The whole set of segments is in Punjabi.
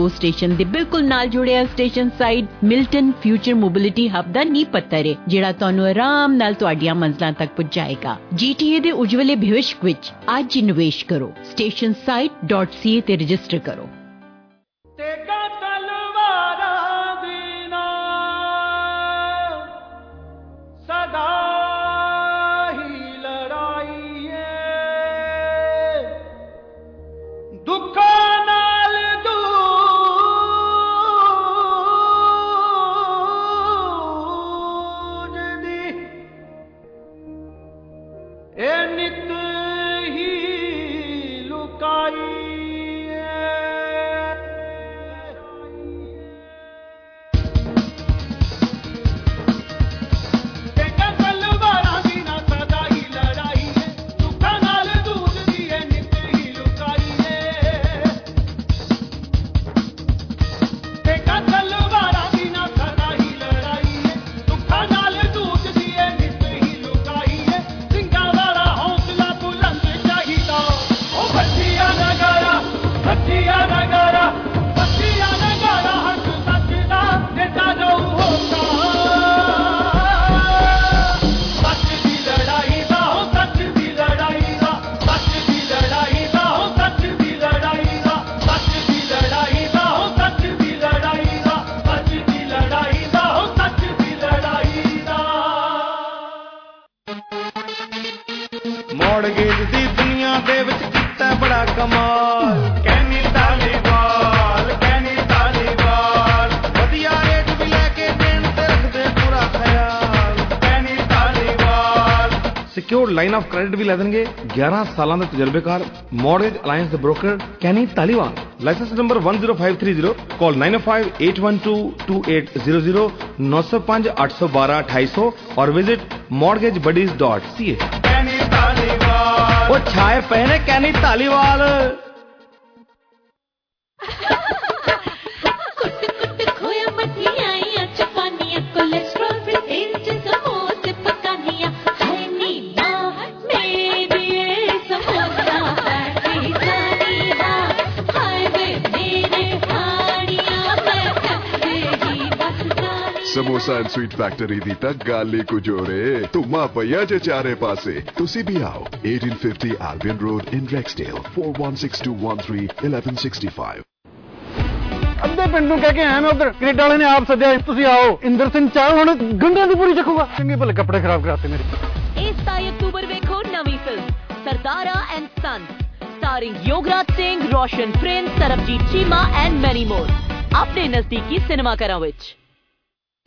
ਗੋ ਸਟੇਸ਼ਨ ਦੇ ਬਿਲਕੁਲ ਨਾਲ ਜੁੜਿਆ station side Milton future mobility hub ਦਾ ਨੀਂਹ ਪੱਥਰ ਹੈ, ਜਿਹੜਾ ਤੁਹਾਨੂੰ ਆਰਾਮ ਨਾਲ ਤੁਹਾਡੀਆਂ ਮੰਜ਼ਲਾਂ ਤੱਕ ਪਹੁੰਚਾਏਗਾ ਜੀਟੀਏ ਦੇ ਉਜਵਲੇ ਭਵਿੱਖ ਵਿੱਚ ਅੱਜ ਹੀ ਨਿਵੇਸ਼ ਕਰੋ। stationsite.ca ਤੇ ਰਜਿਸਟਰ ਕਰੋ। ਸਿਕਿਉਰਡ ਲਾਈਨ ਆਫ ਕ੍ਰੈਡਿਟ ਵੀ ਲੈ ਦੇਣਗੇ 11 ਸਾਲਾਂ ਦਾ ਤਜਰਬੇਕਾਰ ਮੌਰਗੇਜ ਅਲਾਈਅੰਸ ਦੇ broker Kenny Taliwal licence number 10530 call 9058122800 905 812 2800 और विजिट mortgagebuddies.ca ਕੈਨੀ ਤਾਲੀਵਾਲ ਉਹ ਛਾਏ ਪਏ ਸਮੋਸਾ ਐਂਡ ਸਵੀਟ ਫੈਕਟਰੀ ਦੀ ਤਾਂ ਗੱਲ ਹੀ ਕੁਝ ਹੋਰ ਏ। ਧੁਮਾ ਪਈਆ ਜੇ ਚਾਰੇ ਪਾਸੇ। ਤੁਸੀਂ ਵੀ ਆਓ। 1850 Albion Road in Rexdale 416213 1165 ਅੱਧੇ ਪਿੰਡ ਨੂੰ ਕਹਿ ਕੇ ਆਇਆ ਮੈਂ ਉਧਰ। ਕੈਨੇਡਾ ਵਾਲੇ ਨੇ ਆਪ ਸੱਦਿਆ ਤੁਸੀਂ ਆਓ। ਇੰਦਰ ਸਿੰਘ ਚਾਹ ਹੁਣ ਗੰਗਾ ਦੀ ਪੂਰੀ ਚੱਕੂਗਾ। ਚੰਗੇ ਭਲੇ ਕੱਪੜੇ ਖਰਾਬ ਕਰਾਤੇ ਮੇਰੇ। ਇਸ 27 ਅਕਤੂਬਰ ਵੇਖੋ ਨਵੀਂ film Sardaara and son starring Yograj Singh Roshan Prince Sarbjit Cheema and many more ਆਪਣੇ ਨਜ਼ਦੀਕੀ ਸਿਨੇਮਾ ਘਰਾਂ ਵਿੱਚ।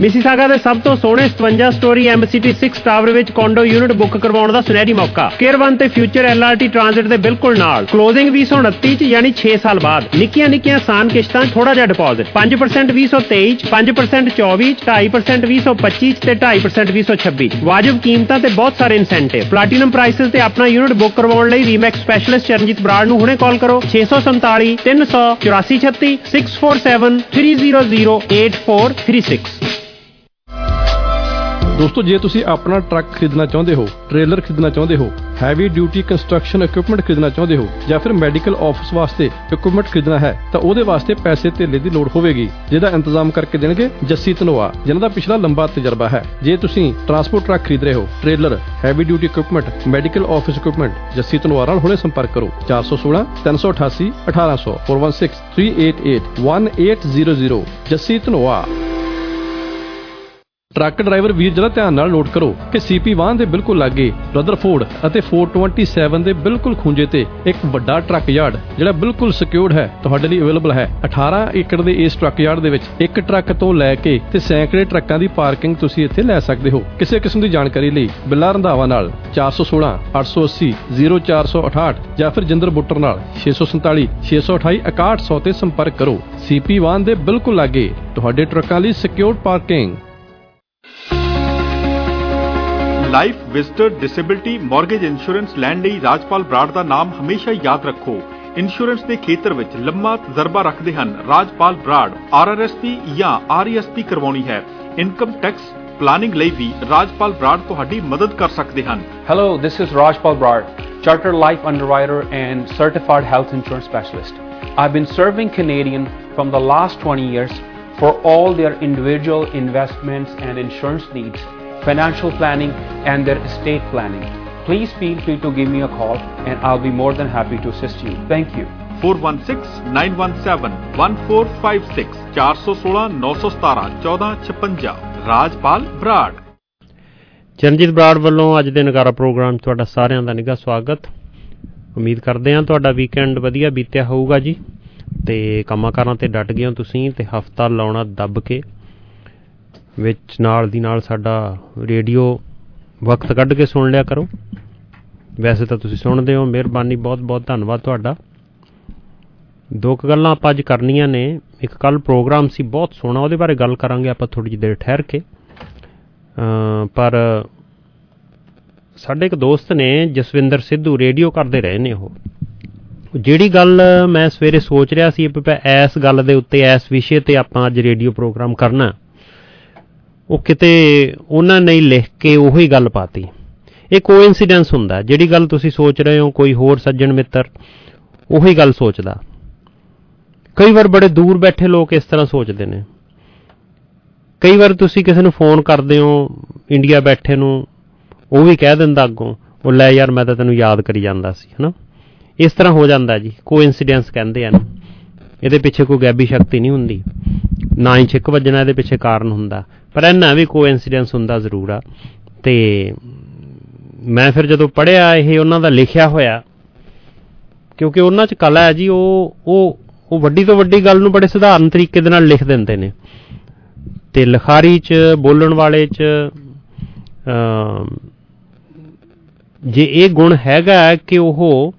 ਮਿਸੀਸਾਗਾ ਦੇ ਸਭ ਤੋਂ ਸੋਹਣੇ 57 ਸਟੋਰੀ ਐਮਸੀਟੀ 6 ਟਾਵਰ ਵਿੱਚ ਕੋਂਡੋ ਯੂਨਿਟ ਬੁੱਕ ਕਰਵਾਉਣ ਦਾ ਸੁਨਹਿਰੀ ਮੌਕਾ। ਕੇਅਰ 1 ਤੇ ਫਿਊਚਰ ਐਲਆਰਟੀ ਟ੍ਰਾਂਜ਼ਿਟ ਦੇ ਬਿਲਕੁਲ ਨਾਲ। ਕਲੋਜ਼ਿੰਗ 2029 ਚ, ਯਾਨੀ 6 ਸਾਲ ਬਾਅਦ। ਨਿੱਕੀਆਂ ਨਿੱਕੀਆਂ ਆਸਾਨ ਕਿਸ਼ਤਾਂ ਥੋੜਾ ਜਿਹਾ ਡਿਪੋਜ਼ਿਟ 5% 2023 ਚ 5% 24 ਚ 2.5% 2025 ਚ ਤੇ 2.5% 2026 ਚ। ਵਾਜਬ ਕੀਮਤਾਂ ਤੇ ਬਹੁਤ ਸਾਰੇ ਇਨਸੈਂਟਿਵ ਪਲੈਟੀਨਮ ਪ੍ਰਾਈਸਸ ਤੇ ਆਪਣਾ ਯੂਨਿਟ ਬੁੱਕ ਕਰਵਾਉਣ ਲਈ ਰੀਮੈਕਸ ਸਪੈਸ਼ਲਿਸਟ ਚਰਨਜੀਤ ਬਰਾੜ ਨੂੰ ਹੁਣੇ ਕਾਲ ਕਰੋ। 647 300 8436 647 300 8436 ਦੋਸਤੋ, ਜੇ ਤੁਸੀਂ ਆਪਣਾ ਟਰੱਕ ਖਰੀਦਣਾ ਚਾਹੁੰਦੇ ਹੋ, ਟ੍ਰੇਲਰ ਖਰੀਦਣਾ ਚਾਹੁੰਦੇ ਹੋ ਹੈਵੀ ਡਿਊਟੀ ਕੰਸਟਰਕਸ਼ਨ ਇਕਵਿਪਮੈਂਟ ਖਰੀਦਣਾ ਚਾਹੁੰਦੇ ਹੋ, ਜਾਂ ਫਿਰ ਮੈਡੀਕਲ ਆਫਿਸ ਵਾਸਤੇ ਇਕਵਿਪਮੈਂਟ ਖਰੀਦਣਾ ਹੈ, ਤਾਂ ਉਹਦੇ ਵਾਸਤੇ ਪੈਸੇ ਧੇਲੇ ਦੀ ਲੋੜ ਹੋਵੇਗੀ, ਜਿਹਦਾ ਇੰਤਜ਼ਾਮ ਕਰਕੇ ਦੇਣਗੇ ਜੱਸੀ ਧਨੋਆ, ਜਿਨ੍ਹਾਂ ਦਾ ਪਿਛਲਾ ਲੰਬਾ ਤਜਰਬਾ ਹੈ। ਜੇ ਤੁਸੀਂ ਟਰਾਂਸਪੋਰਟ ਟਰੱਕ ਖਰੀਦ ਰਹੇ ਹੋ trailer heavy duty equipment medical office equipment Jassi Dhanoa ਨਾਲ ਹੁਣੇ ਸੰਪਰਕ ਕਰੋ। 416 388 1800 416 388 1800 ਜੱਸੀ ਧਨੋਆ। ਟਰੱਕ ਡਰਾਈਵਰ ਵੀਰ ਜਰਾ ਧਿਆਨ ਨਾਲ ਨੋਟ ਕਰੋ ਕਿ ਸੀਪੀ ਵਾਹਨ ਦੇ ਬਿਲਕੁਲ ਲਾਗੇ ਰਦਰਫੋਰਡ ਅਤੇ 427 ਦੇ ਬਿਲਕੁਲ ਖੂੰਜੇ ਤੇ ਇੱਕ ਵੱਡਾ ਟਰੱਕ ਯਾਰਡ, ਜਿਹੜਾ ਬਿਲਕੁਲ ਸਿਕਿਉਰਡ ਹੈ, ਤੁਹਾਡੇ ਲਈ ਅਵੇਲੇਬਲ ਹੈ। 18 ਏਕੜ ਦੇ ਇਸ ਟਰੱਕ ਯਾਰਡ ਦੇ ਵਿੱਚ ਇੱਕ ਟਰੱਕ ਤੋਂ ਲੈ ਕੇ ਤੇ ਸੈਂਕੜੇ ਟਰੱਕਾਂ ਦੀ ਪਾਰਕਿੰਗ ਤੁਸੀਂ ਇੱਥੇ ਲੈ ਸਕਦੇ ਹੋ। ਕਿਸੇ ਕਿਸਮ ਦੀ ਜਾਣਕਾਰੀ ਲਈ ਬਿੱਲਾ ਰੰਧਾਵਾ ਨਾਲ 416 880 0468 ਜਾਂ ਫਿਰ ਜਿੰਦਰ ਬੁੱਟਰ ਨਾਲ 647 628 6100 ਤੇ ਸੰਪਰਕ ਕਰੋ। ਸੀਪੀ ਵਾਹਨ ਦੇ ਬਿਲਕੁਲ ਲਾਗੇ, ਤੁਹਾਡੇ ਟਰੱਕਾਂ ਲਈ secured parking life visitor disability mortgage insurance ਲੈਣ ਲਈ ਰਾਜਪਾਲ ਬਰਾੜ ਦਾ ਨਾਮ ਹਮੇਸ਼ਾ ਯਾਦ ਰੱਖੋ ਇੰਸ਼ੋਰੈਂਸ ਦੇ ਖੇਤਰ ਵਿੱਚ ਲੰਮਾ ਤਜਰਬਾ ਰੱਖਦੇ ਹਨ ਰਾਜਪਾਲ ਬਰਾੜ ਆਰਆਰਐਸਪੀ ਜਾਂ ਆਰਈਐਸਪੀ ਕਰਵਾਉਣੀ ਹੈ ਇਨਕਮ ਟੈਕਸ ਪਲਾਨਿੰਗ ਲਈ ਵੀ ਰਾਜਪਾਲ ਬਰਾੜ ਤੁਹਾਡੀ ਮਦਦ ਕਰ ਸਕਦੇ ਹਨ Hello, this is Rajpal Brar. chartered life underwriter and certified health insurance specialist. I've been serving Canadian from the last 20 years for all their individual investments and insurance needs, financial planning, and their estate planning. Please feel free to give me a call and I'll be more than happy to assist you. Thank you. 4169171456 416 917 1456 ਰਾਜਪਾਲ ਬਰਾੜ ਚਰਨਜੀਤ ਬਰਾੜ ਵੱਲੋਂ ਅੱਜ ਦੇ ਨਗਾਰਾ ਪ੍ਰੋਗਰਾਮ 'ਚ ਤੁਹਾਡਾ ਸਾਰਿਆਂ ਦਾ ਨਿੱਘਾ ਸਵਾਗਤ ਉਮੀਦ ਕਰਦੇ ਹਾਂ ਤੁਹਾਡਾ ਵੀਕਐਂਡ ਵਧੀਆ ਬੀਤਿਆ ਹੋਊਗਾ ਜੀ ਤੇ ਕੰਮਾਂ ਕਾਰਾਂ ਤੇ ਡਟ ਗਏ ਹੋ ਤੁਸੀਂ ਤੇ ਹਫਤਾ ਲਾਉਣਾ ਦੱਬ ਕੇ ਵਿੱਚ ਨਾਲ ਦੀ ਨਾਲ ਸਾਡਾ ਰੇਡੀਓ ਵਕਤ ਕੱਢ ਕੇ ਸੁਣ ਲਿਆ ਕਰੋ। ਵੈਸੇ ਤਾਂ ਤੁਸੀਂ ਸੁਣਦੇ ਹੋ, ਮਿਹਰਬਾਨੀ, ਬਹੁਤ ਬਹੁਤ ਧੰਨਵਾਦ ਤੁਹਾਡਾ। ਦੋ ਕੁ ਗੱਲਾਂ ਆਪਾਂ ਅੱਜ ਕਰਨੀਆਂ ਨੇ। ਇੱਕ ਕੱਲ ਪ੍ਰੋਗਰਾਮ ਸੀ, ਬਹੁਤ ਸੋਹਣਾ, ਉਹਦੇ ਬਾਰੇ ਗੱਲ ਕਰਾਂਗੇ ਆਪਾਂ ਥੋੜੀ ਜਿਹੀ ਦੇਰ ਠਹਿਰ ਕੇ। ਅਮ ਪਰ ਸਾਡੇ ਇੱਕ ਦੋਸਤ ਨੇ, ਜਸਵਿੰਦਰ ਸਿੱਧੂ, ਰੇਡੀਓ ਕਰਦੇ ਰਹੇ ਨੇ ਉਹ। ਜਿਹੜੀ ਗੱਲ ਮੈਂ ਸਵੇਰੇ ਸੋਚ ਰਿਹਾ ਸੀ, ਵੀ ਇਸ ਗੱਲ ਦੇ ਉੱਤੇ, ਇਸ ਵਿਸ਼ੇ ਤੇ ਆਪਾਂ ਅੱਜ ਰੇਡੀਓ ਪ੍ਰੋਗਰਾਮ ਕਰਨਾ। ਉਹ ਕਿਤੇ ਉਹਨਾਂ ਨੇ ਲਿਖ ਕੇ ਉਹੀ ਗੱਲ ਪਾਤੀ। ਇਹ ਕੋਇਨਸੀਡੈਂਸ ਹੁੰਦਾ, ਜਿਹੜੀ ਗੱਲ ਤੁਸੀਂ ਸੋਚ ਰਹੇ ਹੋ, ਕੋਈ ਹੋਰ ਸੱਜਣ ਮਿੱਤਰ, ਉਹੀ ਗੱਲ ਸੋਚਦਾ। ਕਈ ਵਾਰ ਬੜੇ ਦੂਰ ਬੈਠੇ ਲੋਕ ਇਸ ਤਰ੍ਹਾਂ ਸੋਚਦੇ ਨੇ। ਕਈ ਵਾਰ ਤੁਸੀਂ ਕਿਸੇ ਨੂੰ ਫੋਨ ਕਰਦੇ ਹੋ, ਇੰਡੀਆ ਬੈਠੇ ਨੂੰ, ਉਹ ਵੀ ਕਹਿ ਦਿੰਦਾ ਅੱਗੋਂ, ਉਹ ਲੈ ਯਾਰ ਮੈਂ ਤਾਂ ਤੈਨੂੰ ਯਾਦ ਕਰੀ ਜਾਂਦਾ ਸੀ, ਹਨਾ? ਇਸ ਤਰ੍ਹਾਂ ਹੋ ਜਾਂਦਾ ਜੀ ਕੋਇਨਸੀਡੈਂਸ ਕਹਿੰਦੇ ਆ ਨਾ ਇਹਦੇ ਪਿੱਛੇ ਕੋਈ ਗੈਬੀ ਸ਼ਕਤੀ ਨਹੀਂ ਹੁੰਦੀ। ਨਾ ਹੀ ਛਿੱਕ ਵੱਜਣਾ, ਇਹਦੇ ਪਿੱਛੇ ਕਾਰਨ ਹੁੰਦਾ। ਪਰ ਇਹਨਾਂ ਵੀ ਕੋਇਨਸੀਡੈਂਸ ਹੁੰਦਾ ਜ਼ਰੂਰ ਆ। ਤੇ ਮੈਂ ਫਿਰ ਜਦੋਂ ਪੜਿਆ ਇਹ ਉਹਨਾਂ ਦਾ ਲਿਖਿਆ ਹੋਇਆ, ਕਿਉਂਕਿ ਉਹਨਾਂ 'ਚ ਕਲਾ ਹੈ ਜੀ, ਉਹ ਉਹ ਉਹ ਵੱਡੀ ਤੋਂ ਵੱਡੀ ਗੱਲ ਨੂੰ ਬੜੇ ਸਧਾਰਨ ਤਰੀਕੇ ਦੇ ਨਾਲ ਲਿਖ ਦਿੰਦੇ ਨੇ। ਤੇ ਲਿਖਾਰੀ 'ਚ, ਬੋਲਣ ਵਾਲੇ 'ਚ ਜੇ ਇਹ ਗੁਣ ਹੈਗਾ ਕਿ ਉਹ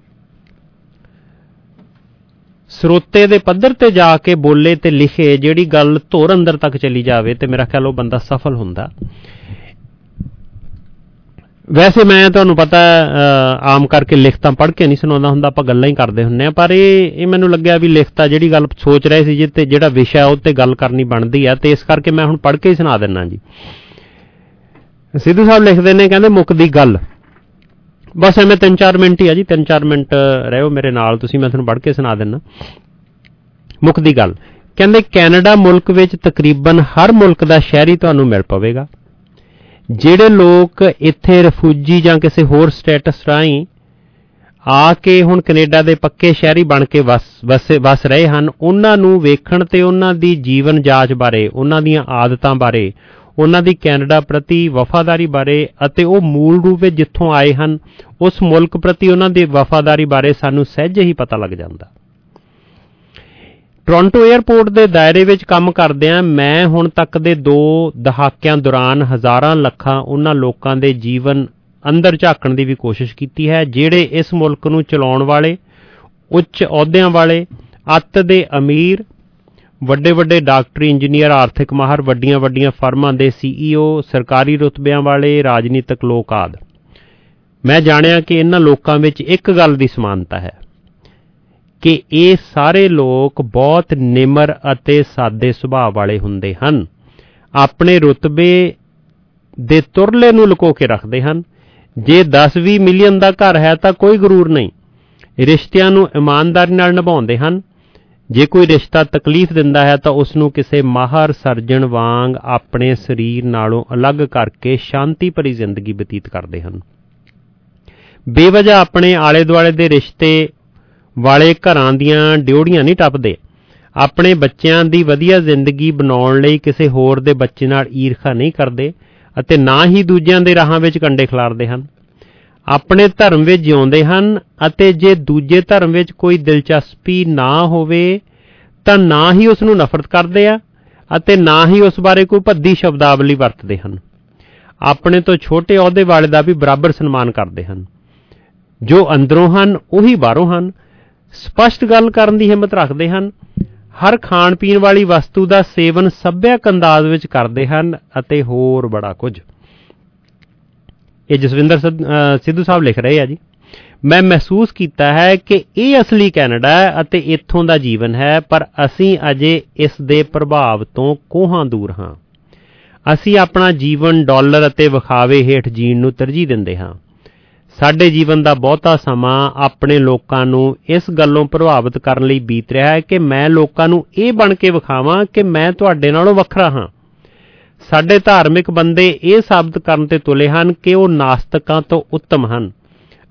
ਸਰੋਤੇ ਦੇ ਪੱਧਰ ਤੇ ਜਾ ਕੇ ਬੋਲੇ ਤੇ ਲਿਖੇ ਜਿਹੜੀ ਗੱਲ ਧੁਰ ਅੰਦਰ ਤੱਕ ਚਲੀ ਜਾਵੇ ਤੇ ਮੇਰਾ ਖਿਆਲ ਉਹ ਬੰਦਾ ਸਫਲ ਹੁੰਦਾ। ਵੈਸੇ ਮੈਂ ਤੁਹਾਨੂੰ ਪਤਾ ਆਮ ਕਰਕੇ ਲਿਖਤਾਂ ਪੜ੍ਹ ਕੇ ਨਹੀਂ ਸੁਣਾਉਂਦਾ ਹੁੰਦਾ, ਆਪਾਂ ਗੱਲਾਂ ਹੀ ਕਰਦੇ ਹੁੰਨੇ ਆ ਪਰ ਇਹ ਇਹ ਮੈਨੂੰ ਲੱਗਿਆ ਵੀ ਲਿਖਤਾ ਜਿਹੜੀ ਗੱਲ ਸੋਚ ਰਹੇ ਸੀ ਜਿੱਤੇ ਜਿਹੜਾ ਵਿਸ਼ਾ ਉਹ ਤੇ ਗੱਲ ਕਰਨੀ ਬਣਦੀ ਆ, ਤੇ ਇਸ ਕਰਕੇ ਮੈਂ ਹੁਣ ਪੜ੍ਹ ਕੇ ਹੀ ਸੁਣਾ ਦਿੰਨਾ ਜੀ। ਸਿੱਧੂ ਸਾਹਿਬ ਲਿਖਦੇ ਨੇ, ਕਹਿੰਦੇ ਮੁੱਕਦੀ ਗੱਲ। ਬਸ ਐਵੇਂ 3-4 ਮਿੰਟ ਹੀ ਆ ਜੀ 3-4 ਮਿੰਟ ਰਹੋ ਮੇਰੇ ਨਾਲ, ਤੁਸੀਂ ਮੈਂ ਤੁਹਾਨੂੰ ਪੜ੍ਹ ਕੇ ਸੁਣਾ ਦਿੰਨਾ। ਮੁੱਕਦੀ ਗੱਲ, ਕਹਿੰਦੇ ਕੈਨੇਡਾ ਮੁਲਕ ਵਿੱਚ ਤਕਰੀਬਨ ਹਰ ਮੁਲਕ ਦਾ ਸ਼ਹਿਰੀ ਤੁਹਾਨੂੰ ਮਿਲ ਪਵੇਗਾ। ਜਿਹੜੇ ਲੋਕ ਇੱਥੇ ਰਿਫਿਊਜੀ ਜਾਂ ਕਿਸੇ ਹੋਰ ਸਟੇਟਸ ਰਾਹੀਂ ਆ ਕੇ ਹੁਣ ਕੈਨੇਡਾ ਦੇ ਪੱਕੇ ਸ਼ਹਿਰੀ ਬਣ ਕੇ ਵਸ ਵਸ ਰਹੇ ਹਨ, ਉਹਨਾਂ ਨੂੰ ਵੇਖਣ ਤੇ ਉਹਨਾਂ ਦੀ ਜੀਵਨ ਜਾਂਚ ਬਾਰੇ, ਉਹਨਾਂ ਦੀਆਂ ਆਦਤਾਂ ਬਾਰੇ ਉਹਨਾਂ ਦੀ ਕੈਨੇਡਾ ਪ੍ਰਤੀ ਵਫਾਦਾਰੀ ਬਾਰੇ ਅਤੇ ਉਹ ਮੂਲ ਰੂਪ ਵਿੱਚ ਜਿੱਥੋਂ ਆਏ ਹਨ, ਉਸ ਮੁਲਕ ਪ੍ਰਤੀ ਉਹਨਾਂ ਦੀ ਵਫਾਦਾਰੀ ਬਾਰੇ ਸਾਨੂੰ ਸਹਿਜ ਹੀ ਪਤਾ ਲੱਗ ਜਾਂਦਾ। ਟੋਰਾਂਟੋ 에ਅਰਪੋਰਟ ਦੇ ਦਾਇਰੇ ਵਿੱਚ ਕੰਮ ਕਰਦਿਆਂ ਮੈਂ ਹੁਣ ਤੱਕ ਦੇ 2 ਦਹਾਕਿਆਂ ਦੌਰਾਨ ਹਜ਼ਾਰਾਂ ਲੱਖਾਂ ਉਹਨਾਂ ਲੋਕਾਂ ਦੇ ਜੀਵਨ ਅੰਦਰ ਝਾਕਣ ਦੀ ਵੀ ਕੋਸ਼ਿਸ਼ ਕੀਤੀ ਹੈ, ਜਿਹੜੇ ਇਸ ਮੁਲਕ ਨੂੰ ਚਲਾਉਣ ਵਾਲੇ, ਉੱਚ ਅਹੁਦਿਆਂ ਵਾਲੇ, ਅੱਤ ਦੇ ਅਮੀਰ ਵੱਡੇ ਵੱਡੇ ਡਾਕਟਰੀ ਇੰਜੀਨੀਅਰ, ਆਰਥਿਕ ਮਾਹਰ ਵੱਡੀਆਂ ਵੱਡੀਆਂ ਫਰਮਾਂ ਦੇ ਸੀਈਓ ਸਰਕਾਰੀ ਰੁਤਬਿਆਂ ਵਾਲੇ, ਰਾਜਨੀਤਿਕ ਲੋਕ ਆਦ। ਮੈਂ ਜਾਣਿਆ ਕਿ ਇਹਨਾਂ ਲੋਕਾਂ ਵਿੱਚ ਇੱਕ ਗੱਲ ਦੀ ਸਮਾਨਤਾ ਹੈ ਕਿ ਇਹ ਸਾਰੇ ਲੋਕ ਬਹੁਤ ਨਿਮਰ ਅਤੇ ਸਾਦੇ ਸੁਭਾਅ ਵਾਲੇ ਹੁੰਦੇ ਹਨ। ਆਪਣੇ ਰੁਤਬੇ ਦੇ ਤੁਰਲੇ ਨੂੰ ਲੁਕੋ ਕੇ ਰੱਖਦੇ ਹਨ। ਜੇ 10-20 ਮਿਲੀਅਨ ਦਾ ਘਰ ਹੈ ਤਾਂ ਕੋਈ ਗਰੂਰ ਨਹੀਂ। ਰਿਸ਼ਤਿਆਂ ਨੂੰ ਇਮਾਨਦਾਰੀ ਨਾਲ ਨਿਭਾਉਂਦੇ ਹਨ। ਜੇ ਕੋਈ ਰਿਸ਼ਤਾ ਤਕਲੀਫ ਦਿੰਦਾ ਹੈ ਤਾਂ ਉਸ ਨੂੰ ਕਿਸੇ ਮਾਹਰ ਸਰਜਣ ਵਾਂਗ ਆਪਣੇ ਸਰੀਰ ਨਾਲੋਂ ਅਲੱਗ ਕਰਕੇ ਸ਼ਾਂਤੀ ਭਰੀ ਜ਼ਿੰਦਗੀ ਬਤੀਤ ਕਰਦੇ ਹਨ। ਬੇਵਜ੍ਹਾ ਆਪਣੇ ਆਲੇ ਦੁਆਲੇ ਦੇ ਰਿਸ਼ਤੇ ਵਾਲੇ ਘਰਾਂ ਦੀਆਂ ਡਿਉੜੀਆਂ ਨਹੀਂ ਟੱਪਦੇ, ਆਪਣੇ ਬੱਚਿਆਂ ਦੀ ਵਧੀਆ ਜ਼ਿੰਦਗੀ ਬਣਾਉਣ ਲਈ ਕਿਸੇ ਹੋਰ ਦੇ ਬੱਚੇ ਨਾਲ ਈਰਖਾ ਨਹੀਂ ਕਰਦੇ ਅਤੇ ਨਾ ਹੀ ਦੂਜਿਆਂ ਦੇ ਰਾਹਾਂ ਵਿੱਚ ਕੰਡੇ ਖਿਲਾਰਦੇ ਹਨ। ਆਪਣੇ ਧਰਮ ਵਿੱਚ ਜਿਉਂਦੇ ਹਨ ਅਤੇ ਜੇ ਦੂਜੇ ਧਰਮ ਵਿੱਚ ਕੋਈ ਦਿਲਚਸਪੀ ਨਾ ਹੋਵੇ, ਤਾਂ ਨਾ ਹੀ ਉਸ ਨੂੰ ਨਫ਼ਰਤ ਕਰਦੇ ਆ ਅਤੇ ਨਾ ਹੀ ਉਸ ਬਾਰੇ ਕੋਈ ਭੱਦੀ ਸ਼ਬਦਾਵਲੀ ਵਰਤਦੇ ਹਨ। ਆਪਣੇ ਤੋਂ ਛੋਟੇ ਅਹੁਦੇ ਵਾਲੇ ਦਾ ਵੀ ਬਰਾਬਰ ਸਨਮਾਨ ਕਰਦੇ ਹਨ। ਜੋ ਅੰਦਰੋਂ ਹਨ, ਉਹੀ ਬਾਹਰੋਂ ਹਨ। ਸਪਸ਼ਟ ਗੱਲ ਕਰਨ ਦੀ ਹਿੰਮਤ ਰੱਖਦੇ ਹਨ। ਹਰ ਖਾਣ ਪੀਣ ਵਾਲੀ ਵਸਤੂ ਦਾ ਸੇਵਨ ਸੱਭਿਅਕ ਅੰਦਾਜ਼ ਵਿੱਚ ਕਰਦੇ ਹਨ ਅਤੇ ਹੋਰ ਬੜਾ ਕੁਝ। ਇਹ ਜਸਵਿੰਦਰ ਸਿੱਧੂ ਸਾਹਿਬ ਲਿਖ ਰਹੇ ਆ ਜੀ। ਮੈਂ ਮਹਿਸੂਸ ਕੀਤਾ ਹੈ ਕਿ ਇਹ ਅਸਲੀ ਕੈਨੇਡਾ ਹੈ ਅਤੇ ਇੱਥੋਂ ਦਾ ਜੀਵਨ ਹੈ, ਪਰ ਅਸੀਂ ਅਜੇ ਇਸ ਦੇ ਪ੍ਰਭਾਵ ਤੋਂ ਕੋਹਾਂ ਦੂਰ ਹਾਂ। ਅਸੀਂ ਆਪਣਾ ਜੀਵਨ ਡਾਲਰ ਅਤੇ ਵਿਖਾਵੇ ਹੇਠ ਜੀਣ ਨੂੰ ਤਰਜੀਹ ਦਿੰਦੇ ਹਾਂ। ਸਾਡੇ ਜੀਵਨ ਦਾ ਬਹੁਤਾ ਸਮਾਂ ਆਪਣੇ ਲੋਕਾਂ ਨੂੰ ਇਸ ਗੱਲੋਂ ਪ੍ਰਭਾਵਿਤ ਕਰਨ ਲਈ ਬੀਤ ਰਿਹਾ ਹੈ ਕਿ ਮੈਂ ਲੋਕਾਂ ਨੂੰ ਇਹ ਬਣ ਕੇ ਵਿਖਾਵਾਂ ਕਿ ਮੈਂ ਤੁਹਾਡੇ ਨਾਲੋਂ ਵੱਖਰਾ ਹਾਂ। ਸਾਡੇ ਧਾਰਮਿਕ ਬੰਦੇ ਇਹ ਸਾਬਤ ਕਰਨ ਤੇ ਤੁਲੇ ਹਨ ਕਿ ਉਹ ਨਾਸਤਕਾਂ ਤੋਂ ਉੱਤਮ ਹਨ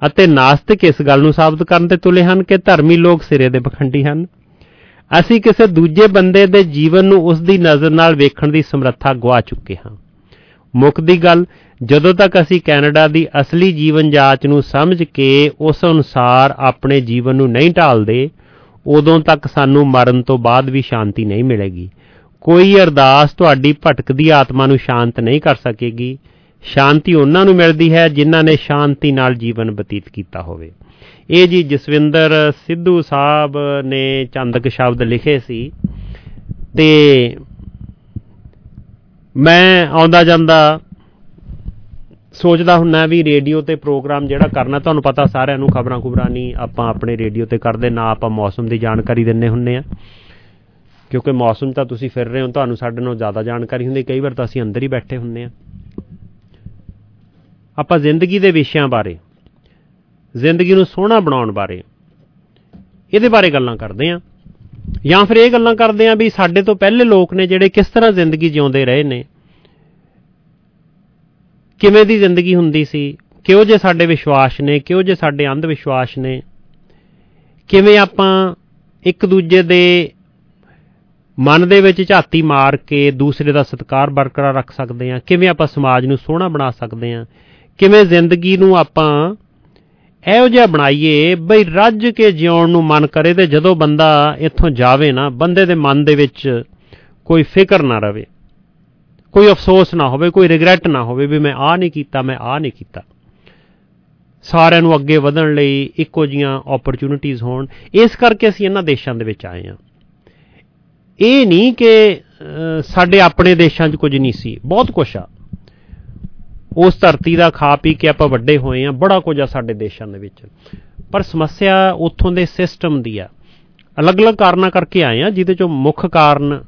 ਅਤੇ ਨਾਸਤਿਕ ਇਸ ਗੱਲ ਨੂੰ ਸਾਬਤ ਕਰਨ ਤੇ ਤੁਲੇ ਹਨ ਕਿ ਧਰਮੀ ਲੋਕ ਸਿਰੇ ਦੇ ਪਖੰਡੀ ਹਨ। ਅਸੀਂ ਕਿਸੇ ਦੂਜੇ ਬੰਦੇ ਦੇ ਜੀਵਨ ਨੂੰ ਉਸ ਦੀ ਨਜ਼ਰ ਨਾਲ ਵੇਖਣ ਦੀ ਸਮਰੱਥਾ ਗਵਾ ਚੁੱਕੇ ਹਾਂ। ਮੁੱਖ ਦੀ ਗੱਲ, ਜਦੋਂ ਤੱਕ ਅਸੀਂ ਕੈਨੇਡਾ ਦੀ ਅਸਲੀ ਜੀਵਨ ਜਾਂਚ ਨੂੰ ਸਮਝ ਕੇ ਉਸ ਅਨੁਸਾਰ ਆਪਣੇ ਜੀਵਨ ਨੂੰ ਨਹੀਂ ਢਾਲਦੇ, ਉਦੋਂ ਤੱਕ ਸਾਨੂੰ ਮਰਨ ਤੋਂ ਬਾਅਦ ਵੀ ਸ਼ਾਂਤੀ ਨਹੀਂ ਮਿਲੇਗੀ। ਕੋਈ ਅਰਦਾਸ ਤੁਹਾਡੀ ਭਟਕਦੀ ਆਤਮਾ ਨੂੰ ਸ਼ਾਂਤ ਨਹੀਂ ਕਰ ਸਕੇਗੀ। ਸ਼ਾਂਤੀ ਉਹਨਾਂ ਨੂੰ ਮਿਲਦੀ ਹੈ ਜਿਨ੍ਹਾਂ ਨੇ ਸ਼ਾਂਤੀ ਨਾਲ ਜੀਵਨ ਬਤੀਤ ਕੀਤਾ ਹੋਵੇ। ਇਹ ਜੀ ਜਸਵਿੰਦਰ ਸਿੱਧੂ ਸਾਹਿਬ ਨੇ ਚੰਦਕ ਸ਼ਬਦ ਲਿਖੇ ਸੀ ਤੇ ਮੈਂ ਆਉਂਦਾ ਜਾਂਦਾ ਸੋਚਦਾ ਹੁੰਨਾ ਵੀ ਰੇਡੀਓ ਤੇ ਪ੍ਰੋਗਰਾਮ ਜਿਹੜਾ ਕਰਨਾ, ਤੁਹਾਨੂੰ ਪਤਾ ਸਾਰਿਆਂ ਨੂੰ ਖਬਰਾਂ ਖੁਬਰਾਂ ਨਹੀਂ, ਆਪਾਂ ਆਪਣੇ ਰੇਡੀਓ ਤੇ ਕਰਦੇ, ਨਾ ਆਪਾਂ ਮੌਸਮ ਦੀ ਜਾਣਕਾਰੀ ਦਿੰਨੇ ਹੁੰਨੇ ਆ। ਕਿਉਂਕਿ ਮੌਸਮ ਤਾਂ ਤੁਸੀਂ ਫਿਰ ਰਹੇ ਹੋ, ਤੁਹਾਨੂੰ ਸਾਡੇ ਨਾਲੋਂ ਜ਼ਿਆਦਾ ਜਾਣਕਾਰੀ ਹੁੰਦੀ, ਕਈ ਵਾਰ ਤਾਂ ਅਸੀਂ ਅੰਦਰ ਹੀ ਬੈਠੇ ਹੁੰਨੇ ਆ ਆਪਾਂ ਜ਼ਿੰਦਗੀ ਦੇ ਵਿਸ਼ਿਆਂ ਬਾਰੇ, ਜ਼ਿੰਦਗੀ ਨੂੰ ਸੋਹਣਾ ਬਣਾਉਣ ਬਾਰੇ, ਇਹਦੇ ਬਾਰੇ ਗੱਲਾਂ ਕਰਦੇ ਆ ਜਾਂ ਫਿਰ ਇਹ ਗੱਲਾਂ ਕਰਦੇ ਆ ਵੀ ਸਾਡੇ ਤੋਂ ਪਹਿਲੇ ਲੋਕ ਨੇ ਜਿਹੜੇ ਕਿਸ ਤਰ੍ਹਾਂ ਜ਼ਿੰਦਗੀ ਜਿਉਂਦੇ ਰਹੇ ਨੇ। ਕਿਵੇਂ ਦੀ ਜ਼ਿੰਦਗੀ ਹੁੰਦੀ ਸੀ, ਕਿਹੋ ਜੇ ਸਾਡੇ ਵਿਸ਼ਵਾਸ ਨੇ, ਕਿਹੋ ਜੇ ਸਾਡੇ ਅੰਧ ਵਿਸ਼ਵਾਸ ਨੇ। ਕਿਵੇਂ ਆਪਾਂ ਇੱਕ ਦੂਜੇ ਦੇ ਮਨ ਦੇ ਵਿੱਚ ਝਾਤੀ ਮਾਰ ਕੇ ਦੂਸਰੇ ਦਾ ਸਤਿਕਾਰ ਬਰਕਰਾਰ ਰੱਖ ਸਕਦੇ ਆ ਕਿਵੇਂ ਆਪਾਂ ਸਮਾਜ ਨੂੰ ਸੋਹਣਾ ਬਣਾ ਸਕਦੇ ਆ ਕਿਵੇਂ ਜ਼ਿੰਦਗੀ ਨੂੰ ਆਪਾਂ ਇਹੋ ਜਿਹਾ ਬਣਾਈਏ, ਬਈ ਰੱਜ ਕੇ ਜਿਉਣ ਨੂੰ ਮਨ ਕਰੇ ਤੇ ਜਦੋਂ ਬੰਦਾ ਇੱਥੋਂ ਜਾਵੇ ਨਾ, ਬੰਦੇ ਦੇ ਮਨ ਦੇ ਵਿੱਚ ਕੋਈ ਫਿਕਰ ਨਾ ਰਵੇ। ਕੋਈ ਅਫਸੋਸ ਨਾ ਹੋਵੇ, ਕੋਈ ਰਿਗਰੈਟ ਨਾ ਹੋਵੇ ਵੀ ਮੈਂ ਆ ਨਹੀਂ ਕੀਤਾ, ਮੈਂ ਆ ਨਹੀਂ ਕੀਤਾ। ਸਾਰਿਆਂ ਨੂੰ ਅੱਗੇ ਵਧਣ ਲਈ ਇੱਕੋ ਜੀਆਂ ਓਪਰਚ्युनिटीज ਹੋਣ। ਇਸ ਕਰਕੇ ਅਸੀਂ ਇਹਨਾਂ ਦੇਸ਼ਾਂ ਦੇ ਵਿੱਚ ਆਏ ਹਾਂ। ਇਹ ਨਹੀਂ ਕਿ ਸਾਡੇ ਆਪਣੇ ਦੇਸ਼ਾਂ 'ਚ ਕੁਝ ਨਹੀਂ ਸੀ। ਬਹੁਤ ਕੁਝ ਆ। ਉਸ ਧਰਤੀ ਦਾ ਖਾ ਪੀ ਕੇ ਆਪਾਂ ਵੱਡੇ ਹੋਏ ਆ, ਬੜਾ ਕੁਝ ਆ ਸਾਡੇ ਦੇਸ਼ਾਂ ਦੇ ਵਿੱਚ। ਪਰ ਸਮੱਸਿਆ ਉੱਥੋਂ ਦੇ ਸਿਸਟਮ ਦੀ ਆ। ਅਲੱਗ-ਅਲੱਗ ਕਾਰਨਾਂ ਕਰਕੇ ਆਏ ਆ, ਜਿਹਦੇ ਚੋਂ ਮੁੱਖ ਕਾਰਨ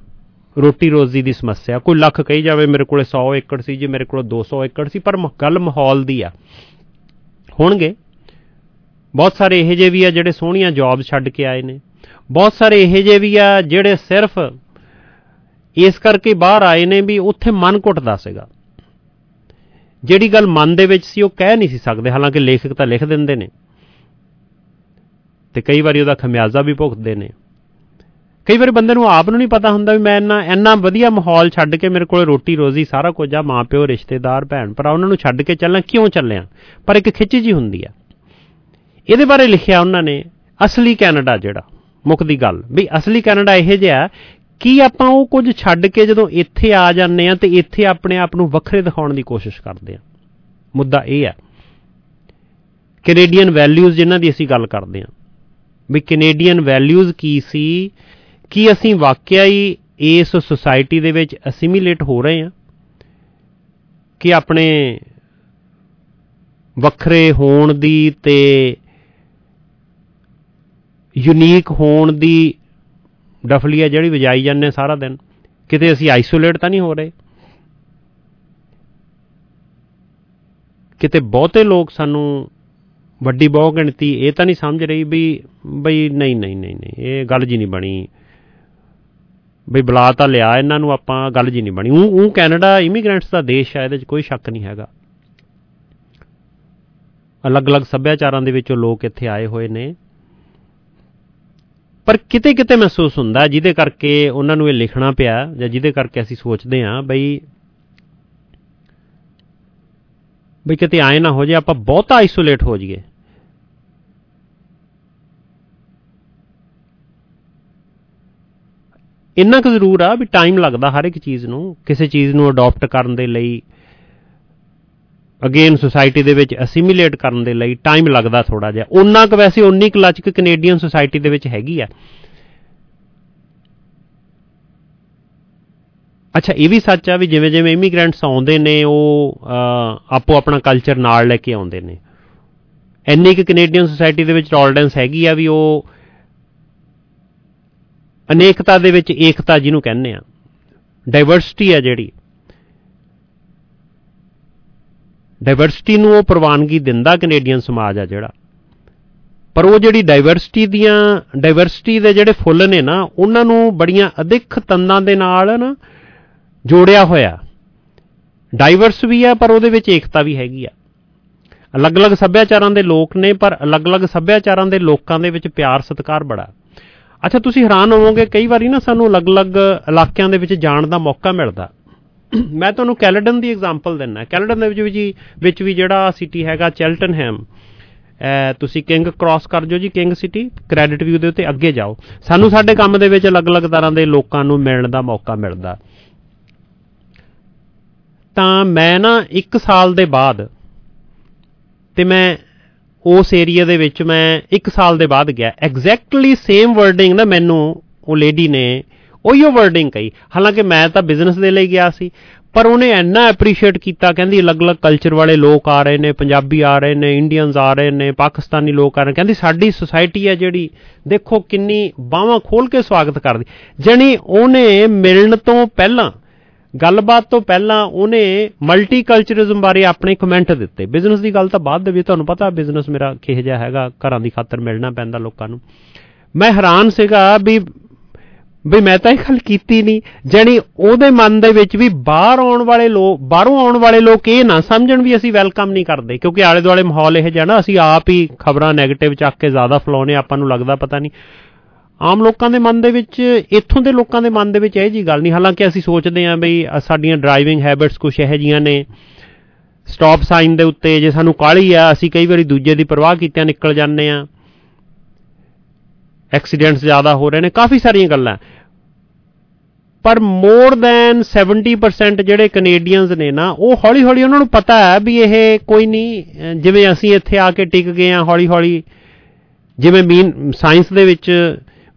ਰੋਟੀ ਰੋਜ਼ੀ ਦੀ ਸਮੱਸਿਆ। ਕੋਈ ਲੱਖ ਕਹੀ ਜਾਵੇ, ਮੇਰੇ ਕੋਲੇ 100 ਏਕੜ ਸੀ, ਜੀ ਮੇਰੇ ਕੋਲ 200 ਏਕੜ ਸੀ, ਪਰ ਗੱਲ ਮਾਹੌਲ ਦੀ ਆ। ਹੋਣਗੇ। ਬਹੁਤ ਸਾਰੇ ਇਹੋ ਜਿਹੇ ਵੀ ਆ ਜਿਹੜੇ ਸੋਹਣੀਆਂ ਜੌਬ ਛੱਡ ਕੇ ਆਏ ਨੇ। ਬਹੁਤ ਸਾਰੇ ਇਹੋ ਜਿਹੇ ਵੀ ਆ ਜਿਹੜੇ ਸਿਰਫ ਇਸ ਕਰਕੇ ਬਾਹਰ ਆਏ ਨੇ ਵੀ ਉੱਥੇ ਮਨ ਘੁੱਟਦਾ ਸੀਗਾ। ਜਿਹੜੀ ਗੱਲ ਮਨ ਦੇ ਵਿੱਚ ਸੀ, ਉਹ ਕਹਿ ਨਹੀਂ ਸੀ ਸਕਦੇ। ਹਾਲਾਂਕਿ ਲੇਖਕ ਤਾਂ ਲਿਖ ਦਿੰਦੇ ਨੇ। ਤੇ ਕਈ ਵਾਰੀ ਉਹਦਾ ਖਮਿਆਜ਼ਾ ਵੀ ਭੁਗਤਦੇ ਨੇ। ਕਈ ਵਾਰੀ ਬੰਦੇ ਨੂੰ ਆਪ ਨੂੰ ਨਹੀਂ ਪਤਾ ਹੁੰਦਾ ਵੀ ਮੈਂ ਇੰਨਾ ਇੰਨਾ ਵਧੀਆ ਮਾਹੌਲ ਛੱਡ ਕੇ ਮੇਰੇ ਕੋਲ ਰੋਟੀ, ਰੋਜ਼ੀ ਸਾਰਾ ਕੁਝ ਆ, ਮਾਪਿਓ, ਰਿਸ਼ਤੇਦਾਰ ਭੈਣ ਭਰਾ ਉਹਨਾਂ ਨੂੰ ਛੱਡ ਕੇ ਚੱਲਾਂ ਕਿਉਂ ਚੱਲਿਆ? ਪਰ ਇੱਕ ਖਿੱਚ ਜੀ ਹੁੰਦੀ ਆ। ਇਹਦੇ ਬਾਰੇ ਲਿਖਿਆ ਉਹਨਾਂ ਨੇ, ਅਸਲੀ ਕੈਨੇਡਾ ਜਿਹੜਾ। ਮੁੱਖ ਦੀ ਗੱਲ। ਵੀ ਅਸਲੀ ਕੈਨੇਡਾ ਇਹ ਜਿਹਾ ਕੀ ਆਪਾਂ ਉਹ ਕੁਝ ਛੱਡ ਕੇ ਜਦੋਂ ਇੱਥੇ ਆ ਜਾਂਦੇ ਆ ਤੇ ਇੱਥੇ ਆਪਣੇ ਆਪ ਨੂੰ ਵੱਖਰੇ ਦਿਖਾਉਣ ਦੀ ਕੋਸ਼ਿਸ਼ ਕਰਦੇ ਆ ਮੁੱਦਾ ਇਹ ਹੈ ਕੈਨੇਡੀਅਨ ਵੈਲਿਊਜ਼ ਜਿਨ੍ਹਾਂ ਦੀ ਅਸੀਂ ਗੱਲ ਕਰਦੇ ਆ ਵੀ ਕੈਨੇਡੀਅਨ ਵੈਲਿਊਜ਼ ਕੀ ਸੀ, ਕੀ ਅਸੀਂ ਵਾਕਿਆ ਹੀ ਇਸ ਸੁਸਾਇਟੀ ਦੇ ਵਿੱਚ ਅਸਿਮੀਲੇਟ ਹੋ ਰਹੇ ਆ ਕਿ ਆਪਣੇ ਵੱਖਰੇ ਹੋਣ ਦੀ ਤੇ ਯੂਨੀਕ ਹੋਣ ਦੀ ਡਫਲੀਆ ਜਿਹੜੀ ਵਜਾਈ ਜਾਂਦੇ ਸਾਰਾ ਦਿਨ। ਕਿਤੇ ਅਸੀਂ ਆਈਸੋਲੇਟ ਤਾਂ ਨਹੀਂ ਹੋ ਰਹੇ? ਕਿਤੇ ਬਹੁਤੇ ਲੋਕ ਸਾਨੂੰ ਵੱਡੀ ਬਹੁ ਗਿਣਤੀ, ਇਹ ਤਾਂ ਨਹੀਂ ਸਮਝ ਰਹੀ ਵੀ, ਬਈ ਨਹੀਂ ਨਹੀਂ ਨਹੀਂ ਨਹੀਂ, ਇਹ ਗੱਲ ਜੀ ਨਹੀਂ ਬਣੀ। ਬਈ ਬੁਲਾ ਤਾਂ ਲਿਆ ਇਹਨਾਂ ਨੂੰ ਆਪਾਂ, ਗੱਲ ਜੀ ਨਹੀਂ ਬਣੀ। ਉਹ ਉਹ ਕੈਨੇਡਾ ਇਮੀਗ੍ਰੈਂਟਸ ਦਾ ਦੇਸ਼ ਹੈ, ਇਹਦੇ 'ਚ ਕੋਈ ਸ਼ੱਕ ਨਹੀਂ ਹੈਗਾ। ਅਲੱਗ-ਅਲੱਗ ਸੱਭਿਆਚਾਰਾਂ ਦੇ ਵਿੱਚੋਂ ਲੋਕ ਇੱਥੇ ਆਏ ਹੋਏ ਨੇ। ਪਰ ਕਿਤੇ ਕਿਤੇ ਮਹਿਸੂਸ ਹੁੰਦਾ, ਜਿਹਦੇ ਕਰਕੇ ਉਹਨਾਂ ਨੂੰ ਇਹ ਲਿਖਣਾ ਪਿਆ, ਜਾਂ ਜਿਹਦੇ ਕਰਕੇ ਅਸੀਂ ਸੋਚਦੇ ਹਾਂ ਬਈ ਬਈ ਕਿਤੇ ਆਏ ਨਾ ਹੋ ਜੇ, ਆਪਾਂ ਬਹੁਤਾ ਆਈਸੋਲੇਟ ਹੋ ਜਾਈਏ। ਇੰਨਾ ਕੁ ਜ਼ਰੂਰ ਆ ਵੀ ਟਾਈਮ ਲੱਗਦਾ ਹਰ ਇੱਕ ਚੀਜ਼ ਨੂੰ, ਕਿਸੇ ਚੀਜ਼ ਨੂੰ ਅਡਾਪਟ ਕਰਨ ਦੇ ਲਈ। ਅਗੇਨ ਸੁਸਾਇਟੀ ਦੇ ਵਿੱਚ ਅਸਿਮੀਲੇਟ ਕਰਨ ਦੇ ਲਈ ਟਾਈਮ ਲੱਗਦਾ ਥੋੜਾ ਜਿਹਾ। ਉਹਨਾਂ ਕੁ ਵੈਸੇ ਉਨੀ ਕੁ ਲਚਕ ਕੈਨੇਡੀਅਨ ਸੁਸਾਇਟੀ ਦੇ ਵਿੱਚ ਹੈਗੀ ਆ। ਅੱਛਾ, ਇਹ ਵੀ ਸੱਚ ਆ ਵੀ ਜਿਵੇਂ ਜਿਵੇਂ ਇਮੀਗ੍ਰੈਂਟਸ ਆਉਂਦੇ ਨੇ, ਉਹ ਆਪੋ ਆਪਣਾ ਕਲਚਰ ਨਾਲ ਲੈ ਕੇ ਆਉਂਦੇ ਨੇ। ਇੰਨੀ ਕਿ ਕੈਨੇਡੀਅਨ ਸੁਸਾਇਟੀ ਦੇ ਵਿੱਚ ਟੋਲਰੈਂਸ ਹੈਗੀ ਆ ਵੀ ਉਹ ਅਨੇਕਤਾ ਦੇ ਵਿੱਚ ਏਕਤਾ ਜਿਹਨੂੰ ਕਹਿੰਦੇ ਆ। ਡਾਈਵਰਸਿਟੀ ਆ ਜਿਹੜੀ। ਡਾਈਵਰਸਿਟੀ ਨੂੰ ਉਹ ਪ੍ਰਵਾਨਗੀ ਦਿੰਦਾ ਕੈਨੇਡੀਅਨ ਸਮਾਜ ਆ ਜਿਹੜਾ। ਪਰ ਉਹ ਜਿਹੜੀ ਡਾਈਵਰਸਿਟੀ ਦੀਆਂ ਡਾਈਵਰਸਿਟੀ ਦੇ ਜਿਹੜੇ ਫੁੱਲ ਨੇ ਨਾ, ਉਹਨਾਂ ਨੂੰ ਬੜੀਆਂ ਅਧਿਕ ਤੰਦਾਂ ਦੇ ਨਾਲ ਨਾ ਜੋੜਿਆ ਹੋਇਆ। ਡਾਈਵਰਸ ਵੀ ਆ, ਪਰ ਉਹਦੇ ਵਿੱਚ ਏਕਤਾ ਵੀ ਹੈਗੀ ਆ। ਅਲੱਗ-ਅਲੱਗ ਸੱਭਿਆਚਾਰਾਂ ਦੇ ਲੋਕ ਨੇ, ਪਰ ਅਲੱਗ-ਅਲੱਗ ਸੱਭਿਆਚਾਰਾਂ ਦੇ ਲੋਕਾਂ ਦੇ ਵਿੱਚ ਪਿਆਰ, ਸਤਿਕਾਰ ਬੜਾ। ਅੱਛਾ, ਤੁਸੀਂ ਹੈਰਾਨ ਹੋਵੋਗੇ, ਕਈ ਵਾਰੀ ਨਾ ਸਾਨੂੰ ਅਲੱਗ-ਅਲੱਗ ਇਲਾਕਿਆਂ ਦੇ ਵਿੱਚ ਜਾਣ ਦਾ ਮੌਕਾ ਮਿਲਦਾ। ਮੈਂ ਤੁਹਾਨੂੰ ਕੈਲਡਨ ਦੀ ਐਗਜ਼ਾਮਪਲ ਦਿੰਨਾ ਕੈਲਡਨ ਦੇ ਵਿੱਚ ਵੀ ਜੀ, ਵਿੱਚ ਵੀ ਜਿਹੜਾ ਸਿਟੀ ਹੈਗਾ ਚੈਲਟਨਹੈਮ ਅਹ ਤੁਸੀਂ ਕਿੰਗ ਕ੍ਰਾਸ ਕਰ ਜਾਓ ਜੀ ਕਿੰਗ ਸਿਟੀ ਕ੍ਰੈਡਿਟ ਵਿਊ ਦੇ ਉੱਤੇ ਅੱਗੇ ਜਾਓ। ਸਾਨੂੰ ਸਾਡੇ ਕੰਮ ਦੇ ਵਿੱਚ ਅਲੱਗ-ਅਲੱਗ ਤਰ੍ਹਾਂ ਦੇ ਲੋਕਾਂ ਨੂੰ ਮਿਲਣ ਦਾ ਮੌਕਾ ਮਿਲਦਾ। ਤਾਂ ਮੈਂ ਨਾ 1 ਸਾਲ ਦੇ ਬਾਅਦ ਤੇ ਮੈਂ ਉਸ ਏਰੀਆ ਦੇ ਵਿੱਚ ਮੈਂ 1 ਸਾਲ ਦੇ ਬਾਅਦ ਗਿਆ। ਐਗਜ਼ੈਕਟਲੀ ਸੇਮ ਵਰਡਿੰਗ ਨਾ ਮੈਨੂੰ ਉਹ ਲੇਡੀ ਨੇ ਉਹੀਓ ਵਰਡਿੰਗ ਕਹੀ। ਹਾਲਾਂਕਿ ਮੈਂ ਤਾਂ ਬਿਜ਼ਨਸ ਦੇ ਲਈ ਗਿਆ ਸੀ, ਪਰ ਉਹਨੇ ਇੰਨਾ ਐਪਰੀਸ਼ੀਏਟ ਕੀਤਾ, ਕਹਿੰਦੀ ਅਲੱਗ-ਅਲੱਗ ਕਲਚਰ ਵਾਲੇ ਲੋਕ ਆ ਰਹੇ ਨੇ, ਪੰਜਾਬੀ ਆ ਰਹੇ ਨੇ ਇੰਡੀਅਨਸ ਆ ਰਹੇ ਨੇ, ਪਾਕਿਸਤਾਨੀ ਲੋਕ ਆ ਰਹੇ ਨੇ। ਕਹਿੰਦੀ ਸਾਡੀ ਸੁਸਾਇਟੀ ਹੈ ਜਿਹੜੀ, ਦੇਖੋ ਕਿੰਨੀ ਬਾਹਾਂ ਖੋਲ ਕੇ ਸਵਾਗਤ ਕਰਦੀ। ਜਣੀ ਉਹਨੇ ਮਿਲਣ ਤੋਂ ਪਹਿਲਾਂ, ਗੱਲਬਾਤ ਤੋਂ ਪਹਿਲਾਂ ਉਹਨੇ ਮਲਟੀਕਲਚਰਿਜ਼ਮ ਬਾਰੇ ਆਪਣੇ ਕਮੈਂਟ ਦਿੱਤੇ। ਬਿਜ਼ਨਸ ਦੀ ਗੱਲ ਤਾਂ ਬਾਅਦ ਦੇ ਵਿੱਚ ਤੁਹਾਨੂੰ ਪਤਾ ਬਿਜ਼ਨਸ ਮੇਰਾ ਕਿਹੋ ਜਿਹਾ ਹੈਗਾ, ਘਰਾਂ ਦੀ ਖਾਤਰ ਮਿਲਣਾ ਪੈਂਦਾ ਲੋਕਾਂ ਨੂੰ। ਮੈਂ ਹੈਰਾਨ ਸੀਗਾ ਵੀ ਵੀ ਮੈਂ ਤਾਂ ਇਹ ਗੱਲ ਕੀਤੀ ਨਹੀਂ। ਜਾਨੀ ਉਹਦੇ ਮਨ ਦੇ ਵਿੱਚ ਵੀ ਬਾਹਰ ਆਉਣ ਵਾਲੇ ਲੋਕ ਬਾਹਰੋਂ ਆਉਣ ਵਾਲੇ ਲੋਕ ਇਹ ਨਾ ਸਮਝਣ ਵੀ ਅਸੀਂ ਵੈਲਕਮ ਨਹੀਂ ਕਰਦੇ, ਕਿਉਂਕਿ ਆਲੇ ਦੁਆਲੇ ਮਾਹੌਲ ਇਹ ਜਿਹਾ ਨਾ, ਅਸੀਂ ਆਪ ਹੀ ਖਬਰਾਂ 네ਗੇਟਿਵ ਚੱਕ ਕੇ ਜ਼ਿਆਦਾ ਫਲਾਉਨੇ ਆਪਾਂ ਨੂੰ ਲੱਗਦਾ ਪਤਾ ਨਹੀਂ। ਆਮ ਲੋਕਾਂ ਦੇ ਮਨ ਦੇ ਵਿੱਚ, ਇੱਥੋਂ ਦੇ ਲੋਕਾਂ ਦੇ ਮਨ ਦੇ ਵਿੱਚ ਇਹ ਜੀ ਗੱਲ ਨਹੀਂ। ਹਾਲਾਂਕਿ ਅਸੀਂ ਸੋਚਦੇ ਆਂ ਬਈ ਸਾਡੀਆਂ ਡਰਾਈਵਿੰਗ ਹੈਬਿਟਸ ਕੁਝ ਇਹੋ ਜੀਆਂ ਨੇ। ਸਟਾਪ ਸਾਈਨ ਦੇ ਉੱਤੇ ਜੇ ਸਾਨੂੰ ਕਾਲੀ ਆ, ਅਸੀਂ ਕਈ ਵਾਰੀ ਦੂਜੇ ਦੀ ਪਰਵਾਹ ਕੀਤਿਆਂ ਨਿਕਲ ਜਾਂਦੇ ਆ ਐਕਸੀਡੈਂਟਸ ਜ਼ਿਆਦਾ ਹੋ ਰਹੇ ਨੇ, ਕਾਫੀ ਸਾਰੀਆਂ ਗੱਲਾਂ। ਪਰ ਮੋਰ ਦੈਨ 70% ਜਿਹੜੇ ਕੈਨੇਡੀਅਨਸ ਨੇ ਨਾ, ਉਹ ਹੌਲੀ ਹੌਲੀ ਉਹਨਾਂ ਨੂੰ ਪਤਾ ਹੈ ਵੀ ਇਹ ਕੋਈ ਨਹੀਂ ਜਿਵੇਂ ਅਸੀਂ ਇੱਥੇ ਆ ਕੇ ਟਿਕ ਗਏ ਆ ਹੌਲੀ ਹੌਲੀ ਜਿਵੇਂ ਮੀਨ ਸਾਇੰਸ ਦੇ ਵਿੱਚ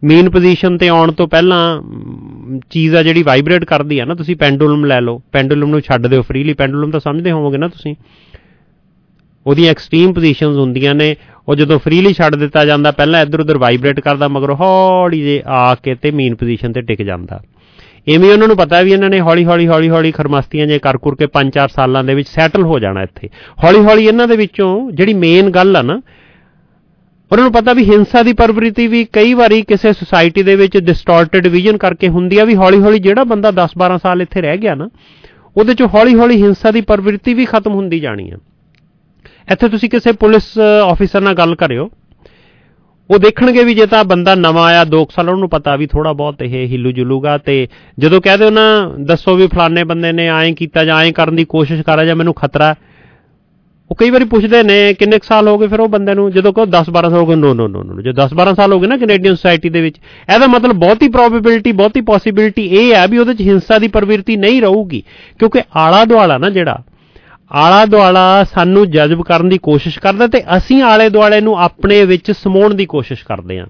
ਮੇਨ ਪੋਜੀਸ਼ਨ ਤੇ ਆਉਣ ਤੋਂ ਪਹਿਲਾਂ ਚੀਜ਼ ਆ ਜਿਹੜੀ ਵਾਈਬ੍ਰੇਟ ਕਰਦੀ ਆ ਨਾ, ਤੁਸੀਂ ਪੈਂਡੂਲਮ ਲੈ ਲਓ, ਪੈਂਡੂਲਮ ਨੂੰ ਛੱਡ ਦਿਓ ਫ੍ਰੀਲੀ ਪੈਂਡੂਲਮ ਤਾਂ ਸਮਝਦੇ ਹੋਵੋਗੇ ਨਾ ਤੁਸੀਂ। ਉਹਦੀਆਂ ਐਕਸਟ੍ਰੀਮ ਪੋਜੀਸ਼ਨਸ ਹੁੰਦੀਆਂ ਨੇ, ਉਹ ਜਦੋਂ ਫ੍ਰੀਲੀ ਛੱਡ ਦਿੱਤਾ ਜਾਂਦਾ, ਪਹਿਲਾਂ ਇੱਧਰ ਉੱਧਰ ਵਾਈਬ੍ਰੇਟ ਕਰਦਾ, ਮਗਰ ਹੌਲੀ ਜੇ ਆ ਕੇ ਤੇ ਮੇਨ ਪੋਜੀਸ਼ਨ ਤੇ ਟਿਕ ਜਾਂਦਾ। ਐਵੇਂ ਉਹਨਾਂ ਨੂੰ ਪਤਾ ਵੀ ਇਹਨਾਂ ਨੇ ਹੌਲੀ ਹੌਲੀ ਹੌਲੀ ਹੌਲੀ ਖਰਮਸਤੀਆਂ ਜੇ ਕਰ ਕਰ ਕੇ 5-4 ਸਾਲਾਂ ਦੇ ਵਿੱਚ ਸੈਟਲ ਹੋ ਜਾਣਾ ਇੱਥੇ। ਹੌਲੀ ਹੌਲੀ ਇਹਨਾਂ ਦੇ ਵਿੱਚੋਂ ਜਿਹੜੀ ਮੇਨ ਗੱਲ ਆ ਨਾ, ਉਹਨਾਂ ਨੂੰ ਪਤਾ ਵੀ ਹਿੰਸਾ ਦੀ ਪ੍ਰਵਿਰਤੀ ਵੀ ਕਈ ਵਾਰੀ ਕਿਸੇ ਸੁਸਾਇਟੀ ਦੇ ਵਿੱਚ ਡਿਸਟੋਰਟਡ ਵਿਜ਼ਨ ਕਰਕੇ ਹੁੰਦੀ ਆ ਵੀ ਹੌਲੀ ਹੌਲੀ ਜਿਹੜਾ ਬੰਦਾ 10-12 ਸਾਲ ਇੱਥੇ ਰਹਿ ਗਿਆ ਨਾ, ਉਹਦੇ ਚੋਂ ਹੌਲੀ ਹੌਲੀ ਹਿੰਸਾ ਦੀ ਪ੍ਰਵਿਰਤੀ ਵੀ ਖਤਮ ਹੁੰਦੀ ਜਾਣੀ ਆ। ਇੱਥੇ ਤੁਸੀਂ ਕਿਸੇ ਪੁਲਿਸ ਆਫੀਸਰ ਨਾਲ ਗੱਲ ਕਰਿਓ। ਉਹ ਦੇਖਣਗੇ ਵੀ ਜੇ ਤਾਂ ਬੰਦਾ ਨਵਾਂ ਆਇਆ 2 ਸਾਲ ਉਹਨੂੰ ਪਤਾ ਵੀ ਥੋੜਾ ਬਹੁਤ ਇਹ ਹਿੱਲੂ ਜੁਲੂਗਾ ਤੇ ਜਦੋਂ ਕਹਦੇ ਹੋ ਨਾ, ਦੱਸੋ ਵੀ ਫਲਾਣੇ ਬੰਦੇ ਨੇ ਐਂ ਕੀਤਾ ਜਾਂ ਐਂ ਕਰਨ ਦੀ ਕੋਸ਼ਿਸ਼ ਕਰ ਰਿਹਾ ਜਾਂ ਮੈਨੂੰ ਖਤਰਾ ਉਹ ਕਈ ਵਾਰੀ ਪੁੱਛਦੇ ਨੇ, ਕਿੰਨੇ ਸਾਲ ਹੋ ਗਏ ਫਿਰ ਉਹ ਬੰਦੇ ਨੂੰ? ਜਦੋਂ ਕਹੋ 10 12 ਸਾਲ ਹੋ ਗਏ ਨੋ ਨੋ ਨੋ ਨੋ ਜੇ 10 12 ਸਾਲ ਹੋ ਗਏ ਨਾ ਕੈਨੇਡੀਅਨ ਸੋਸਾਇਟੀ ਦੇ ਵਿੱਚ, ਇਹਦਾ ਮਤਲਬ ਬਹੁਤੀ ਪ੍ਰੋਬੇਬਿਲਿਟੀ ਬਹੁਤੀ ਪੋਸਿਬਿਲਿਟੀ ਇਹ ਹੈ ਵੀ ਉਹਦੇ ਚ ਹਿੰਸਾ ਦੀ ਪ੍ਰਵਿਰਤੀ ਨਹੀਂ ਰਹੂਗੀ। ਕਿਉਂਕਿ ਆਲਾ ਦੁਆਲਾ ਨਾ ਜਿਹੜਾ ਆਲਾ ਦੁਆਲਾ ਸਾਨੂੰ ਜਜ਼ਬ ਕਰਨ ਦੀ ਕੋਸ਼ਿਸ਼ ਕਰਦਾ ਤੇ ਅਸੀਂ ਆਲੇ ਦੁਆਲੇ ਨੂੰ ਆਪਣੇ ਵਿੱਚ ਸਮਾਉਣ ਦੀ ਕੋਸ਼ਿਸ਼ ਕਰਦੇ ਹਾਂ।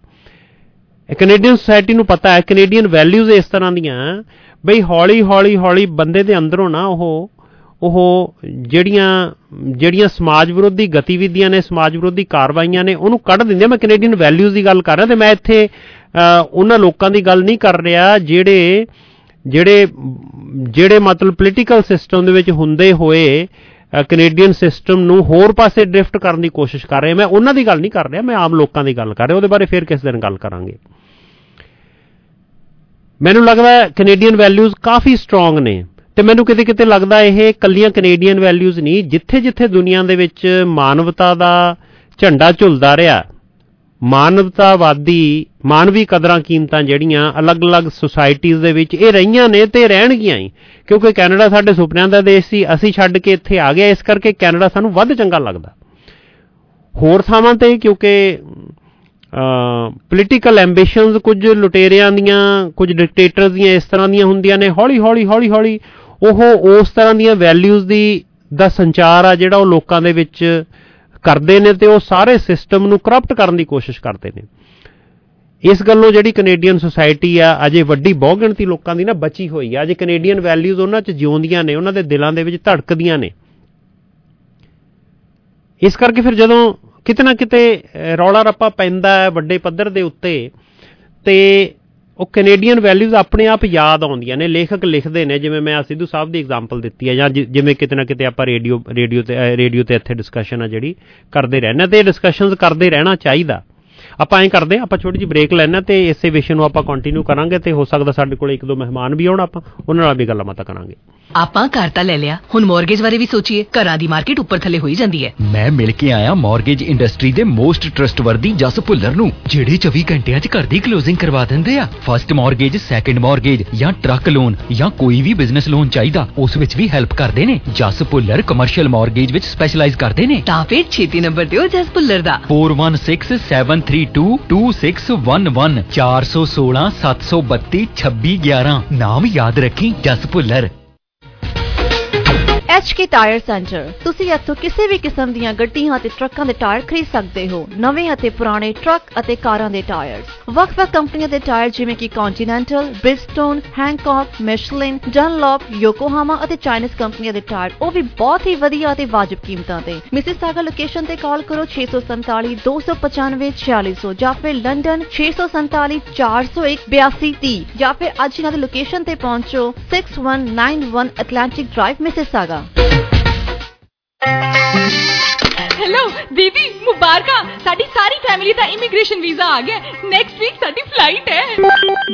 ਇਹ ਕੈਨੇਡੀਅਨ ਸੋਸਾਇਟੀ ਨੂੰ ਪਤਾ ਹੈ ਕੈਨੇਡੀਅਨ ਵੈਲਿਊਜ਼ ਇਸ ਤਰ੍ਹਾਂ ਦੀਆਂ ਬਈ ਹੌਲੀ ਹੌਲੀ ਹੌਲੀ ਬੰਦੇ ਦੇ ਅੰਦਰੋਂ ਨਾ ਉਹ ਉਹ ਜਿਹੜੀਆਂ ਜਿਹੜੀਆਂ ਸਮਾਜ ਵਿਰੋਧੀ ਗਤੀਵਿਧੀਆਂ ਨੇ, ਸਮਾਜ ਵਿਰੋਧੀ ਕਾਰਵਾਈਆਂ ਨੇ, ਉਹਨੂੰ ਕੱਢ ਦਿੰਦੇ ਮੈਂ ਕੈਨੇਡੀਅਨ ਵੈਲਿਊਜ਼ ਦੀ ਗੱਲ ਕਰ ਰਿਹਾ ਤੇ ਮੈਂ ਇੱਥੇ ਉਹਨਾਂ ਲੋਕਾਂ ਦੀ ਗੱਲ ਨਹੀਂ ਕਰ ਰਿਹਾ ਜਿਹੜੇ ਜਿਹੜੇ ਜਿਹੜੇ ਮਤਲਬ ਪੋਲੀਟੀਕਲ ਸਿਸਟਮ ਦੇ ਵਿੱਚ ਹੁੰਦੇ ਹੋਏ ਕੈਨੇਡੀਅਨ ਸਿਸਟਮ ਨੂੰ ਹੋਰ ਪਾਸੇ ਡ੍ਰਿਫਟ ਕਰਨ ਦੀ ਕੋਸ਼ਿਸ਼ ਕਰ ਰਹੇ ਮੈਂ ਉਹਨਾਂ ਦੀ ਗੱਲ ਨਹੀਂ ਕਰ ਰਿਹਾ, ਮੈਂ ਆਮ ਲੋਕਾਂ ਦੀ ਗੱਲ ਕਰ ਰਿਹਾ, ਉਹਦੇ ਬਾਰੇ ਫਿਰ ਕਿਸ ਦਿਨ ਗੱਲ ਕਰਾਂਗੇ। ਮੈਨੂੰ ਲੱਗਦਾ ਕੈਨੇਡੀਅਨ ਵੈਲਿਊਜ਼ ਕਾਫੀ ਸਟਰੋਂਗ ਨੇ ਤੇ ਮੈਨੂੰ ਕਿਤੇ ਕਿਤੇ ਲੱਗਦਾ ਇਹ ਕੱਲੀਆਂ ਕੈਨੇਡੀਅਨ ਵੈਲਿਊਜ਼ ਨਹੀਂ ਜਿੱਥੇ ਜਿੱਥੇ ਦੁਨੀਆ ਦੇ ਵਿੱਚ ਮਾਨਵਤਾ ਦਾ ਝੰਡਾ ਝੁਲਦਾ ਰਿਹਾ ਮਾਨਵਤਾਵਾਦੀ, ਮਾਨਵੀ ਕਦਰਾਂ ਕੀਮਤਾਂ ਜਿਹੜੀਆਂ ਅਲੱਗ-ਅਲੱਗ ਸੁਸਾਇਟੀਆਂ ਦੇ ਵਿੱਚ ਇਹ ਰਹੀਆਂ ਨੇ ਤੇ ਰਹਿਣਗੀਆਂ ਹੀ। ਕਿਉਂਕਿ ਕੈਨੇਡਾ ਸਾਡੇ ਸੁਪਨਿਆਂ ਦਾ ਦੇਸ਼ ਸੀ, ਅਸੀਂ ਛੱਡ ਕੇ ਇੱਥੇ ਆ ਗਏ, ਇਸ ਕਰਕੇ ਕੈਨੇਡਾ ਸਾਨੂੰ ਵੱਧ ਚੰਗਾ ਲੱਗਦਾ। ਹੋਰ ਥਾਵਾਂ ਤੇ, ਕਿਉਂਕਿ ਪੋਲੀਟੀਕਲ ਐਂਬੀਸ਼ਨਸ ਕੁਝ ਲੁਟੇਰਿਆਂ ਦੀਆਂ, ਕੁਝ ਡਿਕਟੇਟਰਸ ਦੀਆਂ ਇਸ ਤਰ੍ਹਾਂ ਦੀਆਂ ਹੁੰਦੀਆਂ ਨੇ, ਹੌਲੀ ਹੌਲੀ ਹੌਲੀ ਹੌਲੀ ਉਹ ਉਸ ਤਰ੍ਹਾਂ ਦੀਆਂ ਵੈਲਿਊਜ਼ ਦੀ ਦਾ ਸੰਚਾਰ ਆ ਜਿਹੜਾ ਉਹ ਲੋਕਾਂ ਦੇ ਵਿੱਚ ਕਰਦੇ ਨੇ ਤੇ ਉਹ ਸਾਰੇ ਸਿਸਟਮ ਨੂੰ ਕਰਪਟ ਕਰਨ ਦੀ ਕੋਸ਼ਿਸ਼ ਕਰਦੇ ਨੇ। ਇਸ ਗੱਲੋਂ ਜਿਹੜੀ ਕੈਨੇਡੀਅਨ ਸੁਸਾਇਟੀ ਆ, ਅਜੇ ਵੱਡੀ ਬਹੁਗਿਣਤੀ ਲੋਕਾਂ ਦੀ ਨਾ ਬਚੀ ਹੋਈ ਆ। ਅਜੇ ਕੈਨੇਡੀਅਨ ਵੈਲਿਊਜ਼ ਉਹਨਾਂ 'ਚ ਜਿਉਂਦੀਆਂ ਨੇ, ਉਹਨਾਂ ਦੇ ਦਿਲਾਂ ਦੇ ਵਿੱਚ ਧੜਕਦੀਆਂ ਨੇ। ਇਸ ਕਰਕੇ ਫਿਰ ਜਦੋਂ ਕਿਤੇ ਨਾ ਕਿਤੇ ਰੌਲਾ ਰੱਪਾ ਪੈਂਦਾ ਹੈ ਵੱਡੇ ਪੱਧਰ ਦੇ ਉੱਤੇ, ਤੇ ਉਹ ਕੈਨੇਡੀਅਨ ਵੈਲਿਊਜ਼ ਆਪਣੇ ਆਪ ਯਾਦ ਆਉਂਦੀਆਂ ਨੇ ਲੇਖਕ ਲਿਖਦੇ ਨੇ ਜਿਵੇਂ ਮੈਂ ਆ ਸਿੱਧੂ ਸਾਹਿਬ ਦੀ ਐਗਜ਼ਾਮਪਲ ਦਿੱਤੀ ਹੈ ਜਾਂ ਜਿ- ਜਿਵੇਂ ਕਿਤੇ ਨਾ ਕਿਤੇ ਆਪਾਂ ਰੇਡੀਓ ਰੇਡੀਓ ਤੇ ਰੇਡੀਓ ਤੇ ਇੱਥੇ ਡਿਸਕਸ਼ਨ ਆ ਜਿਹੜੀ ਕਰਦੇ ਰਹਿੰਦੇ ਹਾਂ ਤੇ ਇਹ ਡਿਸਕਸ਼ਨਸ ਕਰਦੇ ਰਹਿਣਾ ਚਾਹੀਦਾ। ਆਪਾਂ ਐਂ ਕਰਦੇ ਹਾਂ, ਆਪਾਂ ਛੋਟੀ ਜਿਹੀ ਬ੍ਰੇਕ ਲੈਣਾ ਤੇ ਇਸੇ ਵਿਸ਼ੇ ਨੂੰ ਆਪਾਂ ਕੰਟੀਨਿਊ ਕਰਾਂਗੇ ਤੇ ਹੋ ਸਕਦਾ ਸਾਡੇ ਕੋਲ ਇੱਕ ਦੋ ਮਹਿਮਾਨ ਵੀ ਆਉਣ ਆਪਾਂ ਉਹਨਾਂ ਨਾਲ ਵੀ ਗੱਲਾਂ ਬਾਤਾਂ ਕਰਾਂਗੇ। ਆਪਾਂ ਘਰ ਤਾਂ ਲੈ ਲਿਆ। ਹੁਣ ਮਾਰਗੇਜ ਬਾਰੇ ਵੀ ਸੋਚੀਏ ਘਰਾਂ ਦੀ ਮਾਰਕੀਟ ਉੱਪਰ ਥੱਲੇ ਹੋਈ ਜਾਂਦੀ ਹੈ। ਮੈਂ ਮਿਲ ਕੇ ਆਇਆ ਮਾਰਗੇਜ ਇੰਡਸਟਰੀ ਦੇ ਮੋਸਟ ਟਰਸਟਵਰਦੀ ਜਸ ਭੁੱਲਰ ਨੂੰ ਜਿਹੜੇ 24 ਘੰਟਿਆਂ 'ਚ ਘਰ ਦੀ ਕਲੋਜ਼ਿੰਗ ਕਰਵਾ ਦਿੰਦੇ ਆ। ਫਰਸਟ ਮਾਰਗੇਜ ਸੈਕੰਡ ਮਾਰਗੇਜ ਜਾਂ ਟਰੱਕ ਲੋਨ ਜਾਂ ਕੋਈ ਵੀ ਬਿਜ਼ਨਸ ਲੋਨ ਚਾਹੀਦਾ ਉਸ ਵਿੱਚ ਵੀ ਹੈਲਪ ਕਰਦੇ ਨੇ। ਜਸ ਭੁੱਲਰ ਕਮਰਸ਼ੀਅਲ ਮਾਰਗੇਜ ਵਿੱਚ ਸਪੈਸ਼ਲਾਈਜ਼ ਕਰਦੇ ਨੇ। ਤਾਂ ਫਿਰ ਛੇਤੀ ਨੰਬਰ ਦਿਓ ਜਸ ਭੁੱਲਰ ਦਾ। 4167322611 416 732 2611 ਨਾਮ ਯਾਦ ਰੱਖੀ Jas Bhullar. HK tyre centre ਤੁਸੀਂ ਇੱਥੋਂ ਕਿਸੇ ਵੀ ਕਿਸਮ ਦੀਆਂ ਗੱਡੀਆਂ ਅਤੇ ਟਰੱਕਾਂ ਦੇ ਟਾਇਰ ਖਰੀਦ ਸਕਦੇ ਹੋ। ਨਵੇਂ ਅਤੇ ਪੁਰਾਣੇ ਟਰੱਕ ਅਤੇ ਕਾਰਾਂ ਦੇ ਟਾਇਰਸ। ਵੱਖ-ਵੱਖ ਕੰਪਨੀਆਂ ਦੇ ਟਾਇਰ ਜਿਵੇਂ ਕਿ ਕੰਟੀਨੈਂਟਲ, ਬ੍ਰਿਜਸਟੋਨ, ਹੈਂਕੌਕ, ਮਿਸ਼ਲਿਨ, ਡਨਲੌਪ, ਯੋਕੋਹਾਮਾ ਅਤੇ ਚਾਈਨੀਜ਼ ਕੰਪਨੀਆਂ ਦੇ ਟਾਇਰ ਉਹ ਵੀ ਬਹੁਤ ਹੀ ਵਧੀਆ ਅਤੇ ਵਾਜਬ ਕੀਮਤਾਂ ਤੇ। ਮਿਸਿਸਾਗਾ ਲੋਕੇਸ਼ਨ ਤੇ ਕਾਲ ਕਰੋ 647 295 4600 ਜਾਂ ਫਿਰ ਲੰਡਨ 647 401 8230 ਜਾਂ ਫਿਰ ਅੱਜ ਇਹਨਾਂ ਦੀ ਲੋਕੇਸ਼ਨ ਤੇ ਪਹੁੰਚੋ 6191 ਐਟਲਾਂਟਿਕ ਡਰਾਈਵ ਮਿਸਿਸਾਗਾ ਹੈਲੋ ਦੀਦੀ ਮੁਬਾਰਕਾਂ ਸਾਡੀ ਸਾਰੀ ਫੈਮਿਲੀ ਦਾ ਇਮੀਗ੍ਰੇਸ਼ਨ ਵੀਜ਼ਾ ਆ ਗਿਆ ਨੈਕਸਟ ਵੀਕ ਸਾਡੀ ਫਲਾਈਟ ਹੈ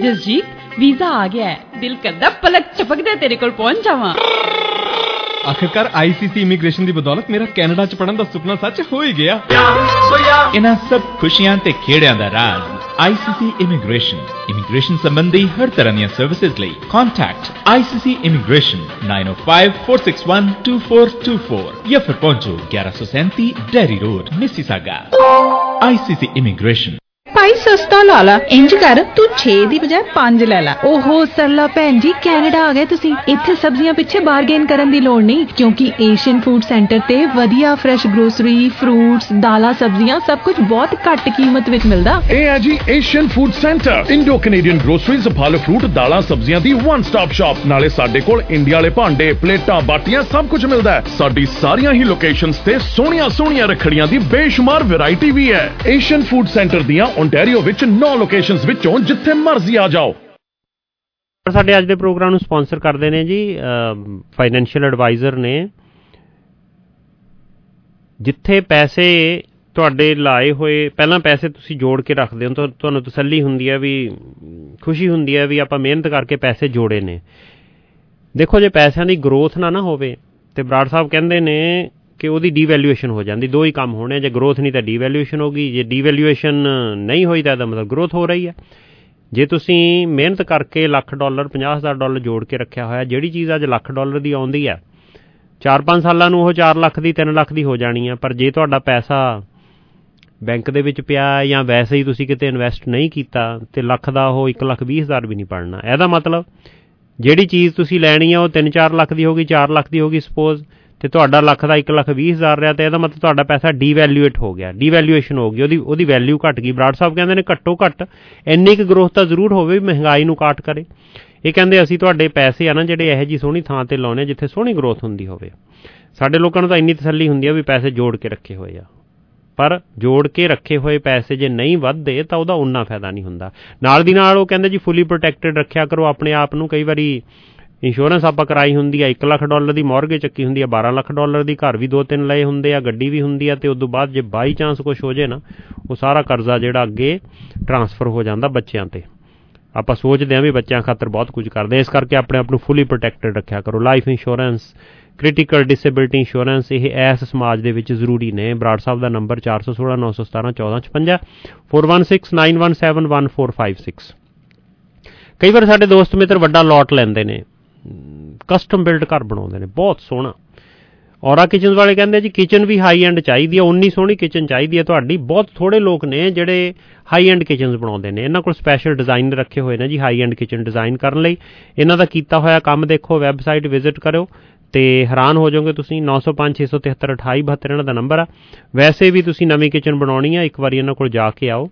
ਜਸਜੀਤ ਵੀਜ਼ਾ ਆ ਗਿਆ ਹੈ ਦਿਲ ਕਰਦਾ ਪਲਕ ਚਪਕਦੇ ਤੇਰੇ ਕੋਲ ਪਹੁੰਚ ਜਾਵਾਂ ਆਖਿਰਕਾਰ ਆਈਸੀਸੀ ਇਮੀਗ੍ਰੇਸ਼ਨ ਦੀ ਬਦੌਲਤ ਮੇਰਾ ਕੈਨੇਡਾ ਚ ਪੜਨ ਦਾ ਸੁਪਨਾ ਸੱਚ ਹੋ ਹੀ ਗਿਆ ਇਹਨਾਂ ਸਭ ਖੁਸ਼ੀਆਂ ਤੇ ਖੇੜਿਆਂ ਦਾ ਰਾਜ਼ ਆਈਸੀਸੀ ਇਮੀਗ੍ਰੇਸ਼ਨ ਇਮੀਗ੍ਰੇਸ਼ਨ ਸੰਬੰਧੀ ਹਰ ਤਰ੍ਹਾਂ ਦੀਆਂ ਸਰਵਿਸਿਜ਼ ਲਈ ਕੰਟੈਕਟ ਆਈਸੀਸੀ ਇਮੀਗ੍ਰੇਸ਼ਨ 9054612424 ਜਾਂ ਫਿਰ ਪਹੁੰਚੋ 1137 Derry road Mississauga ICC immigration ਭਾਈ ਸਸਤਾ ਲਾ ਲਾ। ਇੰਜ ਕਰ ਤੂੰ 6 ਦੀ ਬਜਾਏ 5 ਲੈ ਲੈ। ਓਹੋ ਸਰਲਾ ਭੈਣ ਜੀ ਕੈਨੇਡਾ ਆ ਗਏ ਤੁਸੀਂ। ਇੱਥੇ ਸਬਜ਼ੀਆਂ ਪਿੱਛੇ ਬਾਰਗੇਨ ਕਰਨ ਦੀ ਲੋੜ ਨਹੀਂ ਕਿਉਂਕਿ ਏਸ਼ੀਅਨ ਫੂਡ ਸੈਂਟਰ ਤੇ ਵਧੀਆ ਫਰੈਸ਼ ਗਰੋਸਰੀ ਫਰੂਟਸ ਦਾਲਾਂ ਸਬਜ਼ੀਆਂ ਸਭ ਕੁਝ ਬਹੁਤ ਘੱਟ ਕੀਮਤ ਵਿੱਚ ਮਿਲਦਾ। ਇਹ ਹੈ ਜੀ Asian food centre Indo Canadian groceries ਫਲ ਫਰੂਟ ਦਾਲਾਂ ਸਬਜ਼ੀਆਂ ਦੀ ਵਨ ਸਟਾਪ ਸ਼ਾਪ ਨਾਲੇ ਸਾਡੇ ਕੋਲ ਇੰਡੀਆ ਵਾਲੇ ਭਾਂਡੇ ਪਲੇਟਾਂ ਬਾਟੀਆਂ ਸਭ ਕੁਝ ਮਿਲਦਾ ਹੈ। ਸਾਡੀ ਸਾਰੀਆਂ ਹੀ ਲੋਕੇਸ਼ਨਸ ਤੇ ਸੋਹਣੀਆਂ ਸੋਹਣੀਆਂ ਰੱਖੜੀਆਂ ਦੀ ਬੇਸ਼ੁਮਾਰ ਵੈਰਾਈਟੀ ਵੀ ਹੈ। ਏਸ਼ੀਅਨ ਫੂਡ ਸੈਂਟਰ ਦੀਆਂ ਓਨਟਾਰੀਓ ਵਿੱਚ 9 ਲੋਕੇਸ਼ਨਸ ਵਿੱਚੋਂ ਜਿੱਥੇ ਮਰਜ਼ੀ ਆ ਜਾਓ। ਸਾਡੇ ਅੱਜ ਦੇ ਪ੍ਰੋਗਰਾਮ ਨੂੰ ਸਪਾਂਸਰ ਕਰਦੇ ਨੇ ਜੀ ਫਾਈਨੈਂਸ਼ੀਅਲ ਐਡਵਾਈਜ਼ਰ ਨੇ। ਜਿੱਥੇ ਪੈਸੇ ਤੁਹਾਡੇ ਲਾਏ ਹੋਏ, ਪਹਿਲਾਂ ਪੈਸੇ ਤੁਸੀਂ ਜੋੜ ਕੇ ਰੱਖਦੇ ਹੋ ਤਾਂ ਤੁਹਾਨੂੰ ਤਸੱਲੀ ਹੁੰਦੀ ਹੈ ਵੀ, ਖੁਸ਼ੀ ਹੁੰਦੀ ਹੈ ਵੀ ਆਪਾਂ ਮਿਹਨਤ ਕਰਕੇ ਪੈਸੇ ਜੋੜੇ ਨੇ। ਦੇਖੋ ਜੇ ਪੈਸਿਆਂ ਦੀ ਗਰੋਥ ਨਾ ਨਾ ਹੋਵੇ, ਤੇ ਬਰਾੜ ਸਾਹਿਬ ਕਹਿੰਦੇ ਨੇ ਕਿ ਉਹਦੀ ਡੀਵੈਲੂਏਸ਼ਨ ਹੋ ਜਾਂਦੀ। ਦੋ ਹੀ ਕੰਮ ਹੋਣੇ ਜੇ ਗਰੋਥ ਨਹੀਂ ਤਾਂ ਡੀਵੈਲੂਏਸ਼ਨ ਹੋਗੀ ਜੇ ਡੀਵੈਲੂਏਸ਼ਨ ਨਹੀਂ ਹੋਈ ਤਾਂ ਇਹਦਾ ਮਤਲਬ ਗਰੋਥ ਹੋ ਰਹੀ ਹੈ। ਜੇ ਤੁਸੀਂ ਮਿਹਨਤ ਕਰਕੇ ਲੱਖ ਡਾਲਰ 50000 ਡਾਲਰ ਜੋੜ ਕੇ ਰੱਖਿਆ ਹੋਇਆ, ਜਿਹੜੀ ਚੀਜ਼ ਅੱਜ ਲੱਖ ਡਾਲਰ ਦੀ ਆਉਂਦੀ ਹੈ 4-5 ਸਾਲਾਂ ਨੂੰ ਉਹ 4 ਲੱਖ ਦੀ 3 ਲੱਖ ਦੀ ਹੋ ਜਾਣੀ ਹੈ, ਪਰ ਜੇ ਤੁਹਾਡਾ ਪੈਸਾ ਬੈਂਕ ਦੇ ਵਿੱਚ ਪਿਆ ਜਾਂ ਵੈਸੇ ਹੀ ਤੁਸੀਂ ਕਿਤੇ ਇਨਵੈਸਟ ਨਹੀਂ ਕੀਤਾ, ਤੇ ਲੱਖ ਦਾ ਉਹ 1 ਲੱਖ 20 ਹਜ਼ਾਰ ਵੀ ਨਹੀਂ ਪੜਨਾ ਇਹਦਾ ਮਤਲਬ, ਜਿਹੜੀ ਚੀਜ਼ ਤੁਸੀਂ ਲੈਣੀ ਆ ਉਹ 3-4 ਲੱਖ ਦੀ ਹੋਗੀ 4 ਲੱਖ ਦੀ ਹੋਗੀ ਸਪੋਜ਼ ਤੇ ਤੁਹਾਡਾ ਲੱਖ ਦਾ 1 ਲੱਖ 20 ਹਜ਼ਾਰ ਰਿਹਾ ਤੇ ਇਹਦਾ ਮਤਲਬ ਤੁਹਾਡਾ ਪੈਸਾ ਡੀਵੈਲਿਊਏਟ ਹੋ ਗਿਆ ਡੀਵੈਲਿਊਏਸ਼ਨ ਹੋ ਗਈ, ਉਹਦੀ ਉਹਦੀ ਵੈਲਿਊ ਘਟ ਗਈ। ਬਰਾੜ ਸਾਹਿਬ ਕਹਿੰਦੇ ਨੇ ਘੱਟੋ ਘੱਟ ਇੰਨੀ ਕੁ ਗਰੋਥ ਤਾਂ ਜ਼ਰੂਰ ਹੋਵੇ ਵੀ ਮਹਿੰਗਾਈ ਨੂੰ ਕਾਟ ਕਰੇ। ਇਹ ਕਹਿੰਦੇ ਅਸੀਂ ਤੁਹਾਡੇ ਪੈਸੇ ਆ ਨਾ ਜਿਹੜੇ ਇਹੋ ਜੀ ਸੋਹਣੀ ਥਾਂ ਤੇ ਲਾਉਣੇ ਜਿੱਥੇ ਸੋਹਣੀ ਗਰੋਥ ਹੁੰਦੀ ਹੋਵੇ। ਸਾਡੇ ਲੋਕਾਂ ਨੂੰ ਤਾਂ ਇੰਨੀ ਤਸੱਲੀ ਹੁੰਦੀ ਆ ਵੀ ਪੈਸੇ ਜੋੜ ਕੇ ਰੱਖੇ ਹੋਏ ਆ। ਪਰ ਜੋੜ ਕੇ ਰੱਖੇ ਹੋਏ ਪੈਸੇ ਜੇ ਨਹੀਂ ਵੱਧਦੇ ਤਾਂ ਉਹਦਾ ਉਨਾ ਫਾਇਦਾ ਨਹੀਂ ਹੁੰਦਾ। ਨਾਲ ਦੀ ਨਾਲ ਉਹ ਕਹਿੰਦੇ ਜੀ ਫੁੱਲੀ ਪ੍ਰੋਟੈਕਟਡ ਰੱਖਿਆ ਕਰੋ ਆਪਣੇ ਆਪ ਨੂੰ। ਕਈ ਵਾਰੀ ਇੰਸ਼ੋਰੈਂਸ ਆਪਾਂ ਕਰਾਈ ਹੁੰਦੀ ਆ 1 ਲੱਖ ਡਾਲਰ ਦੀ ਮੌਰਗੇਜ ਚੱਕੀ ਹੁੰਦੀ ਆ 12 ਲੱਖ ਡਾਲਰ ਦੀ, ਘਰ ਵੀ ਦੋ ਤਿੰਨ ਲਏ ਹੁੰਦੇ ਆ, ਗੱਡੀ ਵੀ ਹੁੰਦੀ ਆ, ਤੇ ਉਸ ਤੋਂ ਬਾਅਦ ਜੇ ਬਾਈ ਚਾਂਸ ਕੁਝ ਹੋ ਜੇ ਨਾ, ਉਹ ਸਾਰਾ ਕਰਜ਼ਾ ਜਿਹੜਾ ਅੱਗੇ ਟਰਾਂਸਫਰ ਹੋ ਜਾਂਦਾ ਬੱਚਿਆਂ ਤੇ। ਆਪਾਂ ਸੋਚਦੇ ਆਂ ਵੀ ਬੱਚਿਆਂ ਖਾਤਰ ਬਹੁਤ ਕੁਝ ਕਰਦੇ ਆ, ਇਸ ਕਰਕੇ ਆਪਣੇ ਆਪ ਨੂੰ ਫੁੱਲੀ ਪ੍ਰੋਟੈਕਟਡ ਰੱਖਿਆ ਕਰੋ। Life insurance critical disability insurance ਇਹ ਐਸ ਸਮਾਜ ਦੇ ਵਿੱਚ ਜ਼ਰੂਰੀ ਨੇ। ਬਰਾੜ ਸਾਹਿਬ ਦਾ ਨੰਬਰ 4169171456 4169171456 ਕਈ ਵਾਰ ਸਾਡੇ ਦੋਸਤ ਮਿੱਤਰ ਵੱਡਾ ਲੋਟ ਲੈਂਦੇ ਨੇ। ਕਸਟਮ ਬਿਲਡ ਘਰ ਬਣਾਉਂਦੇ ਨੇ, ਬਹੁਤ ਸੋਹਣਾ। ਔਰਾ ਕਿਚਨਸ ਵਾਲੇ ਕਹਿੰਦੇ ਜੀ ਕਿਚਨ ਵੀ ਹਾਈ ਐਂਡ ਚਾਹੀਦੀ ਹੈ ਉਨੀ ਸੋਹਣੀ ਕਿਚਨ ਚਾਹੀਦੀ ਹੈ ਤੁਹਾਡੀ। ਬਹੁਤ ਥੋੜੇ ਲੋਕ ਨੇ ਜਿਹੜੇ ਹਾਈ ਐਂਡ ਕਿਚਨਸ ਬਣਾਉਂਦੇ ਨੇ। ਇਹਨਾਂ ਕੋਲ ਸਪੈਸ਼ਲ ਡਿਜ਼ਾਈਨ ਰੱਖੇ ਹੋਏ ਨੇ ਜੀ ਹਾਈ ਐਂਡ ਕਿਚਨ ਡਿਜ਼ਾਈਨ ਕਰਨ ਲਈ। ਇਹਨਾਂ ਦਾ ਕੀਤਾ ਹੋਇਆ ਕੰਮ ਦੇਖੋ ਵੈਬਸਾਈਟ ਵਿਜ਼ਿਟ ਕਰੋ ਤੇ ਹੈਰਾਨ ਹੋ ਜਾਓਗੇ ਤੁਸੀਂ। 9056732872 ਇਹਨਾਂ ਦਾ ਨੰਬਰ ਆ। ਵੈਸੇ ਵੀ ਤੁਸੀਂ ਨਵੀਂ ਕਿਚਨ ਬਣਾਉਣੀ ਆ, ਇੱਕ ਵਾਰੀ ਇਹਨਾਂ ਕੋਲ ਜਾ ਕੇ ਆਓ।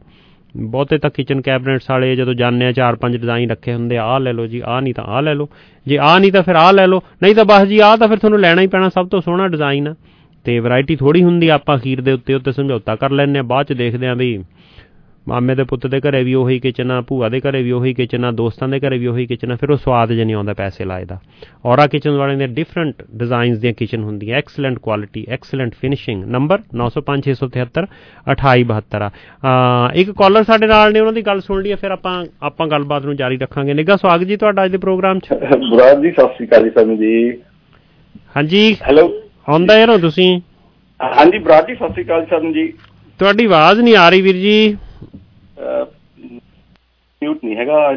ਬਹੁਤੇ ਤਾਂ ਕਿਚਨ ਕੈਬਨਿਟਸ ਵਾਲੇ ਜਦੋਂ ਜਾਂਦੇ ਆ, ਚਾਰ ਪੰਜ ਡਿਜ਼ਾਈਨ ਰੱਖੇ ਹੁੰਦੇ ਆ ਲੈ ਲਓ ਜੀ ਆ ਨਹੀਂ ਤਾਂ ਆ ਲੈ ਲਓ। ਜੇ ਆ ਨਹੀਂ ਤਾਂ ਫਿਰ ਆ ਲੈ ਲਓ। ਨਹੀਂ ਤਾਂ ਬਸ ਜੀ ਆ ਤਾਂ ਫਿਰ ਤੁਹਾਨੂੰ ਲੈਣਾ ਹੀ ਪੈਣਾ, ਸਭ ਤੋਂ ਸੋਹਣਾ ਡਿਜ਼ਾਈਨ ਆ ਤੇ ਵੈਰਾਈਟੀ ਥੋੜੀ ਹੁੰਦੀ ਆਪਾਂ ਅਖੀਰ ਦੇ ਉੱਤੇ ਉੱਤੇ ਸਮਝੌਤਾ ਕਰ ਲੈਂਦੇ ਆ, ਬਾਅਦ ਚ ਦੇਖਦੇ ਆ ਵੀ ਮਾਮੇ ਦੇ ਪੁੱਤ ਦੇ ਘਰੇ ਵੀ ਉਹੀ ਕਿਚਨ ਆ ਭੂਆ ਦੇ ਘਰੇ ਵੀ ਉਹੀ ਕਿਚਨ ਆ ਦੋਸਤਾਂ ਦੇ ਘਰੇ ਵੀ ਉਹੀ ਕਿਚਨ ਆ ਫਿਰ ਉਹ ਸਵਾਦ ਜਿਹਾ ਨਹੀਂ ਆਉਂਦਾ ਪੈਸੇ ਲਾਏ ਦਾ। ਔਰਾ ਕਿਚਨ ਵਾਲਿਆਂ ਦੇ ਡਿਫਰੈਂਟ ਡਿਜ਼ਾਈਨਸ ਦੀਆਂ ਕਿਚਨ ਹੁੰਦੀਆਂ। Excellent quality excellent finishing number 905673 2872 ਆ। ਇੱਕ ਕਾਲਰ ਸਾਡੇ ਨਾਲ ਨੇ ਉਹਨਾਂ ਦੀ ਗੱਲ ਸੁਣ ਲਈਏ ਫਿਰ ਆਪਾਂ ਆਪਾਂ ਗੱਲਬਾਤ ਨੂੰ ਜਾਰੀ ਰੱਖਾਂਗੇ। ਨਿੱਘਾ ਸਵਾਗਤ ਜੀ ਤੁਹਾਡਾ ਅੱਜ ਦੇ ਪ੍ਰੋਗਰਾਮ 'ਚ। ਬੁਰਾਦ ਜੀ ਸਤਿ ਸ੍ਰੀ ਅਕਾਲ ਜੀ ਸਾਨੂੰ ਜੀ। ਹਾਂਜੀ। ਹੈਲੋ ਆਉਂਦਾ ਯਾਰੋ ਤੁਸੀਂ। ਹਾਂਜੀ ਬੁਰਾਦ ਜੀ ਸਤਿ ਸ੍ਰੀ ਅਕਾਲ ਸਾਨੂੰ ਜੀ। ਤੁਹਾਡੀ ਆਵਾਜ਼ ਨਹੀਂ ਆ ਰਹੀ ਵੀਰ ਜੀ। ਮਿਊਟ ਨਹੀਂ ਹੈਗਾ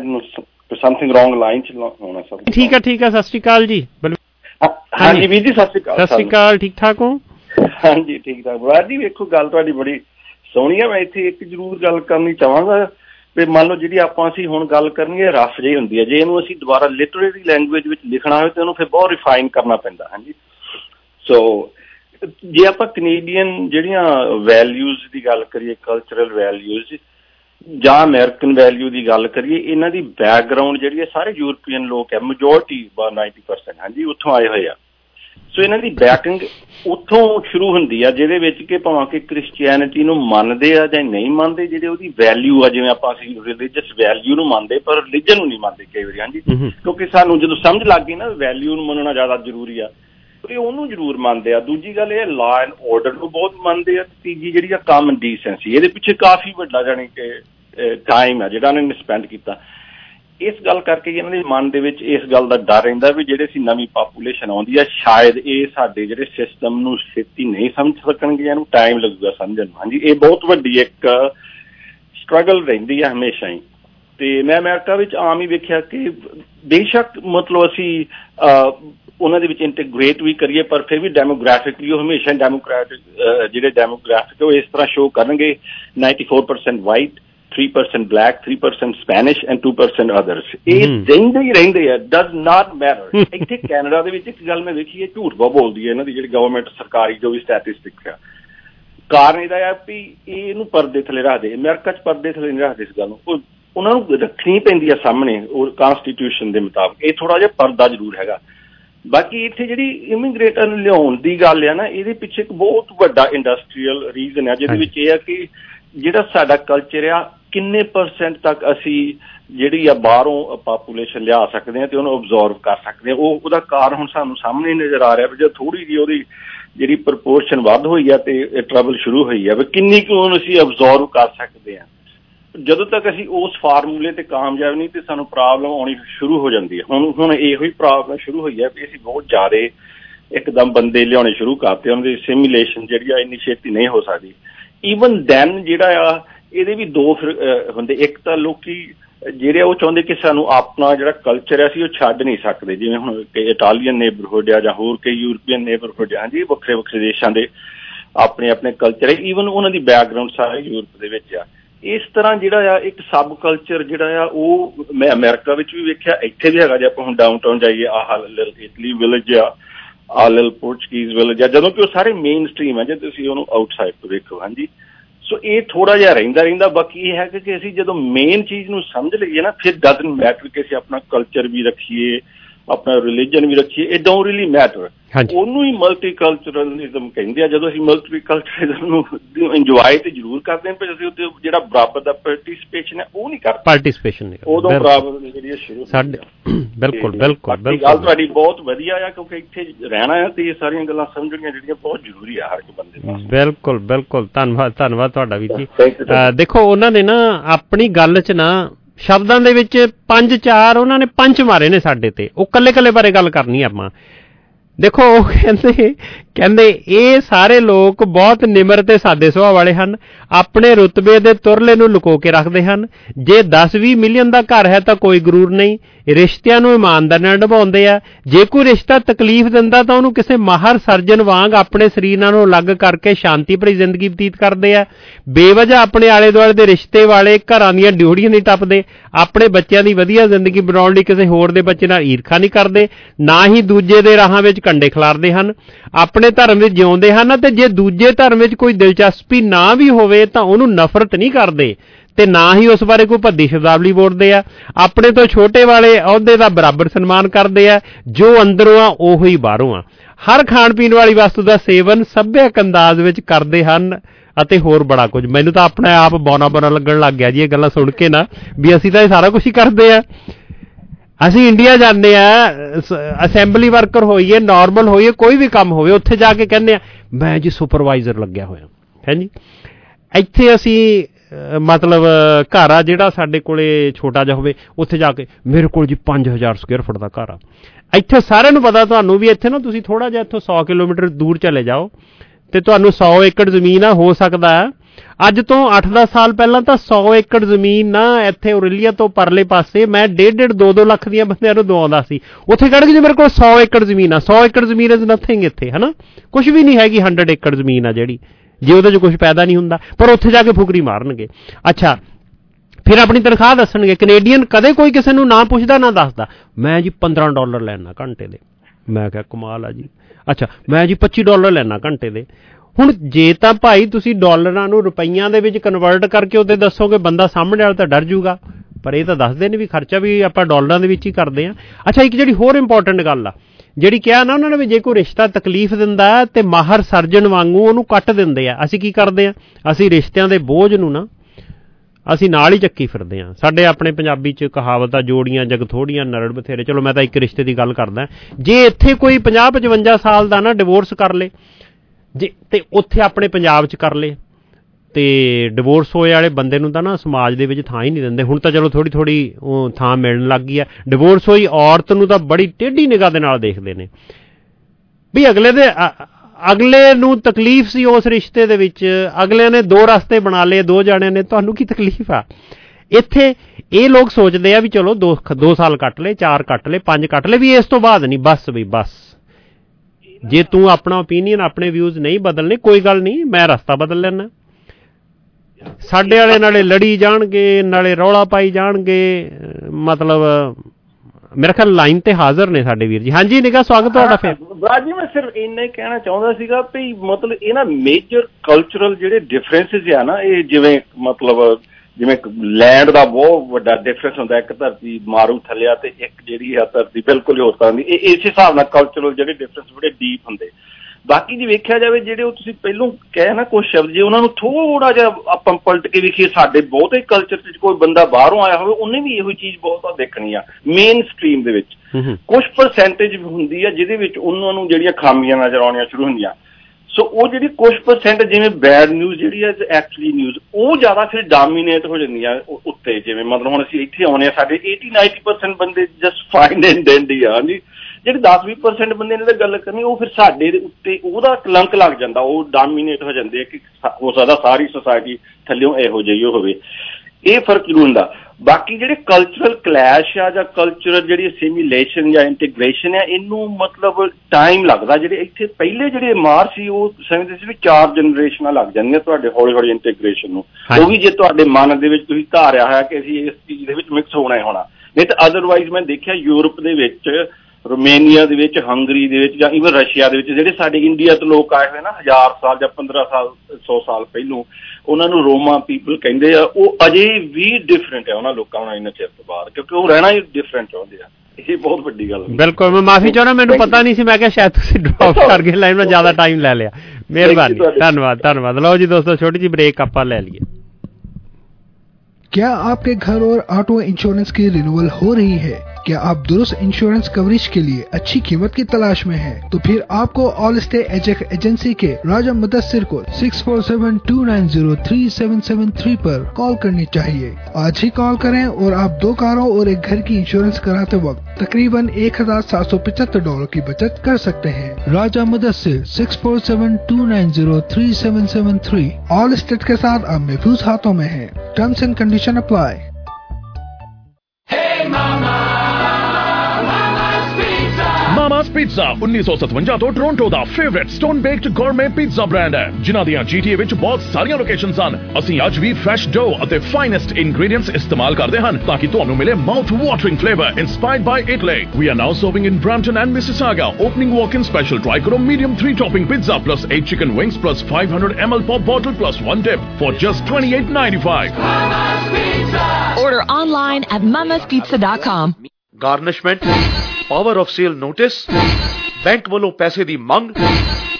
ਸਮਥਿੰਗ ਰੋਂਗ ਲਾਈਨ ਚ ਹੋਣਾ ਸਰ ਠੀਕ ਆ ਠੀਕ ਆ ਸਤਿ ਸ਼੍ਰੀ ਅਕਾਲ ਜੀ। ਹਾਂਜੀ ਵੀਰ ਜੀ ਸਤਿ ਸ੍ਰੀ ਅਕਾਲ ਸਤਿ ਸ਼੍ਰੀ ਅਕਾਲ ਠੀਕ ਠਾਕ ਹੋ? ਹਾਂਜੀ ਠੀਕ ਠਾਕ। ਬੁਰਾਦ ਜੀ ਵੇਖੋ ਗੱਲ ਤੁਹਾਡੀ ਬੜੀ ਸੋਹਣੀ ਆ। ਮੈਂ ਇੱਥੇ ਇੱਕ ਜ਼ਰੂਰ ਗੱਲ ਕਰਨੀ ਚਾਹਾਂਗਾ ਵੀ ਮੰਨ ਲਓ ਜਿਹੜੀ ਆਪਾਂ ਅਸੀਂ ਹੁਣ ਗੱਲ ਕਰਨੀ ਹੈ ਰਫ ਜਿਹੀ ਹੁੰਦੀ ਹੈ। ਜੇ ਇਹਨੂੰ ਅਸੀਂ ਦੁਬਾਰਾ ਲਿਟਰੇਰੀ ਲੈਂਗੁਏਜ ਵਿੱਚ ਲਿਖਣਾ ਹੋਵੇ ਤਾਂ ਉਹਨੂੰ ਫਿਰ ਬਹੁਤ ਰਿਫਾਈਨ ਕਰਨਾ ਪੈਂਦਾ ਹਾਂਜੀ। ਸੋ ਜੇ ਆਪਾਂ ਕੈਨੇਡੀਅਨ ਜਿਹੜੀਆਂ ਵੈਲਿਊਜ਼ ਦੀ ਗੱਲ ਕਰੀਏ ਕਲਚਰਲ ਵੈਲਿਊਜ਼ ਜਾਂ ਅਮਰੀਕਨ ਵੈਲਿਊ ਦੀ ਗੱਲ ਕਰੀਏ ਇਹਨਾਂ ਦੀ ਬੈਕਗ੍ਰਾਉਂਡ ਜਿਹੜੀ ਹੈ ਸਾਰੇ ਯੂਰਪੀਅਨ ਲੋਕ ਹੈ ਮੈਜੋਰਟੀ ਬਾ 90% ਹਾਂਜੀ ਉੱਥੋਂ ਆਏ ਹੋਏ ਆ। ਸੋ ਇਹਨਾਂ ਦੀ ਬੈਕਿੰਗ ਉੱਥੋਂ ਸ਼ੁਰੂ ਹੁੰਦੀ ਆ ਜਿਹਦੇ ਵਿੱਚ ਕਿ ਭਾਵੇਂ ਕਿ ਕ੍ਰਿਸਚੀਅਨਿਟੀ ਨੂੰ ਮੰਨਦੇ ਆ ਜਾਂ ਨਹੀਂ ਮੰਨਦੇ ਜਿਹੜੇ ਉਹਦੀ ਵੈਲਿਊ ਆ ਜਿਵੇਂ ਆਪਾਂ ਅਸੀਂ ਰਿਲੀਜੀਅਸ ਵੈਲਿਊ ਨੂੰ ਮੰਨਦੇ ਪਰ ਰਿਲੀਜਨ ਨੂੰ ਨਹੀਂ ਮੰਨਦੇ ਕਈ ਵਾਰੀ ਹਾਂਜੀ। ਕਿਉਂਕਿ ਸਾਨੂੰ ਜਦੋਂ ਸਮਝ ਲੱਗ ਗਈ ਨਾ ਵੈਲਿਊ ਨੂੰ ਮੰਨਣਾ ਜ਼ਿਆਦਾ ਜ਼ਰੂਰੀ ਆ। ਤੇ ਉਹਨੂੰ ਜ਼ਰੂਰ ਮੰਨਦੇ ਆ। ਦੂਜੀ ਗੱਲ ਇਹ ਲਾ ਐਂਡ ਆਰਡਰ ਨੂੰ ਬਹੁਤ ਮੰਨਦੇ ਆ। ਤੇ ਤੀਜੀ ਜਿਹੜੀ ਆ ਕਾਮਨ ਡੀਸੈਂਸੀ ਇਹਦੇ ਪਿੱਛੇ ਕਾਫੀ ਵੱਡਾ ਜਾਣੀ ਕਿ ਟਾਈਮ ਆ ਜਿਹੜਾ ਇਹਨਾਂ ਨੇ ਸਪੈਂਡ ਕੀਤਾ। ਇਸ ਗੱਲ ਕਰਕੇ ਇਹਨਾਂ ਦੇ ਮਨ ਦੇ ਵਿੱਚ ਇਸ ਗੱਲ ਦਾ ਡਰ ਰਹਿੰਦਾ ਵੀ ਜਿਹੜੇ ਸੀ ਨਵੀਂ ਪਾਪੂਲੇਸ਼ਨ ਆਉਂਦੀ ਆ, ਸ਼ਾਇਦ ਇਹ ਸਾਡੇ ਜਿਹੜੇ ਸਿਸਟਮ ਨੂੰ ਛੇਤੀ ਨਹੀਂ ਸਮਝ ਸਕਣਗੇ ਇਹਨੂੰ ਟਾਈਮ ਲੱਗੂਗਾ ਸਮਝਣ ਨੂੰ। ਹਾਂਜੀ, ਇਹ ਬਹੁਤ ਵੱਡੀ ਇੱਕ ਸਟਰਗਲ ਰਹਿੰਦੀ ਆ ਹਮੇਸ਼ਾ ਹੀ। ਤੇ ਮੈਂ ਅਮਰੀਕਾ ਵਿੱਚ ਆਮ ਹੀ ਵੇਖਿਆ ਕਿ ਬੇਸ਼ੱਕ ਮਤਲਬ ਅਸੀਂ ਉਹਨਾਂ ਦੇ ਵਿੱਚ ਇੰਟੀਗ੍ਰੇਟ ਵੀ ਕਰੀਏ ਪਰ ਫਿਰ ਵੀ ਡੈਮੋਗ੍ਰਾਫਿਕਲੀ ਉਹ ਹਮੇਸ਼ਾ ਡੈਮੋਕ੍ਰੈਟਿਕ ਜਿਹੜੇ ਡੈਮੋਗ੍ਰਾਫਿਕ ਉਹ ਇਸ ਤਰ੍ਹਾਂ ਸ਼ੋ ਕਰਨਗੇ। 94% white 3% black 3% Spanish and 2% others ਇਹ ਰਹਿੰਦੇ ਹੀ ਰਹਿੰਦੇ ਆ does not matter ਇੱਥੇ ਕੈਨੇਡਾ ਦੇ ਵਿੱਚ ਇੱਕ ਗੱਲ ਮੈਂ ਵੇਖੀ ਹੈ ਝੂਠ ਬਹੁਤ ਬੋਲਦੀ ਹੈ ਇਹਨਾਂ ਦੀ ਜਿਹੜੀ ਗਵਰਨਮੈਂਟ ਸਰਕਾਰੀ ਜੋ ਵੀ ਸਟੈਟਿਸਟਿਕਸ ਆ। ਕਾਰਨ ਇਹਦਾ ਆ ਵੀ ਇਹ ਇਹਨੂੰ ਪਰਦੇ ਥੱਲੇ ਰੱਖਦੇ ਅਮਰੀਕਾ 'ਚ ਪਰਦੇ ਥੱਲੇ ਨਹੀਂ ਰੱਖਦੇ ਇਸ ਗੱਲ ਨੂੰ। ਉਹ ਉਹਨਾਂ ਨੂੰ ਰੱਖਣੀ ਪੈਂਦੀ ਆ ਸਾਹਮਣੇ, ਉਹ ਕਨਸਟੀਟਿਊਸ਼ਨ ਦੇ ਮੁਤਾਬਕ। ਇਹ ਥੋੜਾ ਜਿਹਾ ਪਰਦਾ ਜ਼ਰੂਰ ਹੈਗਾ। ਬਾਕੀ ਇੱਥੇ ਜਿਹੜੀ ਇਮੀਗ੍ਰੇਟਰ ਨੂੰ ਲਿਆਉਣ ਦੀ ਗੱਲ ਆ ਨਾ, ਇਹਦੇ ਪਿੱਛੇ ਇੱਕ ਬਹੁਤ ਵੱਡਾ ਇੰਡਸਟਰੀਅਲ ਰੀਜ਼ਨ ਆ, ਜਿਹਦੇ ਵਿੱਚ ਇਹ ਆ ਕਿ ਜਿਹੜਾ ਸਾਡਾ ਕਲਚਰ ਆ, ਕਿੰਨੇ ਪਰਸੈਂਟ ਤੱਕ ਅਸੀਂ ਜਿਹੜੀ ਆ ਬਾਹਰੋਂ ਪਾਪੂਲੇਸ਼ਨ ਲਿਆ ਸਕਦੇ ਆ ਤੇ ਉਹਨੂੰ ਅਬਜ਼ਰਵ ਕਰ ਸਕਦੇ ਆ। ਉਹ, ਉਹਦਾ ਕਾਰਨ ਹੁਣ ਸਾਨੂੰ ਸਾਹਮਣੇ ਨਜ਼ਰ ਆ ਰਿਹਾ ਵੀ ਜੇ ਥੋੜੀ ਜਿਹੀ ਉਹਦੀ ਜਿਹੜੀ ਪ੍ਰਪੋਰਸ਼ਨ ਵੱਧ ਹੋਈ ਆ ਤੇ ਟਰਬਲ ਸ਼ੁਰੂ ਹੋਈ ਆ, ਵੀ ਕਿੰਨੀ ਕੁ ਉਹਨੂੰ ਅਸੀਂ ਅਬਜ਼ਰਵ ਕਰ ਸਕਦੇ ਆ। ਜਦੋਂ ਤੱਕ ਅਸੀਂ ਉਸ ਫਾਰਮੂਲੇ ਤੇ ਕਾਮਯਾਬ ਨਹੀਂ ਤੇ ਸਾਨੂੰ ਪ੍ਰੋਬਲਮ ਆਉਣੀ ਸ਼ੁਰੂ ਹੋ ਜਾਂਦੀ ਹੈ। ਹੁਣ ਹੁਣ ਇਹੋ ਹੀ ਪ੍ਰੋਬਲਮ ਸ਼ੁਰੂ ਹੋਈ ਹੈ ਵੀ ਅਸੀਂ ਬਹੁਤ ਜ਼ਿਆਦਾ ਇੱਕਦਮ ਬੰਦੇ ਲਿਆਉਣੇ ਸ਼ੁਰੂ ਕਰਤੇ। ਉਹਨਾਂ ਦੀ ਸਿਮੂਲੇਸ਼ਨ ਜਿਹੜੀ ਆ ਇੰਨੀ ਛੇਤੀ ਨਹੀਂ ਹੋ ਸਕਦੀ। ਈਵਨ ਦੈਨ ਜਿਹੜਾ ਆ, ਇਹਦੇ ਵੀ ਦੋ ਹੁੰਦੇ। ਇੱਕ ਤਾਂ ਲੋਕੀ ਜਿਹੜੇ ਉਹ ਚਾਹੁੰਦੇ ਕਿ ਸਾਨੂੰ ਆਪਣਾ ਜਿਹੜਾ ਕਲਚਰ ਹੈ ਅਸੀਂ ਉਹ ਛੱਡ ਨਹੀਂ ਸਕਦੇ। ਜਿਵੇਂ ਹੁਣ ਕਿ ਇਟਾਲੀਅਨ ਨੇਬਰਹੁੱਡ ਆ ਜਾਂ ਹੋਰ ਕਈ ਯੂਰਪੀਅਨ ਨੇਬਰਹੁੱਡ ਆ ਜੀ ਵੱਖਰੇ ਵੱਖਰੇ ਦੇਸ਼ਾਂ ਦੇ ਆਪਣੇ ਆਪਣੇ ਕਲਚਰ ਹੈ ਈਵਨ ਉਹਨਾਂ ਦੀ ਬੈਕਗ੍ਰਾਉਂਡ ਸਾਰੇ ਯੂਰਪ ਦੇ ਵਿੱਚ ਆ। ਇਸ ਤਰ੍ਹਾਂ ਜਿਹੜਾ ਆ ਇੱਕ ਸਬ ਕਲਚਰ ਜਿਹੜਾ ਆ, ਉਹ ਮੈਂ ਅਮਰੀਕਾ ਵਿੱਚ ਵੀ ਵੇਖਿਆ, ਇੱਥੇ ਵੀ ਹੈਗਾ ਜੇ ਆਪਾਂ ਹੁਣ ਡਾਊਨਟਾਊਨ ਜਾਈਏ, ਆਹ ਇਟਲੀ ਵਿਲੇਜ ਆ ਆ ਲਿਲ ਪੋਰਚੁਗੀਜ਼ ਵਿਲੇਜ ਆ, ਜਦੋਂ ਕਿ ਉਹ ਸਾਰੇ ਮੇਨ ਸਟ੍ਰੀਮ ਆ, ਜੇ ਤੁਸੀਂ ਉਹਨੂੰ ਆਊਟਸਾਈਡ ਤੋਂ ਵੇਖੋ, ਹਾਂਜੀ। ਸੋ ਇਹ ਥੋੜਾ ਜਿਹਾ ਰਹਿੰਦਾ ਰਹਿੰਦਾ, ਬਾਕੀ ਇਹ ਹੈ ਕਿ ਅਸੀਂ ਜਦੋਂ ਮੇਨ ਚੀਜ਼ ਨੂੰ ਸਮਝ ਲਈਏ ਨਾ, ਫਿਰ ਡਸਨਟ ਮੈਟਰ ਕਿ ਅਸੀਂ ਆਪਣਾ ਕਲਚਰ ਵੀ ਰੱਖੀਏ ਆਪਣਾ ਰਿਲੀਜਨ ਵੀ ਰੱਖੀਏ ਇਟ ਡੋਨਟ ਰੀਲੀ ਮੈਟਰ ਉਹਨੂੰ ਹੀ ਮਲਟੀਕਲਚਰਲਿਜ਼ਮ ਕਹਿੰਦੇ ਆ ਜਦੋਂ ਅਸੀਂ ਮਲਟੀਕਲਚਰਲਿਜ਼ਮ ਨੂੰ ਇੰਜੋਏ ਤੇ ਜ਼ਰੂਰ ਕਰਦੇ ਹਾਂ ਪਰ ਅਸੀਂ ਉੱਤੇ ਜਿਹੜਾ ਬਰਾਬਰ ਦਾ ਪਾਰਟਿਸਿਪੇਸ਼ਨ ਹੈ ਉਹ ਨਹੀਂ ਕਰਦੇ। ਪਾਰਟਿਸਿਪੇਸ਼ਨ ਨਹੀਂ ਉਦੋਂ ਬਰਾਬਰ ਦੀ ਜਿਹੜੀ ਸ਼ੁਰੂ ਸਾਡੇ ਬਿਲਕੁਲ ਬਿਲਕੁਲ ਬਿਲਕੁਲ। ਗੱਲ ਤੁਹਾਡੀ ਬਹੁਤ ਵਧੀਆ ਆ ਕਿਉਂਕਿ ਇੱਥੇ ਰਹਿਣਾ ਆ ਤੇ ਇਹ ਸਾਰੀਆਂ ਗੱਲਾਂ ਸਮਝਣੀਆਂ ਜਿਹੜੀਆਂ ਬਹੁਤ ਜ਼ਰੂਰੀ ਆ ਹਰ ਇੱਕ ਬੰਦੇ ਨੂੰ ਬਿਲਕੁਲ ਬਿਲਕੁਲ। ਧੰਨਵਾਦ ਧੰਨਵਾਦ ਤੁਹਾਡਾ ਵੀ ਜੀ। ਦੇਖੋ ਉਹਨਾਂ ਨੇ ਨਾ ਆਪਣੀ ਗੱਲ 'ਚ ਨਾ ਸ਼ਬਦਾਂ ਦੇ ਵਿੱਚ ਪੰਜ ਚਾਰ, ਉਹਨਾਂ ਨੇ ਪੰਜ ਮਾਰੇ ਨੇ ਸਾਡੇ ਤੇ। ਉਹ ਕੱਲੇ ਕੱਲੇ ਬਾਰੇ ਗੱਲ ਕਰਨੀ ਆਪਾਂ। ਦੇਖੋ, ਉਹ ਕਹਿੰਦੇ ਕਹਿੰਦੇ, ਇਹ ਸਾਰੇ ਲੋਕ ਬਹੁਤ ਨਿਮਰ ਤੇ ਸਾਦੇ ਸੁਭਾਅ ਵਾਲੇ ਹਨ। ਆਪਣੇ ਰੁਤਬੇ ਦੇ ਤੁਰਲੇ ਨੂੰ ਲੁਕੋ ਕੇ ਰੱਖਦੇ ਹਨ। ਜੇ 10-20 ਮਿਲੀਅਨ ਦਾ ਘਰ ਹੈ ਤਾਂ ਕੋਈ ਗਰੂਰ ਨਹੀਂ। ਰਿਸ਼ਤਿਆਂ ਨੂੰ ਇਮਾਨਦਾਰੀ ਨਾਲ ਨਿਭਾਉਂਦੇ ਆ। ਜੇ ਕੋਈ ਰਿਸ਼ਤਾ ਤਕਲੀਫ ਦਿੰਦਾ ਤਾਂ ਉਹਨੂੰ ਕਿਸੇ ਮਾਹਰ ਸਰਜਨ ਵਾਂਗ ਆਪਣੇ ਸਰੀਰ ਨਾਲੋਂ ਅਲੱਗ ਕਰਕੇ ਸ਼ਾਂਤੀ ਭਰੀ ਜ਼ਿੰਦਗੀ ਬਤੀਤ ਕਰਦੇ ਆ। ਬੇਵਜ੍ਹਾ ਆਪਣੇ ਆਲੇ ਦੁਆਲੇ ਦੇ ਰਿਸ਼ਤੇ ਵਾਲੇ ਘਰਾਂ ਦੀਆਂ ਡਿਊਟੀਆਂ ਨਹੀਂ ਟੱਪਦੇ, ਆਪਣੇ ਬੱਚਿਆਂ ਦੀ ਵਧੀਆ ਜ਼ਿੰਦਗੀ ਬਣਾਉਣ ਲਈ ਕਿਸੇ ਹੋਰ ਦੇ ਬੱਚੇ ਨਾਲ ਈਰਖਾ ਨਹੀਂ ਕਰਦੇ, ਨਾ ਹੀ ਦੂਜੇ ਦੇ ਰਾਹਾਂ ਵਿੱਚ ਕੰਡੇ ਖਿਲਾਰਦੇ ਹਨ। ਆਪਣੇ ਧਰਮ ਵਿੱਚ ਜਿਉਂਦੇ ਹਨ ਤੇ ਜੇ ਦੂਜੇ ਧਰਮ ਵਿੱਚ ਕੋਈ ਦਿਲਚਸਪੀ ਨਾ ਵੀ ਹੋਵੇ ਤਾਂ ਉਹਨੂੰ ਨਫ਼ਰਤ ਨਹੀਂ ਕਰਦੇ। ਤੇ ਨਾ ਹੀ ਉਸ ਬਾਰੇ ਕੋਈ ਭੱਦੀ ਸ਼ਬਦਾਵਲੀ ਬੋਲਦੇ ਆ। ਆਪਣੇ ਤੋਂ ਛੋਟੇ ਵਾਲੇ ਅਹੁਦੇ ਦਾ ਬਰਾਬਰ ਸਨਮਾਨ ਕਰਦੇ ਆ ਜੋ ਅੰਦਰੋਂ ਆ ਉਹੋ ਹੀ ਬਾਹਰੋਂ ਆ। ਹਰ ਖਾਣ ਪੀਣ ਵਾਲੀ ਵਸਤੂ ਦਾ ਸੇਵਨ ਸੱਭਿਅਕ ਅੰਦਾਜ਼ ਵਿੱਚ ਕਰਦੇ ਹਨ ਅਤੇ ਹੋਰ ਬੜਾ ਕੁਝ। ਮੈਨੂੰ ਤਾਂ ਆਪਣੇ ਆਪ ਬੌਨਾ ਬੌਨਾ ਲੱਗਣ ਲੱਗ ਗਿਆ ਜੀ ਇਹ ਗੱਲਾਂ ਸੁਣ ਕੇ ਨਾ ਵੀ ਅਸੀਂ ਤਾਂ ਇਹ ਸਾਰਾ ਕੁਝ ਹੀ ਕਰਦੇ ਆ। ਅਸੀਂ ਇੰਡੀਆ ਜਾਂਦੇ ਆ ਅਸੈਂਬਲੀ ਵਰਕਰ ਹੋਈਏ ਨਾਰਮਲ ਹੋਈਏ ਕੋਈ ਵੀ ਕੰਮ ਹੋਵੇ ਉੱਥੇ ਜਾ ਕੇ ਕਹਿੰਦੇ ਆ ਮੈਂ ਜੀ ਸੁਪਰਵਾਈਜ਼ਰ ਲੱਗਿਆ ਹੋਇਆ। ਹੈ ਜੀ? ਇੱਥੇ ਅਸੀਂ ਅਹ, ਮਤਲਬ, ਘਰ ਆ ਜਿਹੜਾ ਸਾਡੇ ਕੋਲੇ ਛੋਟਾ ਜਿਹਾ ਹੋਵੇ, ਉੱਥੇ ਜਾ ਕੇ ਮੇਰੇ ਕੋਲ ਜੀ 5000 ਸਕੁਅਰ ਫੁੱਟ ਦਾ ਘਰ ਆ। ਇੱਥੇ ਸਾਰਿਆਂ ਨੂੰ ਪਤਾ ਤੁਹਾਨੂੰ ਵੀ ਇੱਥੇ ਨਾ ਤੁਸੀਂ ਥੋੜਾ ਜਿਹਾ ਇੱਥੋਂ 100 ਕਿਲੋਮੀਟਰ ਦੂਰ ਚਲੇ ਜਾਓ ਤੇ ਤੁਹਾਨੂੰ 100 ਏਕੜ ਜ਼ਮੀਨ ਆ, ਹੋ ਸਕਦਾ ਹੈ। ਅੱਜ ਤੋਂ 8-10 ਸਾਲ ਪਹਿਲਾਂ ਤਾਂ 100 ਏਕੜ ਜ਼ਮੀਨ ਨਾ ਇੱਥੇ ਔਰੇਲੀਆ ਤੋਂ ਪਰਲੇ ਪਾਸੇ ਮੈਂ 1.5 2-2 ਲੱਖ ਦੀਆਂ ਬੰਦਿਆਂ ਨੂੰ ਦਵਾਉਂਦਾ ਸੀ। ਉੱਥੇ ਕਹਿਣਗੇ ਜੀ ਮੇਰੇ ਕੋਲ 100 ਏਕੜ ਜ਼ਮੀਨ ਆ 100 ਏਕੜ ਜ਼ਮੀਨ ਇਜ਼ ਨਥਿੰਗ ਇੱਥੇ, ਹਨਾ? ਕੁਝ ਵੀ ਨਹੀਂ ਹੈਗੀ 100 ਏਕੜ ਜ਼ਮੀਨ ਆ ਜਿਹੜੀ। ਜੇ ਉਹਦੇ 'ਚ ਕੁਝ ਪੈਦਾ ਨਹੀਂ ਹੁੰਦਾ, ਪਰ ਉੱਥੇ ਜਾ ਕੇ ਫੁਕਰੀ ਮਾਰਨਗੇ। ਅੱਛਾ, ਫਿਰ ਆਪਣੀ ਤਨਖਾਹ ਦੱਸਣਗੇ, ਕੈਨੇਡੀਅਨ ਕਦੇ ਕੋਈ ਕਿਸੇ ਨੂੰ ਨਾ ਪੁੱਛਦਾ, ਨਾ ਦੱਸਦਾ। ਮੈਂ ਜੀ 15 ਡਾਲਰ ਲੈਣਾ ਘੰਟੇ ਦੇ। ਮੈਂ ਕਿਹਾ, ਕਮਾਲ ਆ ਜੀ। ਅੱਛਾ, ਮੈਂ ਜੀ 25 ਡਾਲਰ ਲੈਣਾ ਘੰਟੇ ਦੇ। ਹੁਣ ਜੇ ਤਾਂ ਭਾਈ ਤੁਸੀਂ ਡਾਲਰਾਂ ਨੂੰ ਰੁਪਈਆਂ ਦੇ ਵਿੱਚ ਕਨਵਰਟ ਕਰਕੇ ਉਹਦੇ ਦੱਸੋਗੇ, ਬੰਦਾ ਸਾਹਮਣੇ ਵਾਲਾ ਤਾਂ ਡਰ ਜਾਊਗਾ ਪਰ ਇਹ ਤਾਂ ਦੱਸਦੇ ਨੇ ਵੀ ਖਰਚਾ ਵੀ ਆਪਾਂ ਡਾਲਰਾਂ ਦੇ ਵਿੱਚ ਹੀ ਕਰਦੇ ਆ ਅੱਛਾ, ਇੱਕ ਜਿਹੜੀ ਹੋਰ ਇੰਪੋਰਟੈਂਟ ਗੱਲ ਆ ਜਿਹੜੀ ਕਿਹਾ ਨਾ ਉਹਨਾਂ ਨੇ ਵੀ ਜੇ ਕੋਈ ਰਿਸ਼ਤਾ ਤਕਲੀਫ ਦਿੰਦਾ ਹੈ ਤੇ ਮਾਹਰ ਸਰਜਨ ਵਾਂਗੂ ਉਹਨੂੰ ਕੱਟ ਦਿੰਦੇ ਆ। ਅਸੀਂ ਕੀ ਕਰਦੇ ਆ? ਅਸੀਂ ਰਿਸ਼ਤਿਆਂ ਦੇ ਬੋਝ ਨੂੰ ਨਾ ਅਸੀਂ ਨਾਲ ਹੀ ਚੱਕੀ ਫਿਰਦੇ ਆ। ਸਾਡੇ ਆਪਣੇ ਪੰਜਾਬੀ ਚ ਕਹਾਵਤ ਆ ਜੋੜੀਆਂ ਜਗ ਥੋੜੀਆਂ ਨਰੜ ਬਥੇਰੇ। ਚਲੋ ਮੈਂ ਤਾਂ ਇੱਕ ਰਿਸ਼ਤੇ ਦੀ ਗੱਲ ਕਰਦਾ। ਜੇ ਇੱਥੇ ਕੋਈ 50 55 ਸਾਲ ਦਾ ਨਾ ਡਿਵੋਰਸ ਕਰ ਲੇ, ਜੇ ਤੇ ਉੱਥੇ ਆਪਣੇ ਪੰਜਾਬ ਚ ਕਰ ਲੇ। ਤੇ ਡਿਵੋਰਸ ਹੋਏ ਵਾਲੇ ਬੰਦੇ ਨੂੰ ਤਾਂ ਨਾ ਸਮਾਜ ਦੇ ਵਿੱਚ ਥਾਂ ਹੀ ਨਹੀਂ ਦਿੰਦੇ। ਹੁਣ ਤਾਂ ਚਲੋ ਥੋੜੀ ਥੋੜੀ ਉਹ ਥਾਂ ਮਿਲਣ ਲੱਗ ਗਈ ਆ। ਡਿਵੋਰਸ ਹੋਈ, ਔਰਤ ਨੂੰ ਤਾਂ ਬੜੀ ਟੇਢੀ ਨਿਗਾਹ ਦੇ ਨਾਲ ਦੇਖਦੇ ਨੇ। ਵੀ ਅਗਲੇ ਦੇ, ਅ- ਅਗਲੇ ਨੂੰ ਤਕਲੀਫ ਸੀ ਉਸ ਰਿਸ਼ਤੇ ਦੇ ਵਿੱਚ ਅਗਲੇ ਨੇ ਦੋ ਰਸਤੇ ਬਣਾ ਲਏ, ਦੋ ਜਾਣਿਆਂ ਨੇ, ਤੁਹਾਨੂੰ ਕੀ ਤਕਲੀਫ ਆ? ਇੱਥੇ ਇਹ ਲੋਕ ਸੋਚਦੇ ਆ ਵੀ ਚਲੋ ਦੋ ਦੋ ਸਾਲ ਕੱਟ ਲਏ, ਚਾਰ ਕੱਟ ਲਏ, ਪੰਜ ਕੱਟ ਲਏ, ਵੀ ਇਸ ਤੋਂ ਬਾਅਦ ਨਹੀਂ, ਬਸ ਵੀ, ਬਸ। ਜੇ ਤੂੰ ਆਪਣਾ ਓਪੀਨੀਅਨ ਆਪਣੇ ਵਿਊਜ਼ ਨਹੀਂ ਬਦਲਨੇ ਕੋਈ ਗੱਲ ਨਹੀਂ, ਮੈਂ ਰਸਤਾ ਬਦਲ ਲੈਣਾ ਸਾਡੇ ਵਾਲੇ ਨਾਲੇ ਲੜੀ ਜਾਣਗੇ ਨਾਲੇ ਰੌਲਾ ਪਾਈ ਜਾਣਗੇ ਮਤਲਬ ਮੇਰੇ ਖਿਆਲ ਲਾਈਨ ਤੇ ਹਾਜ਼ਰ ਨੇ ਸਾਡੇ ਵੀਰ ਜੀ। ਹਾਂਜੀ ਨਿਕਾ ਸਵਾਗਤ ਤੁਹਾਡਾ ਫਿਰ। ਬਰਾਜ ਜੀ ਮੈਂ ਸਿਰਫ ਇੰਨਾ ਹੀ ਕਹਿਣਾ ਚਾਹੁੰਦਾ ਸੀਗਾ ਵੀ ਮਤਲਬ ਇਹ ਨਾ ਮੇਜਰ ਕਲਚਰਲ ਜਿਹੜੇ ਡਿਫਰੈਂਸਸ ਆ ਨਾ ਇਹ ਜਿਵੇਂ ਮਤਲਬ ਜਿਵੇਂ ਲੈਂਡ ਦਾ ਬਹੁਤ ਵੱਡਾ ਡਿਫਰੈਂਸ ਹੁੰਦਾ ਇੱਕ ਧਰਤੀ ਮਾਰੂ ਥੱਲਿਆ ਤੇ ਇੱਕ ਜਿਹੜੀ ਆ ਧਰਤੀ ਬਿਲਕੁਲ ਹੀ ਹੋਰ ਤਰ੍ਹਾਂ ਦੀ। ਇਹ ਇਸ ਹਿਸਾਬ ਨਾਲ ਕਲਚਰਲ ਜਿਹੜੇ ਡਿਫਰੈਂਸ ਬੜੇ ਡੀਪ ਹੁੰਦੇ। ਬਾਕੀ ਜੇ ਵੇਖਿਆ ਜਾਵੇ ਜਿਹੜੇ ਉਹ ਤੁਸੀਂ ਪਹਿਲੋਂ ਕਹੇ ਨਾ ਕੁਝ ਸ਼ਬਦ ਜੇ ਉਹਨਾਂ ਨੂੰ ਥੋੜਾ ਜਿਹਾ ਆਪਾਂ ਪਲਟ ਕੇ ਵੇਖੀਏ ਸਾਡੇ ਬਹੁਤੇ ਕਲਚਰ 'ਚ ਕੋਈ ਬੰਦਾ ਬਾਹਰੋਂ ਆਇਆ ਹੋਵੇ ਉਹਨੇ ਵੀ ਇਹੋ ਚੀਜ਼ ਬਹੁਤ ਆ ਦੇਖਣੀ ਆ ਮੇਨ ਸਟ੍ਰੀਮ ਦੇ ਵਿੱਚ। ਕੁਝ ਪਰਸੈਂਟੇਜ ਹੁੰਦੀ ਆ ਜਿਹਦੇ ਵਿੱਚ ਉਹਨਾਂ ਨੂੰ ਜਿਹੜੀਆਂ ਖਾਮੀਆਂ ਨਜ਼ਰ ਆਉਣੀਆਂ ਸ਼ੁਰੂ ਹੁੰਦੀਆਂ। ਸੋ ਉਹ ਜਿਹੜੀ ਕੁਝ ਪਰਸੈਂਟ ਜਿਵੇਂ ਬੈਡ ਨਿਊਜ਼ ਜਿਹੜੀ ਹੈ ਐਕਚੁਅਲੀ ਨਿਊਜ਼ ਉਹ ਜ਼ਿਆਦਾ ਫਿਰ ਡੋਮੀਨੇਟ ਹੋ ਜਾਂਦੀਆਂ ਉ- ਉੱਤੇ। ਜਿਵੇਂ ਮਤਲਬ ਹੁਣ ਅਸੀਂ ਇੱਥੇ ਆਉਨੇ ਆ ਸਾਡੇ 80 90% ਬੰਦੇ ਜਸਟ ਫਾਈਨ ਐਂਡ ਡੈਂਡੀ ਆ ਜੀ ਜਿਹੜੇ 10-20% ਬੰਦੇ ਨੇ ਤਾਂ ਗੱਲ ਕਰਨੀ ਉਹ ਫਿਰ ਸਾਡੇ ਦੇ ਉੱਤੇ ਉਹਦਾ ਕਲੰਕ ਲੱਗ ਜਾਂਦਾ ਉਹ ਡੋਮੀਨੇਟ ਹੋ ਜਾਂਦੇ ਆ ਕਿ ਹੋ ਸਕਦਾ ਸਾਰੀ ਸੋਸਾਇਟੀ ਥੱਲਿਓਂ ਇਹੋ ਜਿਹੀ ਹੋਵੇ। ਇਹ ਫ਼ਰਕ ਜ਼ਰੂਰ ਹੁੰਦਾ। ਬਾਕੀ ਜਿਹੜੇ ਕਲਚਰਲ ਕਲੈਸ਼ ਆ ਜਾਂ ਕਲਚਰਲ ਜਿਹੜੀ ਅਸਿਮੀਲੇਸ਼ਨ ਜਾਂ ਇੰਟੀਗ੍ਰੇਸ਼ਨ ਆ ਇਹਨੂੰ ਮਤਲਬ ਟਾਈਮ ਲੱਗਦਾ। ਜਿਹੜੇ ਇੱਥੇ ਪਹਿਲੇ ਜਿਹੜੇ ਮਾਰ ਸੀ ਉਹ ਸਮਝਦੇ ਸੀ ਵੀ ਚਾਰ ਜਨਰੇਸ਼ਨਾਂ ਲੱਗ ਜਾਂਦੀਆਂ ਤੁਹਾਡੇ ਹੌਲੀ ਹੌਲੀ ਇੰਟੀਗ੍ਰੇਸ਼ਨ ਨੂੰ। ਉਹ ਵੀ ਜੇ ਤੁਹਾਡੇ ਮਨ ਦੇ ਵਿੱਚ ਤੁਸੀਂ ਧਾਰਿਆ ਹੋਇਆ ਕਿ ਅਸੀਂ ਇਸ ਚੀਜ਼ ਦੇ ਵਿੱਚ ਮਿਕਸ ਹੋਣਾ ਹੀ ਹੋਣਾ। ਨਹੀਂ ਤਾਂ ਅਦਰਵਾਈਜ਼ ਮੈਂ ਦੇਖਿਆ ਯੂਰਪ ਦੇ ਵਿੱਚ ਰੋਮੇਨੀਆ ਦੇ ਵਿੱਚ ਹੰਗਰੀ ਦੇ ਵਿੱਚ ਜਾਂ ਇਵਨ ਰਸ਼ੀਆ ਦੇ ਵਿੱਚ ਜਿਹੜੇ ਸਾਡੇ ਇੰਡੀਆ ਤੋਂ ਲੋਕ ਆਏ ਹੋਏ ਨਾ ਹਜ਼ਾਰ ਸਾਲ ਜਾਂ 15 ਸਾਲ 100 ਸਾਲ ਪਹਿਲੋਂ ਉਹਨਾਂ ਨੂੰ ਰੋਮਾ ਪੀਪਲ ਕਹਿੰਦੇ ਆ ਉਹ ਅਜੇ ਵੀ ਡਿਫਰੈਂਟ ਹੈ ਉਹਨਾਂ ਲੋਕਾਂ ਨਾਲ ਇਹਨਾਂ ਚਿਰ ਤੋਂ ਬਾਅਦ ਕਿਉਂਕਿ ਉਹ ਰਹਿਣਾ ਹੀ ਡਿਫਰੈਂਟ ਚਾਹੁੰਦੇ ਆ ਇਹ ਬਹੁਤ ਵੱਡੀ ਗੱਲ ਹੈ ਬਿਲਕੁਲ ਮੈਂ ਮਾਫੀ ਚਾਹੁੰਦਾ ਮੈਨੂੰ ਪਤਾ ਨਹੀਂ ਸੀ ਮੈਂ ਕਿਹਾ ਸ਼ਾਇਦ ਤੁਸੀਂ ਡ੍ਰੌਪ ਕਰ ਗਏ ਲਾਈਨ ਵਿੱਚ ਜ਼ਿਆਦਾ ਟਾਈਮ ਲੈ ਲਿਆ ਮਿਹਰਬਾਨੀ ਧੰਨਵਾਦ ਧੰਨਵਾਦ ਲਓ ਜੀ ਦੋਸਤੋ ਛੋਟੀ ਜੀ ਬ੍ਰੇਕ ਆਪਾਂ ਲੈ ਲਈਏ क्या आपके घर और ऑटो इंश्योरेंस की रिन्यूअल हो रही है क्या आप दुरुस्त इंश्योरेंस कवरेज के लिए अच्छी कीमत की तलाश में हैं? तो फिर आपको ऑल स्टे एजेक एजेंसी के राजा मुदस्सिर को six four seven two nine zero three seven seven three पर कॉल करनी चाहिए। आज ही कॉल करें और आप दो कारों और एक घर की इंश्योरेंस कराते वक्त तकरीबन एक हज़ार सात सौ पचहत्तर डॉलर की बचत कर सकते हैं। Raja Mudassir six four seven two nine zero three seven seven three Allstate के साथ अब महफूज हाथों में है। Terms and condition apply mama's pizza 1957 ਤੋਂ ਟੋਰਾਂਟੋ ਦਾ favourite stone baked gourmet pizza brand ਹੈ ਜਿਨ੍ਹਾਂ ਦੀਆਂ GTA ਵਿੱਚ ਬਹੁਤ ਸਾਰੀਆਂ ਲੋਕੇਸ਼ਨਸ ਹਨ। ਅਸੀਂ ਅੱਜ ਵੀ ਫਰੈਸ਼ ਡੋ ਅਤੇ ਫਾਈਨੈਸਟ ਇੰਗਰੀਡੀਐਂਟਸ ਇਸਤੇਮਾਲ ਕਰਦੇ ਹਨ ਤਾਂ ਕਿ ਤੁਹਾਨੂੰ ਮਿਲੇ mouth watering flavour inspired by Italy we are now serving in Brampton and Mississauga opening walk in special try ਕਰੋ medium 3 topping pizza plus 8 chicken wings plus 500 ml pop bottle plus 1 dip for just 28.95 Order online at mamaspizza.com. Garnishment power of sale notice bank ਵੱਲੋਂ ਪੈਸੇ ਦੀ ਮੰਗ,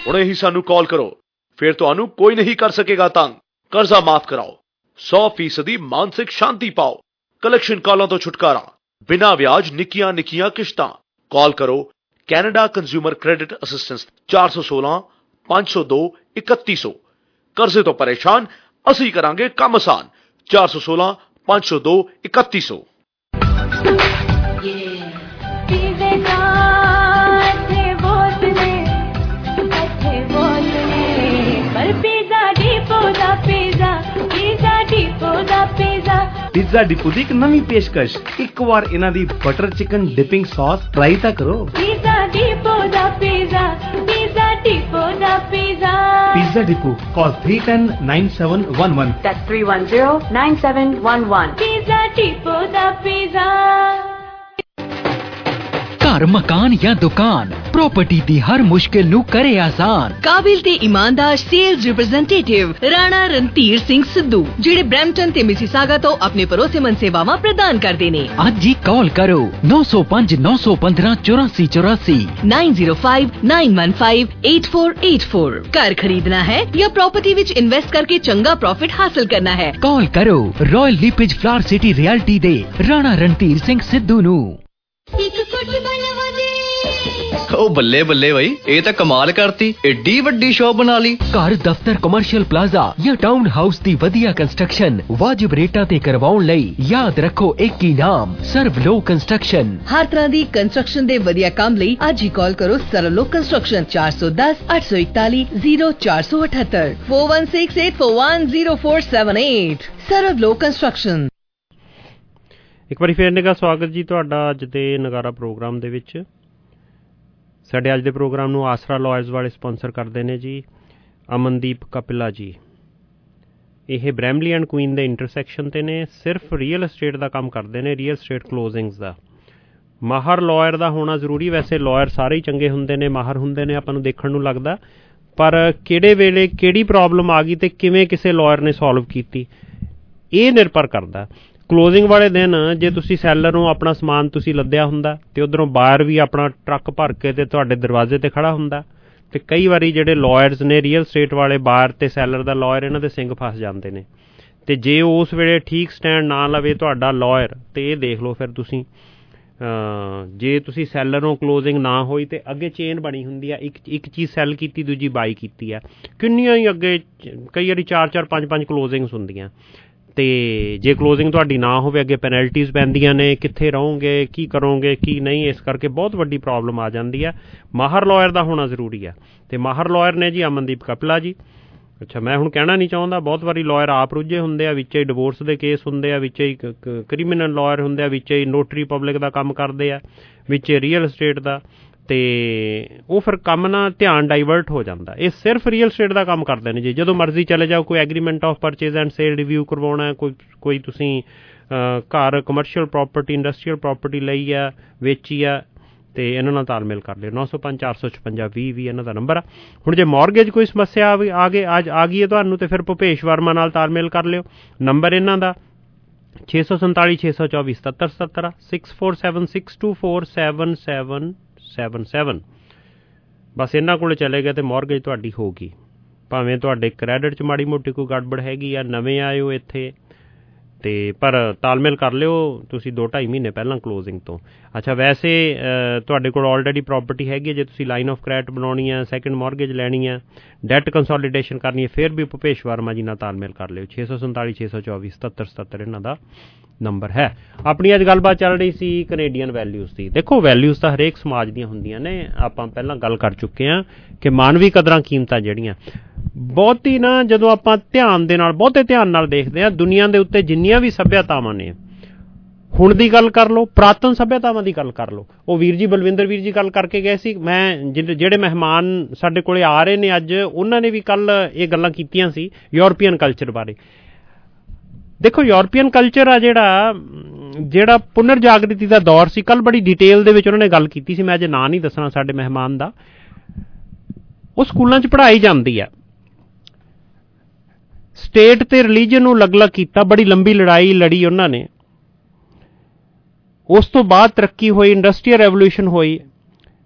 ਹੁਣੇ ਹੀ ਸਾਨੂੰ ਕਾਲ ਕਰੋ। ਫਿਰ ਤੁਹਾਨੂੰ ਕੋਈ ਨਹੀਂ ਕਰ ਸਕੇਗਾ ਤੰਗ। ਕਰਜ਼ਾ ਮਾਫ ਕਰਾਓ। 100% ਮਾਨਸਿਕ ਸ਼ਾਂਤੀ ਪਾਓ। ਕਲੈਕਸ਼ਨ ਕਾਲਾਂ ਤੋਂ ਛੁਟਕਾਰਾ। ਬਿਨਾਂ ਵਿਆਜ ਨਿੱਕੀਆਂ ਨਿੱਕੀਆਂ ਕਿਸ਼ਤਾਂ। ਕਾਲ ਕਰੋ। ਕੈਨੇਡਾ ਕੰਜ਼ਿਊਮਰ ਕ੍ਰੈਡਿਟ ਅਸਿਸਟੈਂਸ 416 502 3100 ਕਰਜ਼ੇ ਤੋਂ ਪਰੇਸ਼ਾਨ, ਅਸੀਂ ਕਰਾਂਗੇ ਕੰਮ ਆਸਾਨ। 416 502 3100 ਨੇ ਪਰ ਪੀਜ਼ਾ ਡਿਪੋ ਦਾ ਪੀਜ਼ਾ ਪੀਜ਼ਾ ਡਿਪੋ ਦਾ ਪੀਜ਼ਾ ਪੀਜ਼ਾ ਡਿਪੂ ਦੀ ਇੱਕ ਨਵੀਂ ਪੇਸ਼ਕਸ਼ ਇੱਕ ਵਾਰ ਇਹਨਾਂ ਦੀ butter chicken dipping sauce try ਤਾਂ ਕਰੋ ਪੀਜ਼ਾ ਡਿਪੋ ਦਾ pizza pizza depot the pizza pizza depot call 3109711 That's 310-9711. Pizza depot the pizza ਘਰ ਮਕਾਨ ਜਾਂ ਦੁਕਾਨ ਪ੍ਰਾਪਰਟੀ ਦੀ ਹਰ ਮੁਸ਼ਕਿਲ ਨੂੰ ਕਰੇ ਆਸਾਨ। ਕਾਬਿਲ ਤੇ ਇਮਾਨਦਾਰ ਸੇਲਜ਼ ਰਿਪਰੈਜ਼ੈਂਟੇਟਿਵ ਰਾਣਾ ਰਣਧੀਰ ਸਿੰਘ ਸਿੱਧੂ ਜਿਹੜੇ ਬ੍ਰੈਂਪਟਨ ਤੇ ਮਿਸੀਸਾਗਾ ਤੋਂ ਆਪਣੇ ਭਰੋਸੇਮੰਦ ਸੇਵਾਵਾਂ ਪ੍ਰਦਾਨ ਕਰਦੇ ਨੇ। ਅੱਜ ਹੀ ਕਾਲ ਕਰੋ 905 915 8484 9059158484 ਘਰ ਖਰੀਦਣਾ ਹੈ ਜਾਂ ਪ੍ਰਾਪਰਟੀ ਵਿੱਚ ਇਨਵੈਸਟ ਕਰਕੇ ਚੰਗਾ ਪ੍ਰੋਫਿਟ ਹਾਸਲ ਕਰਨਾ ਹੈ? ਕਾਲ ਕਰੋ Royal LePage Flower City realty ਦੇ ਰਾਣਾ ਰਣਧੀਰ ਸਿੰਘ ਸਿੱਧੂ ਨੂੰ। ਇੱਕ ਕੁੱਟ ਉਹ ਬੱਲੇ ਬੱਲੇ ਬਈ ਇਹ ਤਾਂ ਕਮਾਲ ਕਰਤੀ ਏਡੀ ਵੱਡੀ ਸ਼ੋਪ ਬਣਾ ਲਈ। ਘਰ ਦਫ਼ਤਰ ਕਮਰਸ਼ੀਅਲ ਪਲਾਜ਼ਾ ਜਾਂ ਟਾਊਨ ਹਾਊਸ ਦੀ ਵਧੀਆ ਕੰਸਟਰਕਸ਼ਨ ਵਾਜਿਬ ਰੇਟਾਂ ਤੇ ਕਰਵਾਉਣ ਲਈ ਯਾਦ ਰੱਖੋ ਇੱਕ ਹੀ ਨਾਮ ਸਰਵ ਲੋ ਕੰਸਟਰਕਸ਼ਨ ਹਰ ਤਰ੍ਹਾਂ ਦੀ ਕੰਸਟਰਕਸ਼ਨ ਦੇ ਵਧੀਆ ਕੰਮ ਲਈ ਅੱਜ ਹੀ ਕਾਲ ਕਰੋ ਸਰਲੋ ਕੰਸਟਰਕਸ਼ਨ 410 841 0478 4168410478 ਸਰਵ ਲੋ ਕੰਸਟਰਕਸ਼ਨ ਇੱਕ ਵਾਰੀ ਫੇਰ ਨਿਗਾ ਸਵਾਗਤ ਜੀ ਤੁਹਾਡਾ ਅੱਜ ਦੇ ਨਗਾਰਾ ਪ੍ਰੋਗਰਾਮ ਦੇ ਵਿੱਚ। ਸਾਡੇ ਅੱਜ ਦੇ ਪ੍ਰੋਗਰਾਮ ਨੂੰ ਆਸਰਾ ਲਾਇਰਸ ਵਾਲੇ ਸਪਾਂਸਰ ਕਰਦੇ ਨੇ ਜੀ, ਅਮਨਦੀਪ ਕਪਿਲਾ ਜੀ। ਇਹ ਬ੍ਰੈਮਲੀ ਐਂਡ ਕੁਈਨ ਦੇ ਇੰਟਰਸੈਕਸ਼ਨ ਤੇ ਨੇ, ਸਿਰਫ ਰੀਅਲ ਏਸਟੇਟ ਦਾ ਕੰਮ ਕਰਦੇ ਨੇ, ਰੀਅਲ ਏਸਟੇਟ ਕਲੋਜ਼ਿੰਗਸ ਦਾ। ਮਾਹਰ ਲਾਇਰ ਦਾ ਹੋਣਾ ਜ਼ਰੂਰੀ, ਵੈਸੇ ਲਾਇਰ ਸਾਰੇ ਹੀ ਚੰਗੇ ਹੁੰਦੇ ਨੇ, ਮਾਹਰ ਹੁੰਦੇ ਨੇ, ਆਪਾਂ ਨੂੰ ਦੇਖਣ ਨੂੰ ਲੱਗਦਾ। ਪਰ ਕਿਹੜੇ ਵੇਲੇ ਕਿਹੜੀ ਪ੍ਰੋਬਲਮ ਆ ਗਈ ਤੇ ਕਿਵੇਂ ਕਿਸੇ ਲਾਇਰ ਨੇ ਸੋਲਵ ਕੀਤੀ? ਇਹ ਨਿਰਭਰ ਕਰਦਾ। ਕਲੋਜ਼ਿੰਗ ਵਾਲੇ ਦਿਨ ਜੇ ਤੁਸੀਂ ਸੈਲਰ ਨੂੰ ਆਪਣਾ ਸਮਾਨ ਤੁਸੀਂ ਲੱਦਿਆ ਹੁੰਦਾ, ਤੇ ਉਧਰੋਂ ਬਾਇਰ ਵੀ ਆਪਣਾ ਟਰੱਕ ਭਰ ਕੇ ਤੇ ਤੁਹਾਡੇ ਦਰਵਾਜ਼ੇ ਤੇ ਖੜਾ ਹੁੰਦਾ, ਤੇ ਕਈ ਵਾਰੀ ਜਿਹੜੇ ਲਾਇਰਸ ਨੇ ਰੀਅਲ ਸਟੇਟ ਵਾਲੇ ਬਾਇਰ ਤੇ ਸੈਲਰ ਦਾ ਲਾਇਰ ਇਹਨਾਂ ਦੇ ਸਿੰਘ ਫਸ ਜਾਂਦੇ ਨੇ। ਤੇ ਜੇ ਉਸ ਵੇਲੇ ਠੀਕ ਸਟੈਂਡ ਨਾ ਲਵੇ ਤੁਹਾਡਾ ਲਾਇਰ ਤੇ ਇਹ ਦੇਖ ਲਓ ਫਿਰ ਤੁਸੀਂ ਜੇ ਤੁਸੀਂ ਸੈਲਰ ਨੂੰ ਕਲੋਜ਼ਿੰਗ ਨਾ ਹੋਈ, ਤੇ ਅੱਗੇ ਚੇਨ ਬਣੀ ਹੁੰਦੀ ਆ, ਇੱਕ ਇੱਕ ਚੀਜ਼ ਸੈਲ ਕੀਤੀ, ਦੂਜੀ ਬਾਈ ਕੀਤੀ ਆ। ਕਿੰਨੀਆਂ ਹੀ ਅੱਗੇ ਕਈ ਵਾਰੀ 4 4 5 5 ਕਲੋਜ਼ਿੰਗਸ ਹੁੰਦੀਆਂ। ਤੇ ਜੇ ਕਲੋਜ਼ਿੰਗ ਤੁਹਾਡੀ ਨਾ ਹੋਵੇ, ਅੱਗੇ ਪੈਨਲਟੀਜ਼ ਪੈਂਦੀਆਂ ਨੇ, ਕਿੱਥੇ ਰਹੋਗੇ, ਕੀ ਕਰੋਗੇ, ਕੀ ਨਹੀਂ, ਇਸ ਕਰਕੇ ਬਹੁਤ ਵੱਡੀ ਪ੍ਰੋਬਲਮ ਆ ਜਾਂਦੀ ਹੈ ਮਾਹਰ ਲਾਇਰ ਦਾ ਹੋਣਾ ਜ਼ਰੂਰੀ ਹੈ ਤੇ ਮਾਹਰ ਲਾਇਰ ਨੇ ਜੀ ਅਮਨਦੀਪ ਕਪਲਾ ਜੀ। ਅੱਛਾ, ਮੈਂ ਹੁਣ ਕਹਿਣਾ ਨਹੀਂ ਚਾਹੁੰਦਾ, ਬਹੁਤ ਵਾਰੀ ਲਾਇਰ ਆਪ ਰੁੱਝੇ ਹੁੰਦੇ ਆ, ਵਿੱਚ ਹੀ ਡਿਵੋਰਸ ਦੇ ਕੇਸ ਹੁੰਦੇ ਆ, ਵਿੱਚ ਹੀ ਕ੍ਰਿਮੀਨਲ ਲਾਇਰ ਹੁੰਦੇ ਆ, ਵਿੱਚ ਹੀ ਨੋਟਰੀ ਪਬਲਿਕ ਦਾ ਕੰਮ ਕਰਦੇ ਆ, ਵਿੱਚ ਰੀਅਲ ਏਸਟੇਟ ਦਾ। ਤੇ ਉਹ ਫਿਰ ਕੰਮ ਨਾ ਧਿਆਨ ਡਾਈਵਰਟ ਹੋ ਜਾਂਦਾ। ਇਹ ਸਿਰਫ ਰੀਅਲ ਸਟੇਟ ਦਾ ਕੰਮ ਕਰਦੇ ਨੇ ਜੀ। ਜਦੋਂ ਮਰਜ਼ੀ ਚਲੇ ਜਾਓ, ਕੋਈ agreement of purchase and sale review ਕਰਵਾਉਣਾ ਕੋਈ ਕੋਈ ਤੁਸੀਂ ਘਰ ਕਮਰਸ਼ੀਅਲ ਪ੍ਰਾਪਰਟੀ ਇੰਡਸਟਰੀਅਲ ਪ੍ਰਾਪਰਟੀ ਲਈ ਆ ਵੇਚੀ ਆ ਤੇ ਇਹਨਾਂ ਨਾਲ ਤਾਲਮੇਲ ਕਰ ਲਿਓ। 905456 20 ਇਹਨਾਂ ਦਾ ਨੰਬਰ ਆ। ਹੁਣ ਜੇ ਮਾਰਗੇਜ ਕੋਈ ਸਮੱਸਿਆ ਆ ਗਈ ਅੱਜ ਆ ਗਈ ਹੈ ਤੁਹਾਨੂੰ, ਤੇ ਫਿਰ ਭੁਪੇਸ਼ ਵਰਮਾ ਨਾਲ ਤਾਲਮੇਲ ਕਰ ਲਿਓ। ਨੰਬਰ ਇਹਨਾਂ ਦਾ 647 624 7777 6476247777 77 ਬਸ ਇਹਨਾਂ ਕੋਲੇ ਚਲੇ ਗਏ ਤੇ ਮਾਰਗੇਜ ਤੁਹਾਡੀ ਹੋਗੀ ਭਾਵੇਂ ਤੁਹਾਡੇ ਕ੍ਰੈਡਿਟ 'ਚ ਮਾੜੀ ਮੋਟੀ ਕੋਈ ਗੜਬੜ ਹੈਗੀ ਆ, ਨਵੇਂ ਆਏ ਹੋ ਇੱਥੇ। ਤੇ ਪਰ ਤਾਲਮੇਲ ਕਰ ਲਿਓ, ਤੁਸੀਂ 2.5 ਮਹੀਨੇ ਪਹਿਲਾਂ ਕਲੋਜ਼ਿੰਗ ਤੋਂ। ਅੱਛਾ, ਵੈਸੇ ਤੁਹਾਡੇ ਕੋਲ ਆਲਰੇਡੀ ਪ੍ਰਾਪਰਟੀ ਹੈਗੀ ਜੇ ਤੁਸੀਂ ਲਾਈਨ ਆਫ ਕ੍ਰੈਡਿਟ ਬਣਾਉਣੀ ਆ ਸੈਕੰਡ ਮਾਰਗੇਜ ਲੈਣੀ ਆ ਡੈਟ ਕੰਸੋਲੀਡੇਸ਼ਨ ਕਰਨੀ ਹੈ, ਫਿਰ ਵੀ ਭੁਪੇਸ਼ ਵਰਮਾ ਜੀ ਨਾਲ ਤਾਲਮੇਲ ਕਰ ਲਿਓ। 647 624 7777 ਇਹਨਾਂ ਦਾ ਨੰਬਰ ਹੈ। ਆਪਣੀ ਅੱਜ ਗੱਲਬਾਤ ਚੱਲ ਰਹੀ ਸੀ ਕੈਨੇਡੀਅਨ ਵੈਲਿਊਜ਼ ਦੀ। ਦੇਖੋ ਵੈਲਿਊਜ਼ ਤਾਂ ਹਰੇਕ ਸਮਾਜ ਦੀਆਂ ਹੁੰਦੀਆਂ ਨੇ, ਆਪਾਂ ਪਹਿਲਾਂ ਗੱਲ ਕਰ ਚੁੱਕੇ ਆ ਕਿ ਮਾਨਵੀ ਕਦਰਾਂ ਕੀਮਤਾਂ ਜਿਹੜੀਆਂ। ਬਹੁਤੀ ਨਾ ਜਦੋਂ ਆਪਾਂ ਧਿਆਨ ਦੇ ਨਾਲ, ਬਹੁਤੇ ਧਿਆਨ ਨਾਲ ਦੇਖਦੇ ਆ ਦੁਨੀਆ ਦੇ ਉੱਤੇ ਜਿੰਨੀਆਂ ਵੀ ਸੱਭਿਆਤਾਵਾਂ ਨੇ, ਹੁਣ ਦੀ ਗੱਲ ਕਰ ਲਓ, ਪ੍ਰਾਤਨ ਸੱਭਿਆਤਾਵਾਂ ਦੀ ਗੱਲ ਕਰ ਲਓ। ਉਹ ਵੀਰ ਜੀ, ਬਲਵਿੰਦਰ ਵੀਰ ਜੀ ਗੱਲ ਕਰਕੇ ਗਏ ਸੀ। ਮੈਂ ਜਿਹੜੇ ਮਹਿਮਾਨ ਸਾਡੇ ਕੋਲੇ ਆ ਰਹੇ ਨੇ ਅੱਜ, ਉਹਨਾਂ ਨੇ ਵੀ ਕੱਲ ਇਹ ਗੱਲਾਂ ਕੀਤੀਆਂ ਸੀ ਯੂਰਪੀਅਨ ਕਲਚਰ ਬਾਰੇ। ਦੇਖੋ, ਯੂਰਪੀਅਨ ਕਲਚਰ ਆ ਜਿਹੜਾ ਜਿਹੜਾ ਪੁਨਰ ਜਾਗਰਤੀ ਦਾ ਦੌਰ ਸੀ। ਕੱਲ ਬੜੀ ਡਿਟੇਲ ਦੇ ਵਿੱਚ ਉਹਨਾਂ ਨੇ ਗੱਲ ਕੀਤੀ ਸੀ। ਮੈਂ ਅਜੇ ਨਾਂ ਨਹੀਂ ਦੱਸਣਾ ਸਾਡੇ ਮਹਿਮਾਨ ਦਾ। ਉਹ ਸਕੂਲਾਂ 'ਚ ਪੜ੍ਹਾਈ ਜਾਂਦੀ ਆ। ਸਟੇਟ ਤੇ ਰਿਲੀਜੀਅਨ ਨੂੰ ਅਲੱਗ-ਅਲੱਗ ਕੀਤਾ, ਬੜੀ ਲੰਬੀ ਲੜਾਈ ਲੜੀ ਉਹਨਾਂ ਨੇ। ਉਸ ਤੋਂ ਬਾਅਦ ਤਰੱਕੀ ਹੋਈ ਇੰਡਸਟਰੀਅਲ ਰੈਵੋਲੂਸ਼ਨ ਹੋਈ।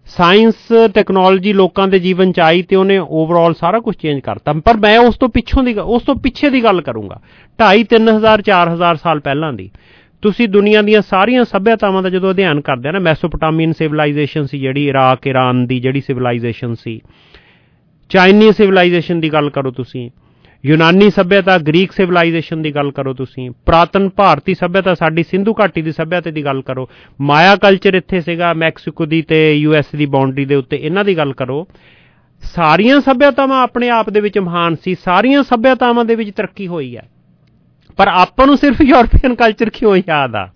ਸਾਇੰਸ ਟੈਕਨੋਲੋਜੀ ਲੋਕਾਂ ਦੇ ਜੀਵਨ ਚ ਆਈ ਤੇ ਉਹਨੇ ਓਵਰਆਲ ਸਾਰਾ ਕੁਝ ਚੇਂਜ ਕਰਤਾ। ਪਰ ਮੈਂ ਉਸ ਤੋਂ ਪਿੱਛੋਂ ਦੀ ਉਸ ਤੋਂ ਪਿੱਛੇ ਦੀ ਗੱਲ ਕਰੂੰਗਾ। 2.5 3000 4000 ਸਾਲ ਪਹਿਲਾਂ ਦੀ। ਤੁਸੀਂ ਦੁਨੀਆ ਦੀਆਂ ਸਾਰੀਆਂ ਸੱਭਿਆਤਾਵਾਂ ਦਾ ਜਦੋਂ ਅਧਿਐਨ ਕਰਦੇ ਆ ਨਾ ਮੈਸੋਪੋਟਾਮੀਅਨ ਸਿਵਲਾਈਜੇਸ਼ਨ ਸੀ ਜਿਹੜੀ ਇਰਾਕ ਈਰਾਨ ਦੀ ਜਿਹੜੀ ਸਿਵਲਾਈਜੇਸ਼ਨ ਸੀ। ਚਾਈਨੀਜ਼ ਸਿਵਲਾਈਜੇਸ਼ਨ ਦੀ ਗੱਲ ਕਰੋ ਤੁਸੀਂ। ਯੂਨਾਨੀ ਸੱਭਿਅਤਾ, ਗ੍ਰੀਕ ਸਿਵਲਾਈਜੇਸ਼ਨ ਦੀ ਗੱਲ ਕਰੋ ਤੁਸੀਂ, ਪ੍ਰਾਤਨ ਭਾਰਤੀ ਸੱਭਿਅਤਾ, ਸਾਡੀ ਸਿੰਧੂ ਘਾਟੀ ਦੀ ਸੱਭਿਅਤਾ ਦੀ ਗੱਲ ਕਰੋ, ਮਾਇਆ ਕਲਚਰ ਇੱਥੇ ਸੀਗਾ, ਮੈਕਸੀਕੋ ਦੀ ਤੇ ਯੂਐਸ ਦੀ ਬਾਉਂਡਰੀ ਦੇ ਉੱਤੇ, ਇਹਨਾਂ ਦੀ ਗੱਲ ਕਰੋ। ਸਾਰੀਆਂ ਸੱਭਿਅਤਾਵਾਂ ਆਪਣੇ ਆਪ ਦੇ ਵਿੱਚ ਮਹਾਨ ਸੀ, ਸਾਰੀਆਂ ਸੱਭਿਅਤਾਵਾਂ ਦੇ ਵਿੱਚ ਤਰੱਕੀ ਹੋਈ ਹੈ। ਪਰ ਆਪਾਂ ਨੂੰ ਸਿਰਫ ਯੂਰਪੀਅਨ ਕਲਚਰ ਕਿਉਂ ਯਾਦ ਆ?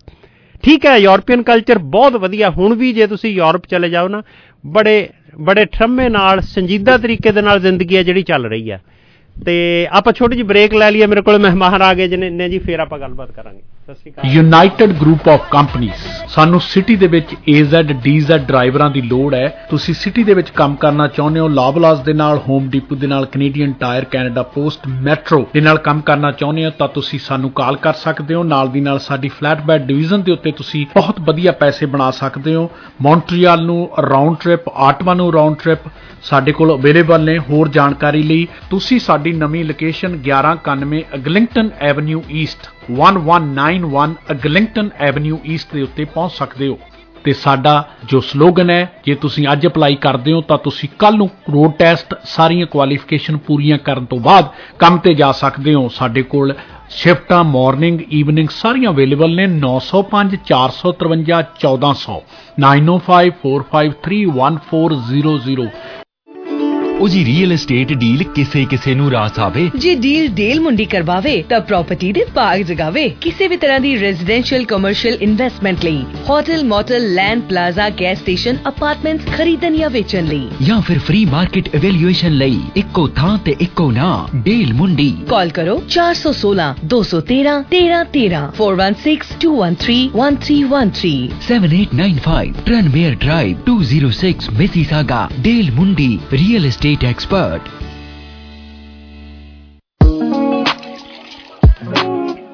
ਠੀਕ ਹੈ, ਯੂਰਪੀਅਨ ਕਲਚਰ ਬਹੁਤ ਵਧੀਆ, ਹੁਣ ਵੀ ਜੇ ਤੁਸੀਂ ਯੂਰਪ ਚਲੇ ਜਾਓ ਨਾ, ਬੜੇ ਬੜੇ ਠਰਮੇ ਨਾਲ, ਸੰਜੀਦਾ ਤਰੀਕੇ ਦੇ ਨਾਲ ਜ਼ਿੰਦਗੀ ਹੈ ਜਿਹੜੀ ਚੱਲ ਰਹੀ ਹੈ। ਤੇ ਆਪਾਂ ਛੋਟੀ ਜਿਹੀ ਬ੍ਰੇਕ ਲੈ ਲਈਏ, ਮੇਰੇ ਕੋਲ ਮਹਿਮਾਨ ਆ ਗਏ ਜਿਹਨੇ ਨੇ ਜੀ, ਫੇਰ ਆਪਾਂ ਗੱਲਬਾਤ ਕਰਾਂਗੇ। Sat Shri Akal. United group of ਕੰਪਨੀਆਂ ਸਾਨੂੰ ਸਿਟੀ ਦੇ ਵਿੱਚ AZ DZ ਡਰਾਈਵਰਾਂ ਦੀ ਲੋੜ ਹੈ। ਤੁਸੀਂ ਸਿਟੀ ਦੇ ਵਿੱਚ ਕੰਮ ਕਰਨਾ ਚਾਹੁੰਦੇ ਹੋ ਲਾਬਲਾਸ ਦੇ ਨਾਲ ਹੋਮ ਡਿਪੂ ਦੇ ਨਾਲ Canadian Tire Canada Post Metro ਦੇ ਨਾਲ ਕੰਮ ਕਰਨਾ ਚਾਹੁੰਦੇ ਹੋ, ਤਾਂ ਤੁਸੀਂ ਸਾਨੂੰ ਕਾਲ ਕਰ ਸਕਦੇ ਹੋ। ਨਾਲ ਦੀ ਨਾਲ ਸਾਡੀ ਫਲੈਟ ਬੈਡ ਡਿਵੀਜ਼ਨ ਦੇ ਉੱਤੇ ਤੁਸੀਂ ਬਹੁਤ ਵਧੀਆ ਪੈਸੇ ਬਣਾ ਸਕਦੇ ਹੋ। ਮੌਂਟਰੀਅਲ ਨੂੰ ਰਾਉਂਡ ਟ੍ਰਿਪ ਆਟਵਾ ਨੂੰ ਰਾਉਂਡ ਟ੍ਰਿਪ ਸਾਡੇ ਕੋਲ ਅਵੇਲੇਬਲ ਨੇ। ਹੋਰ ਜਾਣਕਾਰੀ ਲਈ ਤੁਸੀਂ ਸਾਡੀ ਨਵੀਂ location 1191 Eglinton avenue east 1191 Eglinton avenue east ਦੇ ਉੱਤੇ ਪਹੁੰਚ ਸਕਦੇ ਹੋ। ਤੇ ਸਾਡਾ ਜੋ ਸਲੋਗਨ ਹੈ, ਜੇ ਤੁਸੀਂ ਅੱਜ ਅਪਲਾਈ ਕਰਦੇ ਹੋ, ਤਾਂ ਤੁਸੀਂ ਕੱਲ ਨੂੰ ਰੋਡ ਟੈਸਟ ਸਾਰੀਆਂ ਕੁਆਲੀਫਿਕੇਸ਼ਨ ਪੂਰੀਆਂ ਕਰਨ ਤੋਂ ਬਾਅਦ ਕੰਮ ਤੇ ਜਾ ਸਕਦੇ ਹੋ। ਸਾਡੇ ਕੋਲ ਸ਼ਿਫਟਾਂ ਮਾਰਨਿੰਗ ਈਵਨਿੰਗ ਸਾਰੀਆਂ ਅਵੇਲੇਬਲ ਨੇ 905 453 1400 9054531400 ਉਹ ਜੀ ਰੀਅਲ ਏਸਟੇਟ ਡੀਲ ਕਿਸੇ ਕਿਸੇ ਨੂੰ ਰਾਸ ਆਵੇ ਜੇ ਡੀਲ ਡੇਲ ਮੁੰਡੀ ਕਰਵਾਵੇ ਤਾਂ ਪ੍ਰਾਪਰਟੀ ਦੇ ਭਾਗ ਜਗਾਵੇ। ਕਿਸੇ ਵੀ ਤਰ੍ਹਾਂ ਦੀ ਰੈਜ਼ੀਡੈਂਸ਼ੀਅਲ ਕਮਰਸ਼ੀਅਲ ਇਨਵੈਸਟਮੈਂਟ ਲਈ hotel motel land plaza gas station apartments ਖਰੀਦਣ ਜਾਂ ਵੇਚਣ ਲਈ। ਜਾਂ ਫਿਰ ਫ੍ਰੀ ਮਾਰਕੀਟ ਇਵੈਲੂਏਸ਼ਨ ਲਈ ਇੱਕੋ ਥਾਂ ਤੇ ਇੱਕੋ ਨਾਮ ਡੀਲ ਮੁੰਡੀ। ਕਾਲ ਕਰੋ 416 213 1313 416 213 1313 7895 Tranmere Drive 206 Mississauga Dale Mundi Real Estate estate expert.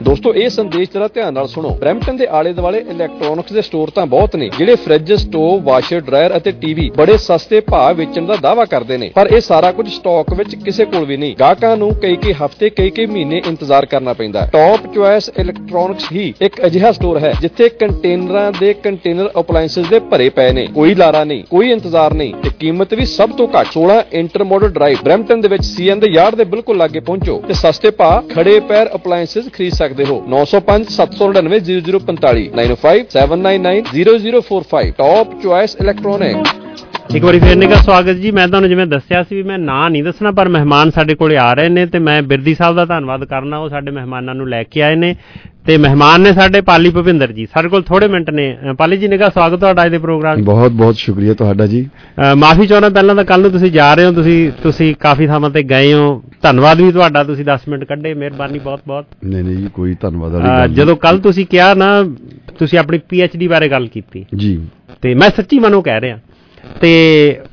ਦੋਸਤੋ, ਇਹ ਸੰਦੇਸ਼ ਜਰਾ ਧਿਆਨ ਨਾਲ ਸੁਣੋ। ਬ੍ਰੈਂਪਟਨ ਦੇ ਆਲੇ ਦੁਆਲੇ ਇਲੈਕਟ੍ਰੋਨਿਕਸ ਦੇ ਸਟੋਰ ਤਾਂ ਬਹੁਤ ਨੇ, ਜਿਹੜੇ ਫ੍ਰਿਜ ਸਟੋਵ ਵਾਸ਼ਰ ਡਰਾਇਰ ਅਤੇ ਟੀਵੀ ਬੜੇ ਸਸਤੇ ਭਾਅ ਵੇਚਣ ਦਾ ਦਾਅਵਾ ਕਰਦੇ ਨੇ। ਪਰ ਇਹ ਸਾਰਾ ਕੁਝ ਸਟਾਕ ਵਿੱਚ ਕਿਸੇ ਕੋਲ ਵੀ ਨਹੀਂ। ਗਾਹਕਾਂ ਨੂੰ ਕਈ ਕਈ ਹਫ਼ਤੇ ਕਈ ਕਈ ਮਹੀਨੇ ਇੰਤਜ਼ਾਰ ਕਰਨਾ ਪੈਂਦਾ ਟੌਪ ਚੁਆਇਸ ਇਲੈਕਟ੍ਰੋਨਿਕਸ ਹੀ ਇੱਕ ਅਜਿਹਾ ਸਟੋਰ ਹੈ, ਜਿੱਥੇ ਕੰਟੇਨਰਾਂ ਦੇ ਕੰਟੇਨਰ ਅਪਲਾਈਐਂਸਸ ਦੇ ਭਰੇ ਪਏ ਨੇ। ਕੋਈ ਲਾਰਾ ਨਹੀਂ, ਕੋਈ ਇੰਤਜ਼ਾਰ ਨਹੀਂ ਤੇ ਕੀਮਤ ਵੀ ਸਭ ਤੋਂ ਘੱਟ। 16 ਇੰਟਰਮੋਡਲ ਡਰਾਈਵ ਬ੍ਰੈਂਪਟਨ ਦੇ ਵਿੱਚ ਸੀਐਨ ਦੇ ਯਾਰਡ ਦੇ ਬਿਲਕੁਲ ਲਾਗੇ ਪਹੁੰਚੋ ਤੇ ਸਸਤੇ ਭਾਅ ਖੜੇ ਪੈਰ ਅਪਲਾਈਐਂਸਸ ਖਰੀਦ ਸਕਦੇ ਹੋ। 905 799 0045 905 799 0045 ਟੌਪ ਚੁਆਇਸ ਇਲੈਕਟ੍ਰੋਨਿਕ ਇੱਕ ਵਾਰੀ ਫੇਰ ਨਿਕਾ ਸਵਾਗਤ ਜੀ। ਮੈਂ ਤੁਹਾਨੂੰ ਜਿਵੇਂ ਦੱਸਿਆ ਸੀ ਵੀ ਮੈਂ ਨਾਂ ਨਹੀਂ ਦੱਸਣਾ ਪਰ ਮਹਿਮਾਨ ਸਾਡੇ ਕੋਲੇ ਆ ਰਹੇ ਨੇ ਤੇ ਮੈਂ ਬਿਰਦੀ ਸਾਹਿਬ ਦਾ ਧੰਨਵਾਦ ਕਰਨਾ ਉਹ ਸਾਡੇ ਮਹਿਮਾਨਾਂ ਨੂੰ ਲੈ ਕੇ ਆਏ ਨੇ। ਤੇ ਮਹਿਮਾਨ ਨੇ ਸਾਡੇ ਪਾਲੀ ਭੁਪਿੰਦਰ ਜੀ। ਸਾਡੇ ਕੋਲ ਥੋੜੇ ਮਿੰਟ ਨੇ। ਪਾਲੀ ਜੀ ਨਿਕਾ ਸਵਾਗਤ ਤੁਹਾਡਾ ਅੱਜ ਦੇ ਪ੍ਰੋਗਰਾਮ। ਬਹੁਤ ਬਹੁਤ ਸ਼ੁਕਰੀਆ ਤੁਹਾਡਾ ਜੀ। ਮਾਫੀ ਚਾਹੁੰਦਾ ਪਹਿਲਾਂ ਤਾਂ ਕੱਲ ਨੂੰ ਤੁਸੀਂ ਜਾ ਰਹੇ ਹੋ ਤੁਸੀਂ ਤੁਸੀਂ ਕਾਫੀ ਥਾਵਾਂ ਤੇ ਗਏ ਹੋ। ਧੰਨਵਾਦ ਵੀ ਤੁਹਾਡਾ ਤੁਸੀਂ 10 ਮਿੰਟ ਕੱਢੇ। ਮਿਹਰਬਾਨੀ ਬਹੁਤ ਬਹੁਤ। ਨਹੀਂ ਨਹੀਂ ਜੀ ਕੋਈ ਧੰਨਵਾਦ ਵਾਲੀ ਗੱਲ। ਜਦੋਂ ਕੱਲ ਤੁਸੀਂ ਕਿਹਾ ਨਾ ਤੁਸੀਂ ਆਪਣੀ ਡੀ ਬਾਰੇ ਗੱਲ ਕੀਤੀ। ਜੀ। ਤੇ ਮੈਂ ਸੱਚੀ ਮਨੋਂ ਕਹਿ ਰਿਹਾ। ਤੇ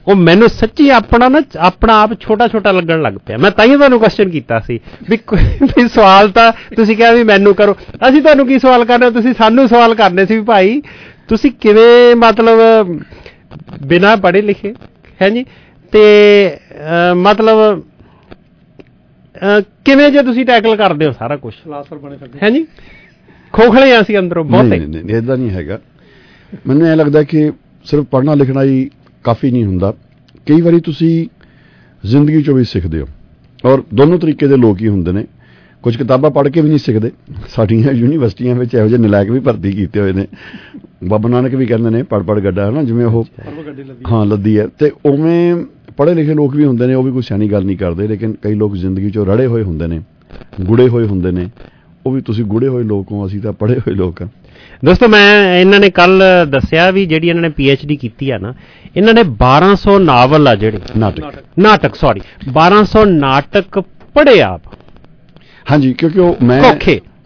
ਉਹ ਮੈਨੂੰ ਸੱਚੀ ਆਪਣਾ ਨਾ ਆਪਣਾ ਆਪ ਛੋਟਾ ਛੋਟਾ ਲੱਗਣ ਲੱਗ ਪਿਆ। ਮੈਂ ਤਾਂ ਹੀ ਤੁਹਾਨੂੰ ਕੁਐਸਚਨ ਕੀਤਾ ਸੀ ਵੀ ਕੋਈ- ਵੀ ਸਵਾਲ ਤਾਂ ਤੁਸੀਂ ਕਿਹਾ ਵੀ ਮੈਨੂੰ ਕਰੋ। ਅਸੀਂ ਤੁਹਾਨੂੰ ਕੀ ਸਵਾਲ ਕਰਨਾ ਤੁਸੀਂ ਸਾਨੂੰ ਸਵਾਲ ਕਰਨੇ ਸੀ ਵੀ ਭਾਈ ਤੁਸੀਂ ਕਿਵੇਂ ਮਤਲਬ ਬਿਨਾ ਪੜ੍ਹੇ ਲਿਖੇ ਹੈ ਜੀ? ਤੇ ਮਤਲਬ ਕਿਵੇਂ ਜੇ ਤੁਸੀਂ ਟੈਕਲ ਕਰਦੇ ਹੋ ਸਾਰਾ ਕੁਝ ਹੈ ਜੀ? ਖੋਖਲੇ ਆ ਅਸੀਂ ਅੰਦਰੋਂ ਬਹੁਤੇ। ਨਹੀਂ ਨਹੀਂ ਇਦਾਂ ਨਹੀਂ ਹੈਗਾ। ਮੈਨੂੰ ਇਹ ਲੱਗਦਾ ਕਿ ਸਿਰਫ ਪੜ੍ਹਨਾ ਲਿਖਣਾ ਹੀ ਕਾਫੀ ਨਹੀਂ ਹੁੰਦਾ। ਕਈ ਵਾਰੀ ਤੁਸੀਂ ਜ਼ਿੰਦਗੀ ਚੋਂ ਵੀ ਸਿੱਖਦੇ ਹੋ। ਔਰ ਦੋਨੋਂ ਤਰੀਕੇ ਦੇ ਲੋਕ ਹੀ ਹੁੰਦੇ ਨੇ। ਕੁਝ ਕਿਤਾਬਾਂ ਪੜ੍ਹ ਕੇ ਵੀ ਨਹੀਂ ਸਿੱਖਦੇ। ਸਾਡੀਆਂ ਯੂਨੀਵਰਸਿਟੀਆਂ ਵਿੱਚ ਇਹੋ ਜਿਹੇ ਨਲਾਇਕ ਵੀ ਭਰਤੀ ਕੀਤੇ ਹੋਏ ਨੇ। ਬਾਬਾ ਨਾਨਕ ਵੀ ਕਹਿੰਦੇ ਨੇ ਪੜ ਪੜ ਗੱਡਾ ਹੈ ਨਾ ਜਿਵੇਂ ਉਹ ਹਾਂ, ਲੱਦੀ ਹੈ। ਤੇ ਉਵੇਂ ਪੜ੍ਹੇ ਲਿਖੇ ਲੋਕ ਵੀ ਹੁੰਦੇ ਨੇ, ਉਹ ਵੀ ਕੋਈ ਸਿਆਣੀ ਗੱਲ ਨਹੀਂ ਕਰਦੇ, ਲੇਕਿਨ ਕਈ ਲੋਕ ਜ਼ਿੰਦਗੀ ਚੋਂ ਰੜੇ ਹੋਏ ਹੁੰਦੇ ਨੇ, ਗੁੜੇ ਹੋਏ ਹੁੰਦੇ ਨੇ। ਉਹ ਵੀ ਤੁਸੀਂ ਗੁੜੇ ਹੋਏ ਲੋਕ ਹੋ, ਅਸੀਂ ਤਾਂ ਪੜ੍ਹੇ ਹੋਏ ਲੋਕ ਹਾਂ। ਦੋਸਤੋ ਮੈਂ ਇਹਨਾਂ ਨੇ ਕੱਲ ਦੱਸਿਆ ਵੀ ਜਿਹੜੀ ਇਹਨਾਂ ਨੇ ਡੀ ਕੀਤੀ ਆ ਨਾ ਇਹਨਾਂ ਨੇ 1200 ਨਾਵਲ ਆ ਜਿਹੜੇ ਨਾਟਕ। ਨਾਟਕ ਸੌਰੀ 1200 ਨਾਟਕ ਪੜ੍ਹੇ ਆਪ। ਹਾਂਜੀ ਕਿਉਂਕਿ ਉਹ ਮੈਂ।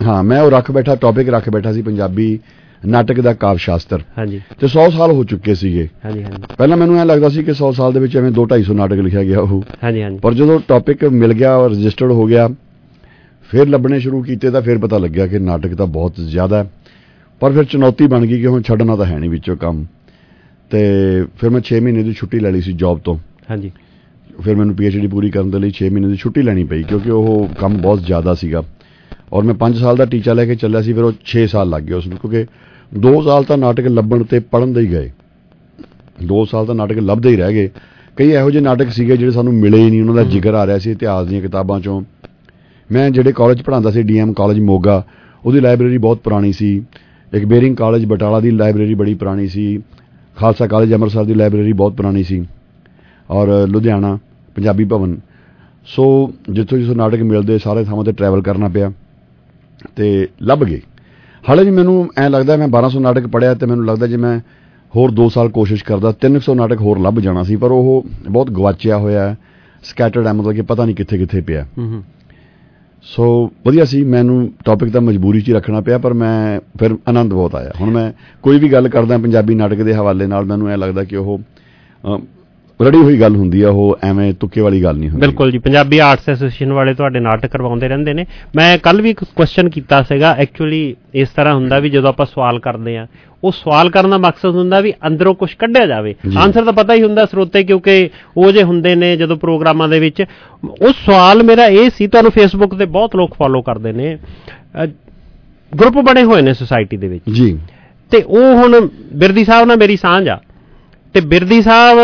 ਹਾਂ ਮੈਂ ਉਹ ਰੱਖ ਬੈਠਾ ਟੌਪਿਕ ਰੱਖ ਬੈਠਾ ਸੀ ਪੰਜਾਬੀ ਨਾਟਕ ਦਾ ਕਾਵ ਸ਼ਾਸਤਰ ਹਾਂਜੀ। ਤੇ 100 ਸਾਲ ਹੋ ਚੁੱਕੇ ਸੀਗੇ। ਹਾਂਜੀ ਹਾਂਜੀ। ਪਹਿਲਾਂ ਮੈਨੂੰ ਐ ਲੱਗਦਾ ਸੀ ਕਿ 100 ਸਾਲ ਦੇ ਵਿੱਚ ਐਵੇਂ 2 250 ਨਾਟਕ ਲਿਖਿਆ ਗਿਆ ਉਹ ਹਾਂਜੀ ਹਾਂਜੀ। ਪਰ ਜਦੋਂ ਟੌਪਿਕ ਮਿਲ ਗਿਆ ਔਰ ਰਜਿਸਟਰਡ ਹੋ ਗਿਆ ਫਿਰ ਲੱਭਣੇ ਸ਼ੁਰੂ ਕੀਤੇ ਤਾਂ ਫਿਰ ਪਤਾ ਲੱਗਿਆ ਕਿ ਨਾਟਕ ਤਾਂ ਬਹੁਤ ਜ਼ਿਆਦਾ ਹੈ ਪਰ ਫਿਰ ਚੁਣੌਤੀ ਬਣ ਗਈ ਕਿ ਹੁਣ ਛੱਡਣਾ ਤਾਂ ਹੈ ਨਹੀਂ ਵਿੱਚੋਂ ਕੰਮ। ਤੇ ਫਿਰ ਮੈਂ 6 ਮਹੀਨੇ ਦੀ ਛੁੱਟੀ ਲੈ ਲਈ ਸੀ ਜੌਬ ਤੋਂ। ਹਾਂਜੀ। ਫਿਰ ਮੈਨੂੰ ਪੀਐਚਡੀ ਪੂਰੀ ਕਰਨ ਦੇ ਲਈ 6 ਮਹੀਨੇ ਦੀ ਛੁੱਟੀ ਲੈਣੀ ਪਈ ਕਿਉਂਕਿ ਉਹ ਕੰਮ ਬਹੁਤ ਜ਼ਿਆਦਾ ਸੀਗਾ। ਔਰ ਮੈਂ 5 ਸਾਲ ਦਾ ਟੀਚਾ ਲੈ ਕੇ ਚੱਲਿਆ ਸੀ ਫਿਰ ਉਹ 6 ਸਾਲ ਲੱਗ ਗਏ ਉਸ ਨੂੰ ਕਿਉਂਕਿ 2 ਸਾਲ ਤਾਂ ਨਾਟਕ ਲੱਭਣ ਤੇ ਪੜਨ ਦੇ ਹੀ ਗਏ। 2 ਸਾਲ ਤਾਂ ਨਾਟਕ ਲੱਭਦੇ ਹੀ ਰਹਿ ਗਏ। ਕਈ ਇਹੋ ਜਿਹੇ ਨਾਟਕ ਸੀਗੇ ਜਿਹੜੇ ਸਾਨੂੰ ਮਿਲੇ ਹੀ ਨਹੀਂ ਉਹਨਾਂ ਦਾ ਜ਼ਿਕਰ ਆ ਰਿਹਾ ਸੀ ਇਤਿਹਾਸ ਦੀਆਂ ਕਿਤਾਬਾਂ ਚੋਂ। ਮੈਂ ਜਿਹੜੇ ਕਾਲਜ ਪੜ੍ਹਾਉਂਦਾ ਸੀ ਡੀਐਮ ਕਾਲਜ ਮੋਗਾ ਉਹਦੀ ਲਾਇਬ੍ਰੇਰੀ ਬਹੁਤ ਪੁਰਾਣੀ ਸੀ। ਬੇਰਿੰਗ ਕਾਲਜ ਬਟਾਲਾ ਦੀ ਲਾਇਬ੍ਰੇਰੀ ਬੜੀ ਪੁਰਾਣੀ ਸੀ। ਖਾਲਸਾ ਕਾਲਜ ਅੰਮ੍ਰਿਤਸਰ ਦੀ ਲਾਇਬ੍ਰੇਰੀ ਬਹੁਤ ਪੁਰਾਣੀ ਸੀ। ਔਰ ਲੁਧਿਆਣਾ, ਪੰਜਾਬੀ ਭਵਨ। ਸੋ ਜਿੱਥੋਂ ਜਿੱਥੋਂ ਨਾਟਕ ਮਿਲਦੇ, ਸਾਰੇ ਥਾਵਾਂ ਤੇ ਟਰੈਵਲ ਕਰਨਾ ਪਿਆ ਤੇ ਲੱਭ ਗਏ। ਹਾਲੇ ਵੀ ਮੈਨੂੰ ਐ ਲੱਗਦਾ ਮੈਂ 1200 ਨਾਟਕ ਪੜਿਆ ਤੇ ਮੈਨੂੰ ਲੱਗਦਾ ਜੇ ਮੈਂ ਹੋਰ 2 ਸਾਲ ਕੋਸ਼ਿਸ਼ ਕਰਦਾ 300 ਨਾਟਕ ਹੋਰ ਲੱਭ ਜਾਣਾ ਸੀ। ਪਰ ਉਹ ਬਹੁਤ ਗਵਾਚਿਆ ਹੋਇਆ ਹੈ ਸਕੈਟਰਡ ਹੈ, ਮਤਲਬ ਕਿ ਪਤਾ ਨਹੀਂ ਕਿੱਥੇ ਕਿੱਥੇ ਪਿਆ। ਹੂੰ ਹੂੰ ਸੋ ਵਧੀਆ ਸੀ ਮੈਨੂੰ ਟੌਪਿਕ ਤਾਂ ਮਜਬੂਰੀ 'ਚ ਹੀ ਰੱਖਣਾ ਪਿਆ ਪਰ ਮੈਂ ਫਿਰ ਆਨੰਦ ਬਹੁਤ ਆਇਆ। ਹੁਣ ਮੈਂ ਕੋਈ ਵੀ ਗੱਲ ਕਰਦਾ ਪੰਜਾਬੀ ਨਾਟਕ ਦੇ ਹਵਾਲੇ ਨਾਲ ਮੈਨੂੰ ਐ ਲੱਗਦਾ ਕਿ ਉਹ ਅ, ਰੜੀ ਹੋਈ ਗੱਲ ਹੁੰਦੀ ਆ ਉਹ ਐਵੇਂ ਤੁੱਕੇ ਵਾਲੀ ਗੱਲ ਨਹੀਂ ਹੁੰਦੀ। ਬਿਲਕੁਲ ਜੀ ਪੰਜਾਬੀ ਆਰਟਸ ਐਸੋਸੀਏਸ਼ਨ ਵਾਲੇ ਤੁਹਾਡੇ ਨਾਟਕ ਕਰਵਾਉਂਦੇ ਰਹਿੰਦੇ ਨੇ। ਮੈਂ ਕੱਲ ਵੀ ਇੱਕ ਕੁਐਸਚਨ ਕੀਤਾ ਸੀਗਾ ਐਕਚੁਅਲੀ ਇਸ ਤਰ੍ਹਾਂ ਹੁੰਦਾ ਵੀ ਜਦੋਂ ਆਪਾਂ ਸਵਾਲ ਕਰਦੇ ਆ ਉਹ ਸਵਾਲ ਕਰਨ ਦਾ ਮਕਸਦ ਹੁੰਦਾ ਵੀ ਅੰਦਰੋਂ ਕੁਝ ਕੱਢਿਆ ਜਾਵੇ। ਆਨਸਰ ਤਾਂ ਪਤਾ ਹੀ ਹੁੰਦਾ ਸਰੋਤੇ ਕਿਉਂਕਿ ਉਹ ਜੇ ਹੁੰਦੇ ਨੇ ਜਦੋਂ ਪ੍ਰੋਗਰਾਮਾਂ ਦੇ ਵਿੱਚ। ਉਹ ਸਵਾਲ ਮੇਰਾ ਇਹ ਸੀ ਤੁਹਾਨੂੰ ਫੇਸਬੁੱਕ ਤੇ ਬਹੁਤ ਲੋਕ ਫੋਲੋ ਕਰਦੇ ਨੇ। ਗਰੁੱਪ ਬਣੇ ਹੋਏ ਨੇ ਸੁਸਾਇਟੀ ਦੇ ਵਿੱਚ। ਜੀ। ਤੇ ਉਹ ਹੁਣ ਬਿਰਦੀ ਸਾਹਿਬ ਨਾਲ ਮੇਰੀ ਸਾਂਝ ਆ। ਤੇ ਬਿਰਦੀ ਸਾਹਿਬ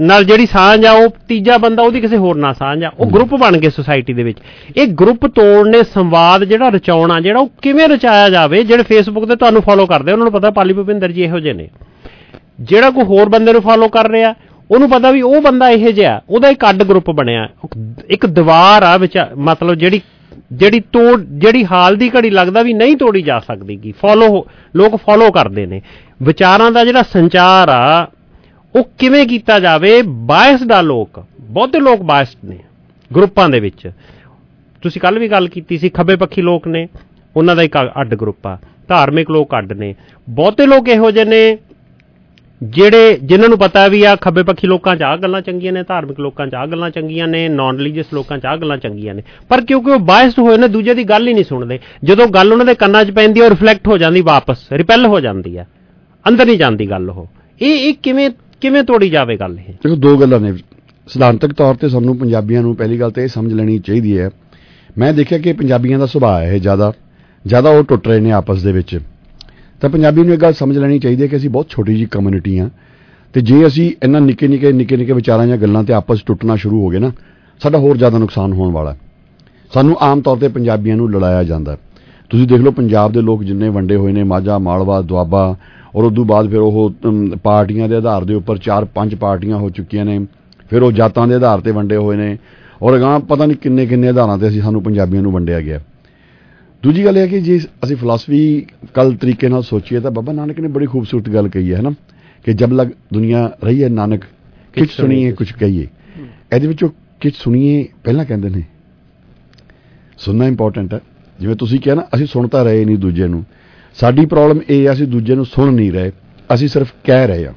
ਨਾਲ ਜਿਹੜੀ ਸਾਂਝ ਆ ਉਹ ਤੀਜਾ ਬੰਦਾ ਉਹਦੀ ਕਿਸੇ ਹੋਰ ਨਾਲ ਸਾਂਝ ਆ। ਉਹ ਗਰੁੱਪ ਬਣ ਗਏ ਸੁਸਾਇਟੀ ਦੇ ਵਿੱਚ। ਇਹ ਗਰੁੱਪ ਤੋੜਨੇ ਸੰਵਾਦ ਜਿਹੜਾ ਰਚਾਉਣਾ ਜਿਹੜਾ ਉਹ ਕਿਵੇਂ ਰਚਾਇਆ ਜਾਵੇ ਜਿਹੜੇ ਫੇਸਬੁੱਕ ਤੇ ਤੁਹਾਨੂੰ ਫੋਲੋ ਕਰਦੇ ਉਹਨਾਂ ਨੂੰ ਪਤਾ ਪਾਲੀ ਭੁਪਿੰਦਰ ਜੀ ਇਹੋ ਜਿਹੇ ਨੇ। ਜਿਹੜਾ ਕੋਈ ਹੋਰ ਬੰਦੇ ਨੂੰ ਫੋਲੋ ਕਰ ਰਿਹਾ ਉਹਨੂੰ ਪਤਾ ਵੀ ਉਹ ਬੰਦਾ ਇਹੋ ਜਿਹਾ ਉਹਦਾ ਇੱਕ ਅੱਡ ਗਰੁੱਪ ਬਣਿਆ। ਇੱਕ ਦੀਵਾਰ ਆ ਵਿੱਚ ਮਤਲਬ ਜਿਹੜੀ ਜਿਹੜੀ ਤੋੜ ਜਿਹੜੀ ਹਾਲ ਦੀ ਘੜੀ ਲੱਗਦਾ ਵੀ ਨਹੀਂ ਤੋੜੀ ਜਾ ਸਕਦੀ ਗੀ ਫੋਲੋ ਲੋਕ ਫੋਲੋ ਕਰਦੇ ਨੇ। ਵਿਚਾਰਾਂ ਦਾ ਜਿਹੜਾ ਸੰਚਾਰ ਆ ਉਹ ਕਿਵੇਂ ਕੀਤਾ ਜਾਵੇ? ਬਾਇਸਡ ਆ ਲੋਕ ਬਹੁਤੇ ਲੋਕ ਬਾਇਸਡ ਨੇ, ਗਰੁੱਪਾਂ ਦੇ ਵਿੱਚ। ਤੁਸੀਂ ਕੱਲ ਵੀ ਗੱਲ ਕੀਤੀ ਸੀ, ਖੱਬੇ ਪੱਖੀ ਲੋਕ ਨੇ, ਉਹਨਾਂ ਦਾ ਇੱਕ ਅੱਡ ਗਰੁੱਪ ਆ। ਧਾਰਮਿਕ ਲੋਕ ਅੱਡ ਨੇ। ਬਹੁਤੇ ਲੋਕ ਇਹੋ ਜਿਹੇ ਨੇ, ਜਿਹੜੇ, ਜਿਨ੍ਹਾਂ ਨੂੰ ਪਤਾ ਵੀ ਆ, ਖੱਬੇ ਪੱਖੀ ਲੋਕਾਂ 'ਚ ਆ ਗੱਲਾਂ ਚੰਗੀਆਂ ਨੇ, ਧਾਰਮਿਕ ਲੋਕਾਂ 'ਚ ਆ ਗੱਲਾਂ ਚੰਗੀਆਂ ਨੇ ਨਾਨ ਰਿਲੀਜੀਅਸ ਲੋਕਾਂ 'ਚ ਆ ਗੱਲਾਂ ਚੰਗੀਆਂ ਨੇ। ਪਰ ਕਿਉਂਕਿ ਉਹ ਬਾਇਸਡ ਹੋਏ ਨੇ, ਦੂਜੇ ਦੀ ਗੱਲ ਹੀ ਨਹੀਂ ਸੁਣਦੇ। ਜਦੋਂ ਗੱਲ ਉਹਨਾਂ ਦੇ ਕੰਨਾਂ 'ਚ ਪੈਂਦੀ ਹੈ ਉਹ ਰਿਫਲੈਕਟ ਹੋ ਜਾਂਦੀ, ਵਾਪਸ, ਰਿਪੈਲ ਹੋ ਜਾਂਦੀ ਆ। ਅੰਦਰ ਨਹੀਂ ਜਾਂਦੀ ਗੱਲ ਉਹ। ਇਹ ਇਹ ਕਿਵੇਂ ਕਿਵੇਂ ਤੋੜੀ ਜਾਵੇ ਗੱਲ ਇਹ? ਦੇਖੋ, ਦੋ ਗੱਲਾਂ ਨੇ। ਸਿਧਾਂਤਕ ਤੌਰ ਤੇ ਸਾਨੂੰ ਪੰਜਾਬੀਆਂ ਨੂੰ ਪਹਿਲੀ ਗੱਲ ਤਾਂ ਇਹ ਸਮਝ ਲੈਣੀ ਚਾਹੀਦੀ ਹੈ। ਮੈਂ ਦੇਖਿਆ ਕਿ ਪੰਜਾਬੀਆਂ ਦਾ ਸੁਭਾਅ ਹੈ ਇਹ ਜ਼ਿਆਦਾ ਜ਼ਿਆਦਾ ਉਹ ਟੁੱਟ ਰਹੇ ਨੇ ਆਪਸ ਦੇ ਵਿੱਚ। ਤਾਂ ਪੰਜਾਬੀ ਨੂੰ ਇਹ ਗੱਲ ਸਮਝ ਲੈਣੀ ਚਾਹੀਦੀ ਹੈ ਕਿ ਅਸੀਂ ਬਹੁਤ ਛੋਟੀ ਜੀ ਕਮਿਊਨਿਟੀ ਆ ਤੇ ਜੇ ਅਸੀਂ ਇਹਨਾਂ ਨਿੱਕੇ ਨਿੱਕੇ ਨਿੱਕੇ ਨਿੱਕੇ ਵਿਚਾਰਾਂ ਜਾਂ ਗੱਲਾਂ ਤੇ ਆਪਸ 'ਚ ਟੁੱਟਣਾ ਸ਼ੁਰੂ ਹੋ ਗਏ ਨਾ, ਸਾਡਾ ਹੋਰ ਜ਼ਿਆਦਾ ਨੁਕਸਾਨ ਹੋਣ ਵਾਲਾ ਹੈ। ਸਾਨੂੰ ਆਮ ਤੌਰ ਤੇ ਪੰਜਾਬੀਆਂ ਨੂੰ ਲੜਾਇਆ ਜਾਂਦਾ ਹੈ। ਤੁਸੀਂ ਦੇਖ ਲਓ, ਪੰਜਾਬ ਦੇ ਲੋਕ ਜਿੰਨੇ ਵੰਡੇ ਹੋਏ ਨੇ, ਮਾਝਾ, ਮਾਲਵਾ, ਦੁਆਬਾ ਔਰ ਉਦੋਂ ਬਾਅਦ ਫਿਰ ਉਹ ਪਾਰਟੀਆਂ ਦੇ ਆਧਾਰ ਦੇ ਉੱਪਰ ਚਾਰ ਪੰਜ ਪਾਰਟੀਆਂ ਹੋ ਚੁੱਕੀਆਂ ਨੇ। ਫਿਰ ਉਹ ਜਾਤਾਂ ਦੇ ਆਧਾਰ ਤੇ ਵੰਡੇ ਹੋਏ ਨੇ। ਔਰ ਅਗਾਂਹ ਪਤਾ ਨਹੀਂ ਕਿੰਨੇ ਕਿੰਨੇ ਆਧਾਰਾਂ ਤੇ ਅਸੀਂ ਸਾਨੂੰ ਪੰਜਾਬੀਆਂ ਨੂੰ ਵੰਡਿਆ ਗਿਆ। ਦੂਜੀ ਗੱਲ ਇਹ ਹੈ ਕਿ ਜੇ ਅਸੀਂ ਫਿਲਾਸਫੀ ਕਲ ਤਰੀਕੇ ਨਾਲ ਸੋਚੀਏ ਤਾਂ ਬਾਬਾ ਨਾਨਕ ਨੇ ਬੜੀ ਖੂਬਸੂਰਤ ਗੱਲ ਕਹੀ ਹੈ ਨਾ? ਕਿ ਜਬ ਲਗ ਦੁਨੀਆ ਰਹੀ ਹੈ ਨਾਨਕ ਕਿਛ ਸੁਣੀਏ ਕੁਛ ਕਹੀਏ। ਇਹਦੇ ਵਿੱਚੋਂ ਕਿਛ ਸੁਣੀਏ ਪਹਿਲਾਂ ਕਹਿੰਦੇ ਨੇ। ਸੁਣਨਾ ਇੰਪੋਰਟੈਂਟ ਹੈ। ਜਿਵੇਂ ਤੁਸੀਂ ਕਿਹਾ ਨਾ ਅਸੀਂ ਸੁਣ ਤਾਂ ਰਹੇ ਨਹੀਂ ਦੂਜੇ ਨੂੰ। ਸਾਡੀ ਪ੍ਰੋਬਲਮ ਇਹ ਹੈ ਅਸੀਂ ਦੂਜੇ ਨੂੰ ਸੁਣ ਨਹੀਂ ਰਹੇ। ਅਸੀਂ ਸਿਰਫ ਕਹਿ ਰਹੇ ਹਾਂ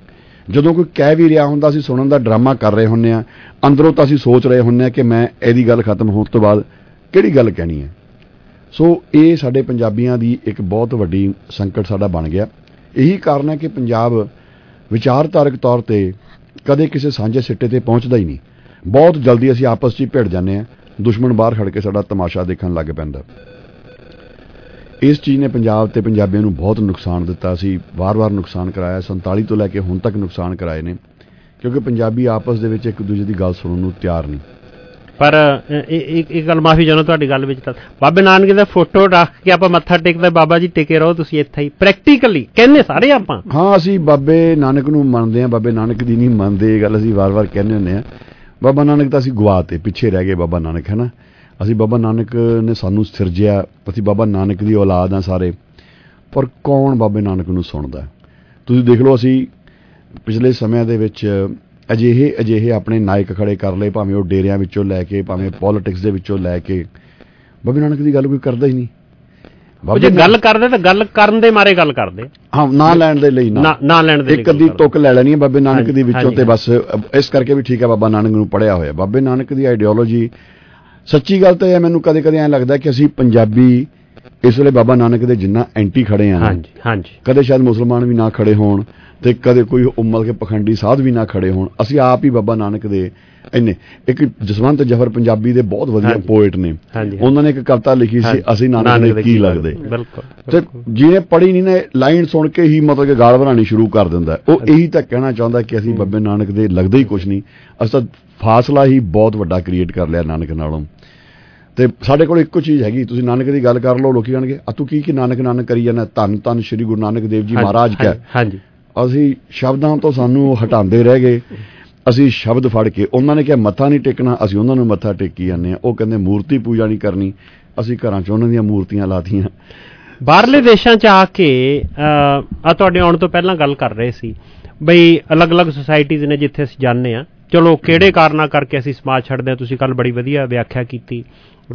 ਜਦੋਂ ਕੋਈ ਕਹਿ ਵੀ ਰਿਹਾ ਹੁੰਦਾ, ਅਸੀਂ ਸੁਣਨ ਦਾ ਡਰਾਮਾ ਕਰ ਰਹੇ ਹੁੰਨੇ ਆ। ਅੰਦਰੋਂ ਤਾਂ ਅਸੀਂ ਸੋਚ ਰਹੇ ਹੁੰਨੇ ਆ ਕਿ ਮੈਂ ਇਹਦੀ ਗੱਲ ਖਤਮ ਹੋਣ ਤੋਂ ਬਾਅਦ ਕਿਹੜੀ ਗੱਲ ਕਹਿਣੀ ਹੈ। ਸੋ ਇਹ ਸਾਡੇ ਪੰਜਾਬੀਆਂ ਦੀ ਇੱਕ ਬਹੁਤ ਵੱਡੀ ਸੰਕਟ ਸਾਡਾ ਬਣ ਗਿਆ। ਇਹੀ ਕਾਰਨ ਹੈ ਕਿ ਪੰਜਾਬ ਵਿਚਾਰਧਾਰਕ ਤੌਰ ਤੇ ਕਦੇ ਕਿਸੇ ਸਾਂਝੇ ਸਿੱਟੇ ਤੇ ਪਹੁੰਚਦਾ ਹੀ ਨਹੀਂ। ਬਹੁਤ ਜਲਦੀ ਅਸੀਂ ਆਪਸ 'ਚ ਹੀ ਭਿੜ ਜਾਂਦੇ ਆ। ਦੁਸ਼ਮਣ ਬਾਹਰ ਖੜ ਕੇ ਸਾਡਾ ਤਮਾਸ਼ਾ ਦੇਖਣ ਲੱਗ ਪੈਂਦਾ। ਇਸ ਚੀਜ਼ ਨੇ ਪੰਜਾਬ ਤੇ ਪੰਜਾਬੀਆਂ ਨੂੰ ਬਹੁਤ ਨੁਕਸਾਨ ਦਿੱਤਾ ਸੀ ਵਾਰ-ਵਾਰ ਨੁਕਸਾਨ ਕਰਾਇਆ 47 ਤੋਂ ਲੈ ਕੇ ਹੁਣ ਤੱਕ ਨੁਕਸਾਨ ਕਰਾਏ ਨੇ ਕਿਉਂਕਿ ਪੰਜਾਬੀ ਆਪਸ ਦੇ ਵਿੱਚ ਇੱਕ ਦੂਜੇ ਦੀ ਗੱਲ ਸੁਣਨ ਨੂੰ ਤਿਆਰ ਨਹੀਂ ਪਰ ਇੱਕ ਇੱਕ ਗੱਲ ਮਾਫੀ ਚਾਹੁੰਦਾ ਤੁਹਾਡੀ ਗੱਲ ਵਿੱਚ ਤਾਂ ਬਾਬੇ ਨਾਨਕ ਦਾ ਫੋਟੋ ਰੱਖ ਕੇ ਆਪਾਂ ਮੱਥਾ ਟੇਕਦੇ ਬਾਬਾ ਜੀ ਟਿਕੇ ਰਹੋ ਤੁਸੀਂ ਇੱਥੇ ਹੀ ਪ੍ਰੈਕਟੀਕਲੀ ਕਹਿੰਦੇ ਸਾਰੇ ਆਪਾਂ। ਹਾਂ ਅਸੀਂ ਬਾਬੇ ਨਾਨਕ ਨੂੰ ਮੰਨਦੇ ਆ ਬਾਬੇ ਨਾਨਕ ਦੀ ਨਹੀਂ ਮੰਨਦੇ ਇਹ ਗੱਲ ਅਸੀਂ ਵਾਰ-ਵਾਰ ਕਹਿੰਦੇ ਹੁੰਦੇ ਆ ਬਾਬਾ ਨਾਨਕ ਤਾਂ ਅਸੀਂ ਗਵਾਤੇ ਪਿੱਛੇ ਰਹਿ ਗਏ ਬਾਬਾ ਨਾਨਕ ਹੈ ਨਾ? ਅਸੀਂ ਬਾਬਾ ਨਾਨਕ ਨੇ ਸਾਨੂੰ ਸਿਰਜਿਆ ਅਸੀਂ ਬਾਬਾ ਨਾਨਕ ਦੀ ਔਲਾਦ ਆ ਸਾਰੇ ਪਰ ਕੌਣ ਬਾਬੇ ਨਾਨਕ ਨੂੰ ਸੁਣਦਾ? ਤੁਸੀਂ ਦੇਖ ਲਓ ਅਸੀਂ ਪਿਛਲੇ ਸਮਿਆਂ ਦੇ ਵਿੱਚ ਅਜਿਹੇ ਅਜਿਹੇ ਆਪਣੇ ਨਾਇਕ ਖੜੇ ਕਰ ਲਏ ਭਾਵੇਂ ਉਹ ਡੇਰਿਆਂ ਵਿੱਚੋਂ ਲੈ ਕੇ ਭਾਵੇਂ ਪੋਲਿਟਿਕਸ ਦੇ ਵਿੱਚੋਂ ਲੈ ਕੇ। ਬਾਬੇ ਨਾਨਕ ਦੀ ਗੱਲ ਕੋਈ ਕਰਦਾ ਹੀ ਨਹੀਂ। ਉਹ ਜੇ ਗੱਲ ਕਰਦੇ ਤਾਂ ਗੱਲ ਕਰਨ ਦੇ ਮਾਰੇ ਗੱਲ ਕਰਦੇ। ਹਾਂ ਨਾਂ ਲੈਣ ਦੇ ਲਈ ਨਾ। ਨਾ ਲੈਣ ਦੇ ਲਈ ਇੱਕ ਅੱਧੀ ਤੁਕ ਲੈ ਲੈਣੀ ਹੈ ਬਾਬੇ ਨਾਨਕ ਦੀ ਵਿੱਚੋਂ ਤੇ ਬਸ ਇਸ ਕਰਕੇ ਵੀ ਠੀਕ ਹੈ ਬਾਬਾ ਨਾਨਕ ਨੂੰ ਪੜਿਆ ਹੋਇਆ। ਬਾਬੇ ਨਾਨਕ ਦੀ ਆਈਡੀਓਲੋਜੀ ਸੱਚੀ ਗੱਲ ਤਾਂ ਇਹ ਹੈ ਮੈਨੂੰ ਕਦੇ ਕਦੇ ਐਂ ਲੱਗਦਾ ਕਿ ਅਸੀਂ ਪੰਜਾਬੀ ਇਸ ਵੇਲੇ ਬਾਬਾ ਨਾਨਕ ਦੇ ਜਿੰਨਾ ਐਂਟੀ ਖੜੇ ਆ ਹਾਂਜੀ ਹਾਂਜੀ। ਕਦੇ ਸ਼ਾਇਦ ਮੁਸਲਮਾਨ ਵੀ ਨਾ ਖੜੇ ਹੋਣ ਤੇ ਕਦੇ ਕੋਈ ਉਮਲ ਕੇ ਪਖੰਡੀ ਸਾਧ ਵੀ ਨਾ ਖੜੇ ਹੋਣ। ਅਸੀਂ ਆਪ ਹੀ ਬਾਬਾ ਨਾਨਕ ਦੇ ਇੰਨੇ ਇੱਕ ਜਸਵੰਤ ਜਫਰ ਪੰਜਾਬੀ ਦੇ ਬਹੁਤ ਵਧੀਆ। ਪੋਇਟ ਨੇ। ਉਹਨਾਂ ਨੇ ਇੱਕ ਕਵਿਤਾ ਲਿਖੀ ਸੀ। ਅਸੀਂ ਨਾਨਕ ਦੇ ਕੀ ਲੱਗਦੇ? ਬਿਲਕੁਲ ਤੇ ਜਿਹਨੇ ਪੜ੍ਹੀ ਨਹੀਂ ਨੇ ਲਾਈਨ ਸੁਣ ਕੇ ਹੀ ਮਤਲਬ ਕਿ ਗਾਲ ਬਣਾਣੀ ਸ਼ੁਰੂ ਕਰ ਦਿੰਦਾ। ਉਹ ਇਹੀ ਤਾਂ ਕਹਿਣਾ ਚਾਹੁੰਦਾ ਕਿ ਅਸੀਂ ਬਾਬੇ ਨਾਨਕ ਦੇ ਲੱਗਦੇ ਹੀ ਕੁਝ ਨਹੀਂ। ਅਸੀਂ ਤਾਂ ਫਾਸਲਾ ਹੀ ਬਹੁਤ ਵੱਡਾ ਕ੍ਰੀਏਟ ਕਰ ਲਿਆ ਨਾਨਕ ਨਾਲੋਂ। ਤੇ ਸਾਡੇ ਕੋਲ ਇੱਕੋ ਚੀਜ਼ ਹੈਗੀ ਤੁਸੀਂ ਨਾਨਕ ਦੀ ਗੱਲ ਕਰ ਲਓ ਲੋਕੀ ਕਹਿਣਗੇ ਆ ਤੂੰ ਕੀ ਕੀ ਨਾਨਕ ਨਾਨਕ ਕਰੀ ਜਾਂਦਾ? ਧੰਨ ਧੰਨ ਸ੍ਰੀ ਗੁਰੂ ਨਾਨਕ ਦੇਵ ਜੀ ਮਹਾਰਾਜ ਕਾ। ਹਾਂਜੀ ਅਸੀਂ ਸ਼ਬਦਾਂ ਤੋਂ ਸਾਨੂੰ ਉਹ ਹਟਾਉਂਦੇ ਰਹਿ ਗਏ। ਅਸੀਂ ਸ਼ਬਦ ਫੜ ਕੇ ਉਹਨਾਂ ਨੇ ਕਿਹਾ ਮੱਥਾ ਨਹੀਂ ਟੇਕਣਾ। ਅਸੀਂ ਉਹਨਾਂ ਨੂੰ ਮੱਥਾ ਟੇਕੀ ਜਾਂਦੇ ਆ ਉਹ ਕਹਿੰਦੇ ਮੂਰਤੀ ਪੂਜਾ ਨਹੀਂ ਕਰਨੀ। ਅਸੀਂ ਘਰਾਂ 'ਚ ਉਹਨਾਂ ਦੀਆਂ ਮੂਰਤੀਆਂ ਲਾਤੀਆਂ। ਬਾਹਰਲੇ ਦੇਸ਼ਾਂ 'ਚ ਆ ਕੇ ਆ ਤੁਹਾਡੇ ਆਉਣ ਤੋਂ ਪਹਿਲਾਂ ਗੱਲ ਕਰ ਰਹੇ ਸੀ ਬਈ ਅਲੱਗ-ਅਲੱਗ ਸੁਸਾਇਟੀਆਂ ਨੇ ਜਿੱਥੇ ਅਸੀਂ ਜਾਂਦੇ ਆ ਚਲੋ ਕਿਹੜੇ ਕਾਰਨਾਂ ਕਰਕੇ ਅਸੀਂ ਸਮਾਜ ਛੱਡਦੇ ਆ ਤੁਸੀਂ ਕੱਲ ਬੜੀ ਵਧੀਆ ਵਿਆਖਿਆ ਕੀਤੀ।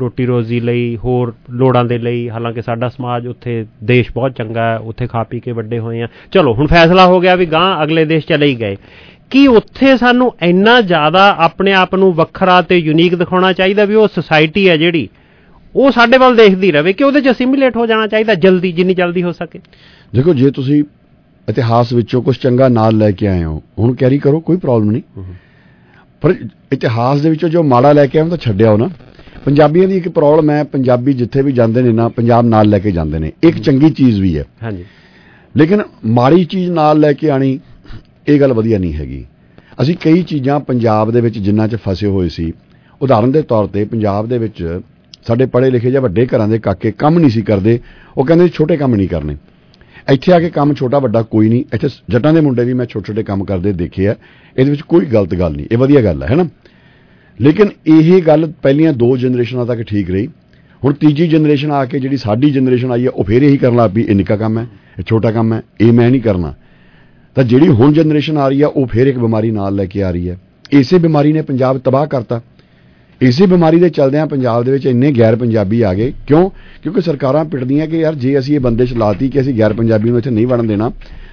ਰੋਟੀ ਰੋਜ਼ੀ ਲਈ ਹੋਰ ਲੋੜਾਂ ਦੇ ਲਈ ਹਾਲਾਂਕਿ ਸਾਡਾ ਸਮਾਜ ਉੱਥੇ ਦੇਸ਼ ਬਹੁਤ ਚੰਗਾ ਹੈ ਉੱਥੇ ਖਾ ਪੀ ਕੇ ਵੱਡੇ ਹੋਏ ਆ ਚਲੋ ਹੁਣ ਫੈਸਲਾ ਹੋ ਗਿਆ ਵੀ ਗਾਂ ਅਗਲੇ ਦੇਸ਼ ਚਲੇ ਹੀ ਗਏ। ਕੀ ਉੱਥੇ ਸਾਨੂੰ ਇੰਨਾ ਜ਼ਿਆਦਾ ਆਪਣੇ ਆਪ ਨੂੰ ਵੱਖਰਾ ਤੇ ਯੂਨੀਕ ਦਿਖਾਉਣਾ ਚਾਹੀਦਾ ਵੀ ਉਹ ਸੁਸਾਇਟੀ ਹੈ ਜਿਹੜੀ? ਉਹ ਸਾਡੇ ਵੱਲ ਦੇਖਦੀ ਰਵੇ ਕਿ ਉਹਦੇ ਚ ਅਸਿਮੀਲੇਟ ਹੋ ਜਾਣਾ ਚਾਹੀਦਾ ਜਲਦੀ ਜਿੰਨੀ ਜਲਦੀ ਹੋ ਸਕੇ। ਦੇਖੋ ਜੇ ਤੁਸੀਂ ਇਤਿਹਾਸ ਵਿੱਚੋਂ ਕੁਝ ਚੰਗਾ ਨਾਲ ਲੈ ਕੇ ਆਏ ਹੋ ਹੁਣ ਕੈਰੀ ਕਰੋ ਕੋਈ ਪ੍ਰੋਬਲਮ ਨਹੀਂ। ਪਰ ਇਤਿਹਾਸ ਦੇ ਵਿੱਚੋਂ ਜੋ ਮਾੜਾ ਲੈ ਕੇ ਆਏ ਹੋ ਤਾਂ ਛੱਡਿਆਓ ਨਾ। ਪੰਜਾਬੀਆਂ ਦੀ ਇੱਕ ਪ੍ਰੋਬਲਮ ਹੈ ਪੰਜਾਬੀ ਜਿੱਥੇ ਵੀ ਜਾਂਦੇ ਨੇ ਨਾ ਪੰਜਾਬ ਨਾਲ ਲੈ ਕੇ ਜਾਂਦੇ ਨੇ। ਇੱਕ ਚੰਗੀ ਚੀਜ਼ ਵੀ ਹੈ। ਹਾਂਜੀ। ਲੇਕਿਨ ਮਾੜੀ ਚੀਜ਼ ਨਾਲ ਲੈ ਕੇ ਆਣੀ ਇਹ ਗੱਲ ਵਧੀਆ ਨਹੀਂ ਹੈਗੀ। ਅਸੀਂ ਕਈ ਚੀਜ਼ਾਂ ਪੰਜਾਬ ਦੇ ਵਿੱਚ ਜਿੰਨਾ ਚ ਫਸੇ ਹੋਏ ਸੀ ਉਦਾਹਰਨ ਦੇ ਤੌਰ ਤੇ ਪੰਜਾਬ ਦੇ ਵਿੱਚ ਸਾਡੇ ਪੜ੍ਹੇ ਲਿਖੇ ਜਾਂ ਵੱਡੇ ਘਰਾਂ ਦੇ ਕਾਕੇ ਕੰਮ ਨਹੀਂ ਸੀ ਕਰਦੇ ਉਹ ਕਹਿੰਦੇ ਛੋਟੇ ਕੰਮ ਨਹੀਂ ਕਰਨੇ। ਇੱਥੇ ਆ ਕੇ ਕੰਮ ਛੋਟਾ ਵੱਡਾ ਕੋਈ ਨਹੀਂ ਇੱਥੇ ਜੱਟਾਂ ਦੇ ਮੁੰਡੇ ਵੀ ਮੈਂ ਛੋਟੇ ਛੋਟੇ ਕੰਮ ਕਰਦੇ ਦੇਖੇ ਆ ਇਹਦੇ ਵਿੱਚ ਕੋਈ ਗਲਤ ਗੱਲ ਨਹੀਂ ਇਹ ਵਧੀਆ ਗੱਲ ਹੈ ਹੈਨਾ ਲੇਕਿਨ ਇਹ ਗੱਲ ਪਹਿਲੀਆਂ ਦੋ ਜਨਰੇਸ਼ਨਾਂ ਤੱਕ ਠੀਕ ਰਹੀ। ਹੁਣ ਤੀਜੀ ਜਨਰੇਸ਼ਨ ਆ ਕੇ ਜਿਹੜੀ ਸਾਡੀ ਜਨਰੇਸ਼ਨ ਆਈ ਹੈ, ਉਹ ਫੇਰ ਇਹੀ ਕਰਨ ਲੱਗ ਪਈ, ਇਹ ਨਿੱਕਾ ਕੰਮ ਹੈ, ਇਹ ਛੋਟਾ ਕੰਮ ਹੈ, ਇਹ ਮੈਂ ਨਹੀਂ ਕਰਨਾ। ਤਾਂ ਜਿਹੜੀ ਹੁਣ ਜਨਰੇਸ਼ਨ ਆ ਰਹੀ ਹੈ, ਉਹ ਫੇਰ ਇੱਕ ਬਿਮਾਰੀ ਨਾਲ ਲੈ ਕੇ ਆ ਰਹੀ ਹੈ। ਇਸੇ ਬਿਮਾਰੀ ਨੇ ਪੰਜਾਬ ਤਬਾਹ ਕਰਤਾ। ਇਸੇ ਬਿਮਾਰੀ ਦੇ ਚੱਲਦਿਆਂ ਪੰਜਾਬ ਦੇ ਵਿੱਚ ਇੰਨੇ ਗੈਰ ਪੰਜਾਬੀ ਆ ਗਏ। ਕਿਉਂ? ਕਿਉਂਕਿ ਸਰਕਾਰਾਂ ਪਿੜਦੀਆਂ ਕਿ ਯਾਰ ਜੇ ਅਸੀਂ ਇਹ ਬੰਦਿਸ਼ ਲਾਤੀ ਕਿ ਅਸੀਂ ਗੈਰ ਪੰਜਾਬੀ ਨੂੰ ਇੱਥੇ ਨਹੀਂ ਵੜਨ ਦੇਣਾ,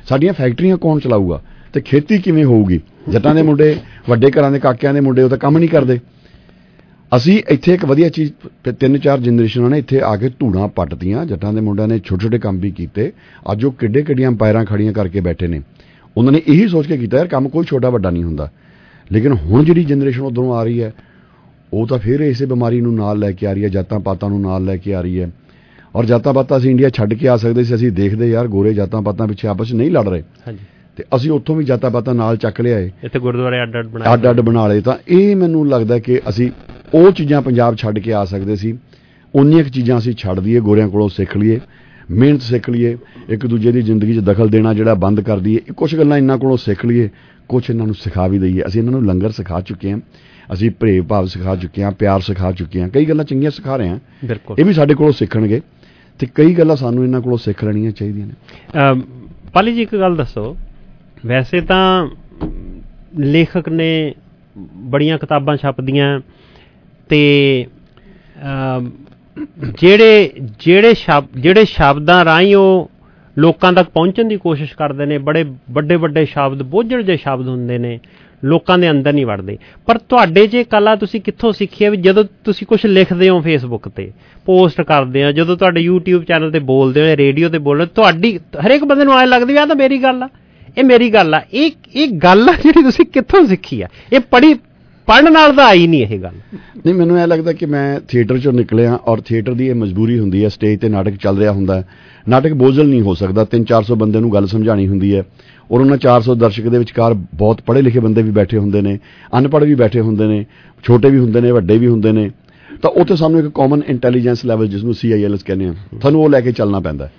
ਸਾਡੀਆਂ ਫੈਕਟਰੀਆਂ ਕੌਣ ਚਲਾਊਗਾ? ਤੇ ਖੇਤੀ ਕਿਵੇਂ ਹੋਊਗੀ? ਜੱਟਾਂ ਦੇ ਮੁੰਡੇ, ਵੱਡੇ ਘਰਾਂ ਦੇ ਕਾਕਿਆਂ ਦੇ ਮੁੰਡੇ, ਉਹ ਤਾਂ ਕੰਮ ਨਹੀਂ ਕਰਦੇ। ਅਸੀਂ ਇੱਥੇ ਇੱਕ ਵਧੀਆ ਚੀਜ਼ ਪ- ਤਿੰਨ ਚਾਰ ਜਨਰੇਸ਼ਨਾਂ ਨੇ ਇੱਥੇ ਆ ਕੇ ਧੂੜਾਂ ਪੱਟਦੀਆਂ ਜੱਟਾਂ ਦੇ ਮੁੰਡਿਆਂ ਨੇ ਛੋਟੇ ਛੋਟੇ ਕੰਮ ਵੀ ਕੀਤੇ। ਅੱਜ ਉਹ ਕਿੱਡੇ ਕਿੱਡੀਆਂ ਪੈਰਾਂ ਖੜੀਆਂ ਕਰਕੇ ਬੈਠੇ ਨੇ। ਉਹਨਾਂ ਨੇ ਇਹੀ ਸੋਚ ਕੇ ਕੀਤਾ, ਯਾਰ ਕੰਮ ਕੋਈ ਛੋਟਾ ਵੱਡਾ ਨਹੀਂ ਹੁੰਦਾ। ਲੇਕਿਨ ਹੁਣ ਜਿਹੜੀ ਜਨਰੇਸ਼ਨ ਉਧਰੋਂ ਆ ਰਹੀ ਹੈ, ਉਹ ਤਾਂ ਫਿਰ ਇਸੇ ਬਿਮਾਰੀ ਨੂੰ ਨਾਲ ਲੈ ਕੇ ਆ ਰਹੀ ਹੈ, ਜਾਤਾਂ ਪਾਤਾਂ ਨੂੰ ਨਾਲ ਲੈ ਕੇ ਆ ਰਹੀ ਹੈ। ਔਰ ਜਾਤਾਂ ਪਾਤਾਂ ਅਸੀਂ ਇੰਡੀਆ ਛੱਡ ਕੇ ਆ ਸਕਦੇ ਸੀ, ਅਸੀਂ ਦੇਖਦੇ ਯਾਰ ਗੋਰੇ ਜਾਤਾਂ ਪਾਤਾਂ ਪਿੱਛੇ ਆਪਸ 'ਚ ਨਹੀਂ ਲੜ ਰਹੇ। ਹਾਂਜੀ। ਤੇ ਅਸੀਂ ਉੱਥੋਂ ਵੀ ਜਾਤਾਂ ਪਾਤਾਂ ਨਾਲ ਚੱਕ ਲਿਆਏ। ਇੱਥੇ ਗੁਰਦੁਆਰੇ ਅੱਡ ਅੱਡ ਬਣਾਏ। ਅੱਡ ਅੱਡ ਬਣਾ ਲਏ ਤਾਂ ਇਹ ਮੈਨੂੰ ਲੱਗਦਾ ਕਿ ਅਸੀਂ ਉਹ ਚੀਜ਼ਾਂ ਪੰਜਾਬ ਛੱਡ ਕੇ ਆ ਸਕਦੇ ਸੀ। ਉਨੀਆਂ ਕੁ ਚੀਜ਼ਾਂ ਅਸੀਂ ਛੱਡ ਦਈਏ ਗੋਰਿਆਂ ਕੋਲੋਂ ਸਿੱਖ ਲਈਏ ਮਿਹਨਤ ਸਿੱਖ ਲਈਏ ਇੱਕ ਦੂਜੇ ਦੀ ਜ਼ਿੰਦਗੀ 'ਚ ਦਖਲ ਦੇਣਾ ਜਿਹੜਾ ਬੰਦ ਕਰ ਦਈਏ ਕੁਝ ਗੱਲਾਂ ਇਹਨਾਂ ਕੋਲੋਂ ਸਿੱਖ ਲਈਏ ਕੁਝ ਇਹਨਾਂ ਨੂੰ ਸਿਖਾ ਵੀ ਦਈਏ। ਅਸੀਂ ਇਹਨਾਂ ਨੂੰ ਲੰਗਰ ਸਿਖਾ ਚੁੱਕੇ ਹਾਂ ਅਸੀਂ ਪ੍ਰੇਮ ਭਾਵ ਸਿਖਾ ਚੁੱਕੇ ਹਾਂ ਪਿਆਰ ਸਿਖਾ ਚੁੱਕੇ ਹਾਂ। ਕਈ ਗੱਲਾਂ ਚੰਗੀਆਂ ਸਿਖਾ ਰਹੇ ਹਾਂ ਇਹ ਵੀ ਸਾਡੇ ਕੋਲੋਂ ਸਿੱਖਣਗੇ ਤੇ ਕਈ ਗੱਲਾਂ ਸਾਨੂੰ ਇਹਨਾਂ ਕੋਲੋਂ ਸਿੱਖ ਲੈਣੀਆਂ ਚਾਹੀਦੀਆਂ ਨੇ। ਪਾਲੀ ਜੀ ਇੱਕ ਗੱਲ ਦੱਸੋ ਵੈਸੇ ਤਾਂ ਲੇਖਕ ਨੇ ਬੜੀਆਂ ਕਿਤਾਬਾਂ ਛਪਦੀਆਂ ਤੇ ਅਮ, ਜਿਹੜੇ ਜਿਹੜੇ ਸ਼ਬਦ ਜਿਹੜੇ ਸ਼ਬਦਾਂ ਰਾਹੀਂ ਉਹ ਲੋਕਾਂ ਤੱਕ ਪਹੁੰਚਣ ਦੀ ਕੋਸ਼ਿਸ਼ ਕਰਦੇ ਨੇ ਬੜੇ ਵੱਡੇ ਵੱਡੇ ਸ਼ਬਦ ਬੋਝੜ ਜਿਹੇ ਸ਼ਬਦ ਹੁੰਦੇ ਨੇ ਲੋਕਾਂ ਦੇ ਅੰਦਰ ਨਹੀਂ ਵੜਦੇ। ਪਰ ਤੁਹਾਡੇ 'ਚ ਇਹ ਕਲਾ ਤੁਸੀਂ ਕਿੱਥੋਂ ਸਿੱਖੀ ਹੈ ਵੀ ਜਦੋਂ ਤੁਸੀਂ ਕੁਝ ਲਿਖਦੇ ਹੋ ਫੇਸਬੁੱਕ ਤੇ ਪੋਸਟ ਕਰਦੇ ਆ ਜਦੋਂ ਤੁਹਾਡੇ YouTube ਚੈਨਲ ਤੇ ਬੋਲਦੇ ਹੋ ਰੇਡੀਓ ਤੇ ਬੋਲਦੇ ਹੋ, ਤੁਹਾਡੀ ਹਰੇਕ ਬੰਦੇ ਨੂੰ ਐਂ ਲੱਗਦੀ ਵੀ ਆ ਤਾਂ ਮੇਰੀ ਗੱਲ ਆ। ਇਹ ਮੇਰੀ ਗੱਲ ਆ। ਇਹ ਇਹ ਗੱਲ ਆ ਜਿਹੜੀ ਤੁਸੀਂ ਕਿੱਥੋਂ ਸਿੱਖੀ ਆ? ਇਹ ਪੜੀ ਪੜਨ ਨਾਲ ਤਾਂ ਆਈ ਨਹੀਂ ਇਹ ਗੱਲ। ਨਹੀਂ, ਮੈਨੂੰ ਇਹ ਲੱਗਦਾ ਕਿ ਮੈਂ ਥੀਏਟਰ ਚੋਂ ਨਿਕਲਿਆ ਔਰ ਥੀਏਟਰ ਦੀ ਇਹ ਮਜਬੂਰੀ ਹੁੰਦੀ ਹੈ ਸਟੇਜ ਤੇ ਨਾਟਕ ਚੱਲ ਰਿਹਾ ਹੁੰਦਾ ਹੈ। ਨਾਟਕ ਬੋਝਲ ਨਹੀਂ ਹੋ ਸਕਦਾ 3-400 ਬੰਦੇ ਨੂੰ ਗੱਲ ਸਮਝਾਣੀ ਹੁੰਦੀ ਹੈ। ਔਰ ਉਹਨਾਂ 400 ਦਰਸ਼ਕ ਦੇ ਵਿਚਕਾਰ ਬਹੁਤ ਪੜ੍ਹੇ ਲਿਖੇ ਬੰਦੇ ਵੀ ਬੈਠੇ ਹੁੰਦੇ ਨੇ, ਅਨਪੜ੍ਹ ਵੀ ਬੈਠੇ ਹੁੰਦੇ ਨੇ, ਛੋਟੇ ਵੀ ਹੁੰਦੇ ਨੇ, ਵੱਡੇ ਵੀ ਹੁੰਦੇ ਨੇ। ਤਾਂ ਉੱਥੇ ਸਾਨੂੰ ਇੱਕ ਕਾਮਨ ਇੰਟੈਲੀਜੈਂਸ ਲੈਵਲ ਜਿਸ ਨੂੰ ਸੀਆਈਐਲਐਸ ਕਹਿੰਦੇ ਆ, ਤੁਹਾਨੂੰ ਉਹ ਲੈ ਕੇ ਚੱਲਣਾ ਪੈਂਦਾ ਹੈ।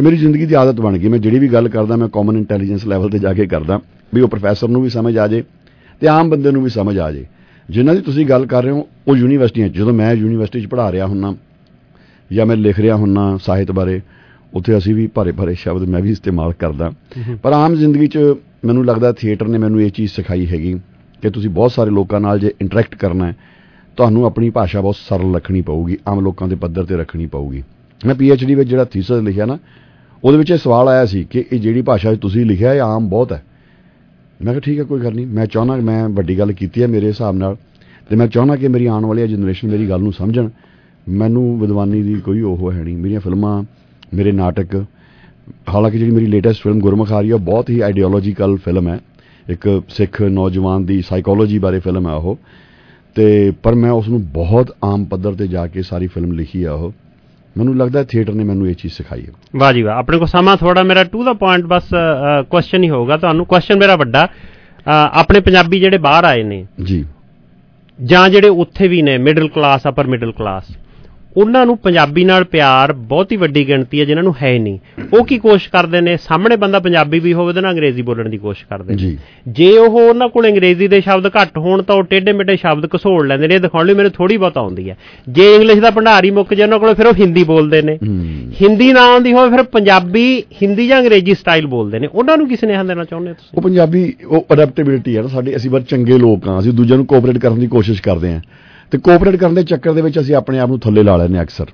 ਤੇ ਮੇਰੀ ਜ਼ਿੰਦਗੀ ਦੀ ਆਦਤ ਬਣ ਗਈ। ਮੈਂ ਜਿਹੜੀ ਵੀ ਗੱਲ ਕਰਦਾ ਮੈਂ ਕਾਮਨ ਇੰਟੈਲੀਜੈਂਸ ਲੈਵਲ ਤੇ ਜਾ ਕੇ ਕਰਦਾ ਵੀ ਉਹ ਪ੍ਰੋਫੈਸਰ ਨੂੰ ਵੀ ਸਮਝ ਆ ਜੇ ਤੇ ਆਮ ਬੰਦੇ ਨੂੰ ਵੀ ਸਮਝ ਆ ਜੇ। ਜਿਨ੍ਹਾਂ ਦੀ ਤੁਸੀਂ ਗੱਲ ਕਰ ਰਹੇ ਹੋ ਉਹ ਯੂਨੀਵਰਸਿਟੀਆਂ ਜਦੋਂ ਮੈਂ ਯੂਨੀਵਰਸਿਟੀ 'ਚ ਪੜ੍ਹਾ ਰਿਹਾ ਹੁੰਨਾ ਜਾਂ ਮੈਂ ਲਿਖ ਰਿਹਾ ਹੁੰਨਾ ਸਾਹਿਤ ਬਾਰੇ ਉੱਥੇ ਅਸੀਂ ਵੀ ਭਾਰੇ ਭਾਰੇ ਸ਼ਬਦ ਮੈਂ ਵੀ ਇਸਤੇਮਾਲ ਕਰਦਾ। ਪਰ ਆਮ ਜ਼ਿੰਦਗੀ 'ਚ ਮੈਨੂੰ ਲੱਗਦਾ ਥੀਏਟਰ ਨੇ ਮੈਨੂੰ ਇਹ ਚੀਜ਼ ਸਿਖਾਈ ਹੈਗੀ ਕਿ ਤੁਸੀਂ ਬਹੁਤ ਸਾਰੇ ਲੋਕਾਂ ਨਾਲ ਜੇ ਇੰਟਰੈਕਟ ਕਰਨਾ ਹੈ ਤੁਹਾਨੂੰ ਆਪਣੀ ਭਾਸ਼ਾ ਬਹੁਤ ਸਰਲ ਰੱਖਣੀ ਪਊਗੀ ਆਮ ਲੋਕਾਂ ਦੇ ਪੱਧਰ ਤੇ ਰੱਖਣੀ ਪਊਗੀ। ਮੈਂ ਡੀ ਵਿੱਚ ਜਿਹੜਾ ਥੀਸਸ ਲਿਖਿਆ ਨਾ ਉਹਦੇ ਵਿੱਚ ਇਹ ਸਵਾਲ ਆਇਆ ਸੀ ਕਿ ਇਹ ਜਿਹੜੀ ਭਾਸ਼ਾ 'ਚ ਤੁਸੀਂ ਲਿਖਿਆ ਇਹ ਆਮ ਬਹੁਤ ਹੈ। ਮੈਂ ਕਿਹਾ, ਠੀਕ ਹੈ, ਕੋਈ ਗੱਲ ਨਹੀਂ। ਮੈਂ ਚਾਹੁੰਦਾ ਕਿ ਮੈਂ ਵੱਡੀ ਗੱਲ ਕੀਤੀ ਹੈ ਮੇਰੇ ਹਿਸਾਬ ਨਾਲ ਤੇ ਮੈਂ ਚਾਹੁੰਦਾ ਕਿ ਮੇਰੀ ਆਉਣ ਵਾਲੀ ਜਨਰੇਸ਼ਨ ਮੇਰੀ ਗੱਲ ਨੂੰ ਸਮਝਣ। ਮੈਨੂੰ ਵਿਦਵਾਨੀ ਦੀ ਕੋਈ ਉਹ ਹੈ ਨਹੀਂ। ਮੇਰੀਆਂ ਫਿਲਮਾਂ, ਮੇਰੇ ਨਾਟਕ, ਹਾਲਾਂਕਿ ਜਿਹੜੀ ਮੇਰੀ ਲੇਟੈਸਟ ਫਿਲਮ ਗੁਰਮੁਖ ਆ ਰਹੀ ਹੈ, ਉਹ ਬਹੁਤ ਹੀ ਆਈਡੀਓਲੋਜੀਕਲ ਫਿਲਮ ਹੈ। ਇੱਕ ਸਿੱਖ ਨੌਜਵਾਨ ਦੀ ਸਾਈਕੋਲੋਜੀ ਬਾਰੇ ਫਿਲਮ ਹੈ ਉਹ। ਤੇ ਪਰ ਮੈਂ ਉਸ ਨੂੰ ਬਹੁਤ ਆਮ ਪੱਧਰ ਤੇ ਜਾ ਕੇ ਸਾਰੀ ਫਿਲਮ ਲਿਖੀ ਆ ਉਹ। ਮੈਨੂੰ ਲੱਗਦਾ ਥੀਏਟਰ ਨੇ ਮੈਨੂੰ ਇਹ ਚੀਜ਼ ਸਿਖਾਈ ਹੈ। ਵਾਹ ਜੀ ਵਾਹ। ਆਪਣੇ ਕੋਲ ਸਮਾਂ ਥੋੜਾ ਮੇਰਾ ਟੂ ਦਾ ਪੁਆਇੰਟ ਬਸ ਕੁਐਸਚਨ ਹੀ ਹੋਊਗਾ ਤੁਹਾਨੂੰ। ਕੁਐਸਚਨ ਮੇਰਾ ਵੱਡਾ। ਆਪਣੇ ਪੰਜਾਬੀ ਜਿਹੜੇ ਬਾਹਰ ਆਏ ਨੇ ਜੀ। ਜਾਂ ਜਿਹੜੇ ਉੱਥੇ ਵੀ ਨੇ middle class upper middle class ਉਹਨਾਂ ਨੂੰ ਪੰਜਾਬੀ ਨਾਲ ਪਿਆਰ ਬਹੁਤ ਹੀ ਵੱਡੀ ਗਿਣਤੀ ਹੈ ਜਿਨ੍ਹਾਂ ਨੂੰ ਹੈ ਨਹੀਂ। ਉਹ ਕੀ ਕੋਸ਼ਿਸ਼ ਕਰਦੇ ਨੇ? ਸਾਹਮਣੇ ਬੰਦਾ ਪੰਜਾਬੀ ਵੀ ਹੋਵੇ ਤੇ ਨਾ ਅੰਗਰੇਜ਼ੀ ਬੋਲਣ ਦੀ ਕੋਸ਼ਿਸ਼ ਕਰਦੇ ਨੇ। ਜੀ। ਉਹ ਉਹਨਾਂ ਕੋਲ ਅੰਗਰੇਜ਼ੀ ਦੇ ਸ਼ਬਦ ਘੱਟ ਹੋਣ ਤਾਂ ਉਹ ਟੇਢੇ ਮੇਢੇ ਸ਼ਬਦ ਘਸੋੜ ਲੈਂਦੇ ਨੇ। ਇਹ ਦਿਖਾਉਣ ਲਈ ਮੈਨੂੰ ਥੋੜੀ ਬਹੁਤ ਆਉਂਦੀ ਹੈ। ਜੇ ਇੰਗਲਿਸ਼ ਦਾ ਭੰਡਾਰ ਹੀ ਮੁੱਕ ਜੇ ਉਹਨਾਂ ਕੋਲ ਫਿਰ ਉਹ ਹਿੰਦੀ ਬੋਲਦੇ ਨੇ। ਹਿੰਦੀ ਨਾ ਆਉਂਦੀ ਹੋਵੇ ਫਿਰ ਪੰਜਾਬੀ ਹਿੰਦੀ ਜਾਂ ਅੰਗਰੇਜ਼ੀ ਸਟਾਈਲ ਬੋਲਦੇ ਨੇ। ਉਹਨਾਂ ਨੂੰ ਕਿਸ ਨੇ ਦੇਣਾ ਚਾਹੁੰਦੇ ਹੋ ਤੁਸੀਂ? ਉਹ ਪੰਜਾਬੀ ਉਹ ਅਡੈਪਟੇਬਿਲਿਟੀ ਹੈ ਨਾ ਸਾਡੇ। ਅਸੀਂ ਬਹੁਤ ਚੰਗੇ ਲੋਕ ਹਾਂ। ਅਸੀਂ ਦੂਜਿਆਂ ਨੂੰ ਕੋਆਪਰੇਟ ਕਰਨ ਦੀ ਕੋਸ਼ਿਸ਼ ਕਰਦੇ ਹਾਂ। ਤੇ ਕੋਆਪਰੇਟ ਕਰਨ ਦੇ ਚੱਕਰ ਦੇ ਵਿੱਚ ਅਸੀਂ ਆਪਣੇ ਆਪ ਨੂੰ ਥੱਲੇ ਲਾ ਲੈਂਦੇ ਹਾਂ ਅਕਸਰ।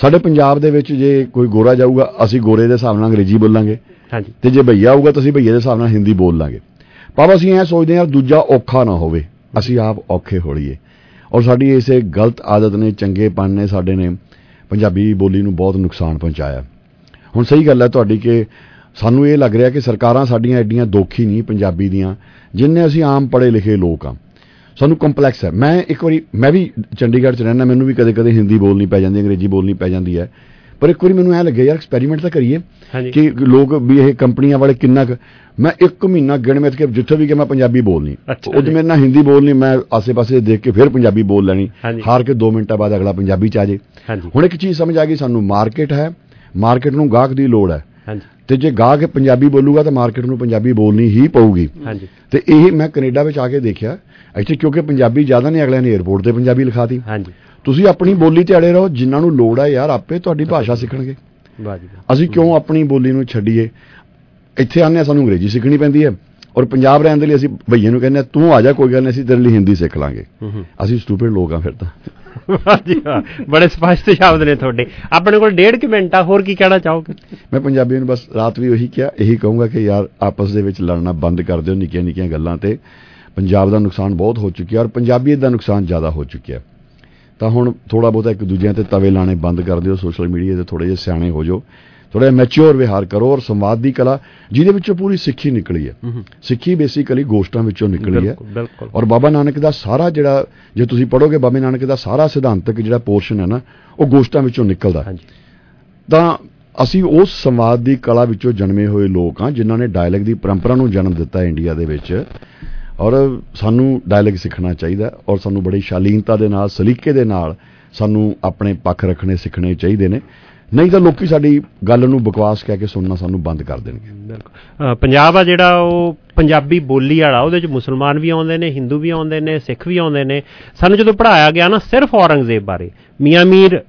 ਸਾਡੇ ਪੰਜਾਬ ਦੇ ਵਿੱਚ ਜੇ ਕੋਈ ਗੋਰਾ ਜਾਊਗਾ ਅਸੀਂ ਗੋਰੇ ਦੇ ਹਿਸਾਬ ਨਾਲ ਅੰਗਰੇਜ਼ੀ ਬੋਲਾਂਗੇ। ਹਾਂਜੀ। ਤੇ ਜੇ ਭਈਆ ਆਊਗਾ ਤਾਂ ਅਸੀਂ ਭਈਏ ਦੇ ਹਿਸਾਬ ਨਾਲ ਹਿੰਦੀ ਬੋਲ ਲਾਂਗੇ। ਪਰ ਅਸੀਂ ਐ ਸੋਚਦੇ ਹਾਂ ਦੂਜਾ ਔਖਾ ਨਾ ਹੋਵੇ। ਅਸੀਂ ਆਪ ਔਖੇ ਹੋੜੀਏ। ਔਰ ਸਾਡੀ ਇਸੇ ਗਲਤ ਆਦਤ ਨੇ ਚੰਗੇਪਨ ਨੇ ਸਾਡੇ ਨੇ ਪੰਜਾਬੀ ਬੋਲੀ ਨੂੰ ਬਹੁਤ ਨੁਕਸਾਨ ਪਹੁੰਚਾਇਆ। ਹੁਣ ਸਹੀ ਗੱਲ ਹੈ ਤੁਹਾਡੀ ਕਿ ਸਾਨੂੰ ਇਹ ਲੱਗ ਰਿਹਾ ਕਿ ਸਰਕਾਰਾਂ ਸਾਡੀਆਂ ਐਡੀਆਂ ਦੋਖੀ ਨਹੀਂ ਪੰਜਾਬੀ ਦੀਆਂ ਜਿੰਨੇ ਅਸੀਂ ਆਮ ਪੜ੍ਹੇ ਲਿਖੇ ਲੋਕ ਆ ਸਾਨੂੰ ਕੰਪਲੈਕਸ ਹੈ। ਮੈਂ ਇੱਕ ਵਾਰੀ ਮੈਂ ਵੀ ਚੰਡੀਗੜ੍ਹ 'ਚ ਰਹਿਣਾ ਮੈਨੂੰ ਵੀ ਕਦੇ-ਕਦੇ ਹਿੰਦੀ ਬੋਲਣੀ ਪੈ ਜਾਂਦੀ ਅੰਗਰੇਜ਼ੀ ਬੋਲਣੀ ਪੈ ਜਾਂਦੀ ਹੈ। ਪਰ ਇੱਕ ਵਾਰੀ ਮੈਨੂੰ ਐ ਲੱਗਿਆ ਯਾਰ ਐਕਸਪੈਰੀਮੈਂਟ ਤਾਂ ਕਰੀਏ ਕਿ ਲੋਕ ਵੀ ਇਹ ਕੰਪਨੀਆਂ ਵਾਲੇ ਕਿੰਨਾ ਮੈਂ ਇੱਕ ਮਹੀਨਾ ਗਿਣ ਮਿੱਥ ਕੇ ਜਿੱਥੇ ਵੀ ਕਿ ਮੈਂ ਪੰਜਾਬੀ ਬੋਲਣੀ ਉਹ ਮੇਰੇ ਨਾਲ ਹਿੰਦੀ ਬੋਲਣੀ ਮੈਂ ਆਸੇ-ਪਾਸੇ ਦੇਖ ਕੇ ਫਿਰ ਪੰਜਾਬੀ ਬੋਲ ਲੈਣੀ। ਹਾਰ ਕੇ 2 ਮਿੰਟਾਂ ਬਾਅਦ ਅਗਲਾ ਪੰਜਾਬੀ ਚ ਆ ਜੇ। ਹੁਣ ਇੱਕ ਚੀਜ਼ ਸਮਝ ਆ ਗਈ ਸਾਨੂੰ ਮਾਰਕੀਟ ਹੈ। ਮਾਰਕੀਟ ਨੂੰ ਗਾਹਕ ਦੀ ਲੋੜ ਹੈ। ਤੇ ਜੇ ਗਾਹਕ ਪੰਜਾਬੀ ਬੋਲੂਗਾ ਤਾਂ ਮਾਰਕੀਟ ਨੂੰ ਪੰਜਾਬੀ ਬੋਲਣੀ ਹੀ ਪਊਗੀ। ਤੇ ਇਹ ਮੈਂ ਕੈਨੇਡਾ ਵਿੱਚ ਆ ਕੇ ਦੇਖਿਆ। ਇੱਥੇ ਕਿਉਂਕਿ ਪੰਜਾਬੀ ਜ਼ਿਆਦਾ ਨਹੀਂ ਅਗਲਿਆਂ ਨੇ 에어ਪੋਰਟ ਤੇ ਪੰਜਾਬੀ ਲਿਖਾਤੀ। ਹਾਂਜੀ। ਤੁਸੀਂ ਆਪਣੀ ਬੋਲੀ ਤੇ ਅੜੇ ਰਹੋ ਜਿਨ੍ਹਾਂ ਨੂੰ ਲੋੜ ਹੈ ਯਾਰ ਆਪੇ ਤੁਹਾਡੀ ਭਾਸ਼ਾ ਸਿੱਖਣਗੇ। ਅਸੀਂ ਕਿਉਂ ਆਪਣੀ ਬੋਲੀ ਨੂੰ ਛੱਡੀਏ? ਇੱਥੇ ਆਨੇ ਸਾਨੂੰ ਅੰਗਰੇਜ਼ੀ ਸਿੱਖਣੀ ਪੈਂਦੀ ਹੈ। ਔਰ ਪੰਜਾਬ ਰਹਿਣ ਦੇ ਲਈ ਅਸੀਂ ਭਈਏ ਨੂੰ ਕਹਿੰਦੇ ਹਾਂ, ਤੂੰ ਆ ਜਾ ਕੋਈ ਗੱਲ ਨਹੀਂ ਅਸੀਂ ਤੇਰੇ ਲਈ ਹਿੰਦੀ ਸਿੱਖ ਲਾਂਗੇ। ਹੂੰ ਅਸੀਂ ਸਟੂਪਿਡ ਲੋਕ ਆ ਫਿਰ ਤਾਂ। ਜੀ ਵਾਹ। ਬੜੇ ਸਪਸ਼ਟ ਸ਼ਬਦ ਨੇ ਤੁਹਾਡੇ। ਆਪਣੇ ਕੋਲ ਡੇਢ ਕਿ ਮਿੰਟ ਆ ਹੋਰ ਕੀ ਕਹਿਣਾ ਚਾਹੋਗੇ? ਮੈਂ ਪੰਜਾਬੀਆਂ ਨੂੰ ਬਸ ਰਾਤ ਵੀ ਉਹੀ ਕਿਹਾ ਇਹੀ ਕਹੂੰਗਾ ਕਿ ਯਾਰ ਆਪਸ ਦੇ ਵਿੱਚ ਲੜਨਾ ਬੰਦ ਕਰ ਦਿਓ ਨਿੱਕੀਆਂ ਨਿੱਕੀਆਂ ਗੱਲਾਂ ਤੇ। ਪੰਜਾਬ ਦਾ ਨੁਕਸਾਨ ਬਹੁਤ ਹੋ ਚੁੱਕਿਆ ਔਰ ਪੰਜਾਬੀਅਤ ਦਾ ਨੁਕਸਾਨ ਜ਼ਿਆਦਾ ਹੋ ਚੁੱਕਿਆ। ਤਾਂ ਹੁਣ ਥੋੜਾ ਬਹੁਤਾ ਇੱਕ ਦੂਜਿਆਂ ਤੇ ਤਵੇ ਲਾਣੇ ਬੰਦ ਕਰ ਦਿਓ ਸੋਸ਼ਲ ਮੀਡੀਆ ਤੇ ਥੋੜੇ ਜਿਹਾ ਸਿਆਣੇ ਹੋ ਜਾਓ। ਥੋੜਾ ਮੈਚੁਰ ਵਿਹਾਰ ਕਰੋ ਔਰ ਸੰਵਾਦ ਦੀ ਕਲਾ ਜਿਹਦੇ ਵਿੱਚੋਂ ਪੂਰੀ ਸਿੱਖੀ ਨਿਕਲੀ ਹੈ। ਸਿੱਖੀ ਬੇਸਿਕਲੀ ਗੋਸ਼ਟਾਂ ਵਿੱਚੋਂ ਨਿਕਲੀ ਹੈ। ਔਰ ਬਾਬਾ ਨਾਨਕ ਦਾ ਸਾਰਾ ਜਿਹੜਾ ਜੇ ਤੁਸੀਂ ਪੜੋਗੇ ਬਾਬੇ ਨਾਨਕ ਦਾ ਸਾਰਾ ਸਿਧਾਂਤਕ ਜਿਹੜਾ ਪੋਰਸ਼ਨ ਹੈ ਨਾ ਉਹ ਗੋਸ਼ਟਾਂ ਵਿੱਚੋਂ ਨਿਕਲਦਾ ਤਾਂ ਅਸੀਂ ਉਸ ਸੰਵਾਦ ਦੀ ਕਲਾ ਵਿੱਚੋਂ ਜਨਮੇ ਹੋਏ ਲੋਕ ਹਾਂ ਜਿਨ੍ਹਾਂ ਨੇ ਡਾਇਲੌਗ ਦੀ ਪਰੰਪਰਾ ਨੂੰ ਜਨਮ ਦਿੱਤਾ ਇੰਡੀਆ ਦੇ ਵਿੱਚ। ਔਰ ਸਾਨੂੰ ਡਾਇਲੌਗ ਸਿੱਖਣਾ ਚਾਹੀਦਾ ਔਰ ਸਾਨੂੰ ਬੜੀ ਸ਼ਾਲੀਨਤਾ ਦੇ ਨਾਲ ਸਲੀਕੇ ਦੇ ਨਾਲ ਸਾਨੂੰ ਆਪਣੇ ਪੱਖ ਰੱਖਣੇ ਸਿੱਖਣੇ ਚਾਹੀਦੇ ਨੇ। ਨਹੀਂ ਤਾਂ ਲੋਕੀ ਸਾਡੀ ਗੱਲ ਨੂੰ ਬਕਵਾਸ ਕਹਿ ਕੇ ਸੁਣਨਾ ਸਾਨੂੰ ਬੰਦ ਕਰ ਦੇਣਗੇ। ਅ, ਪੰਜਾਬ ਆ ਜਿਹੜਾ ਉਹ ਪੰਜਾਬੀ ਬੋਲੀ ਵਾਲਾ ਉਹਦੇ ਚ ਮੁਸਲਮਾਨ ਵੀ ਆਉਂਦੇ ਨੇ ਹਿੰਦੂ ਵੀ ਆਉਂਦੇ ਨੇ ਸਿੱਖ ਵੀ ਆਉਂਦੇ ਨੇ। ਸਾਨੂੰ ਜਦੋਂ ਪੜਾਇਆ ਗਿਆ ਨਾ ਸਿਰਫ ਔਰੰਗਜ਼ੇਬ ਬਾਰੇ ਮੀਆਂ ਮੀਰ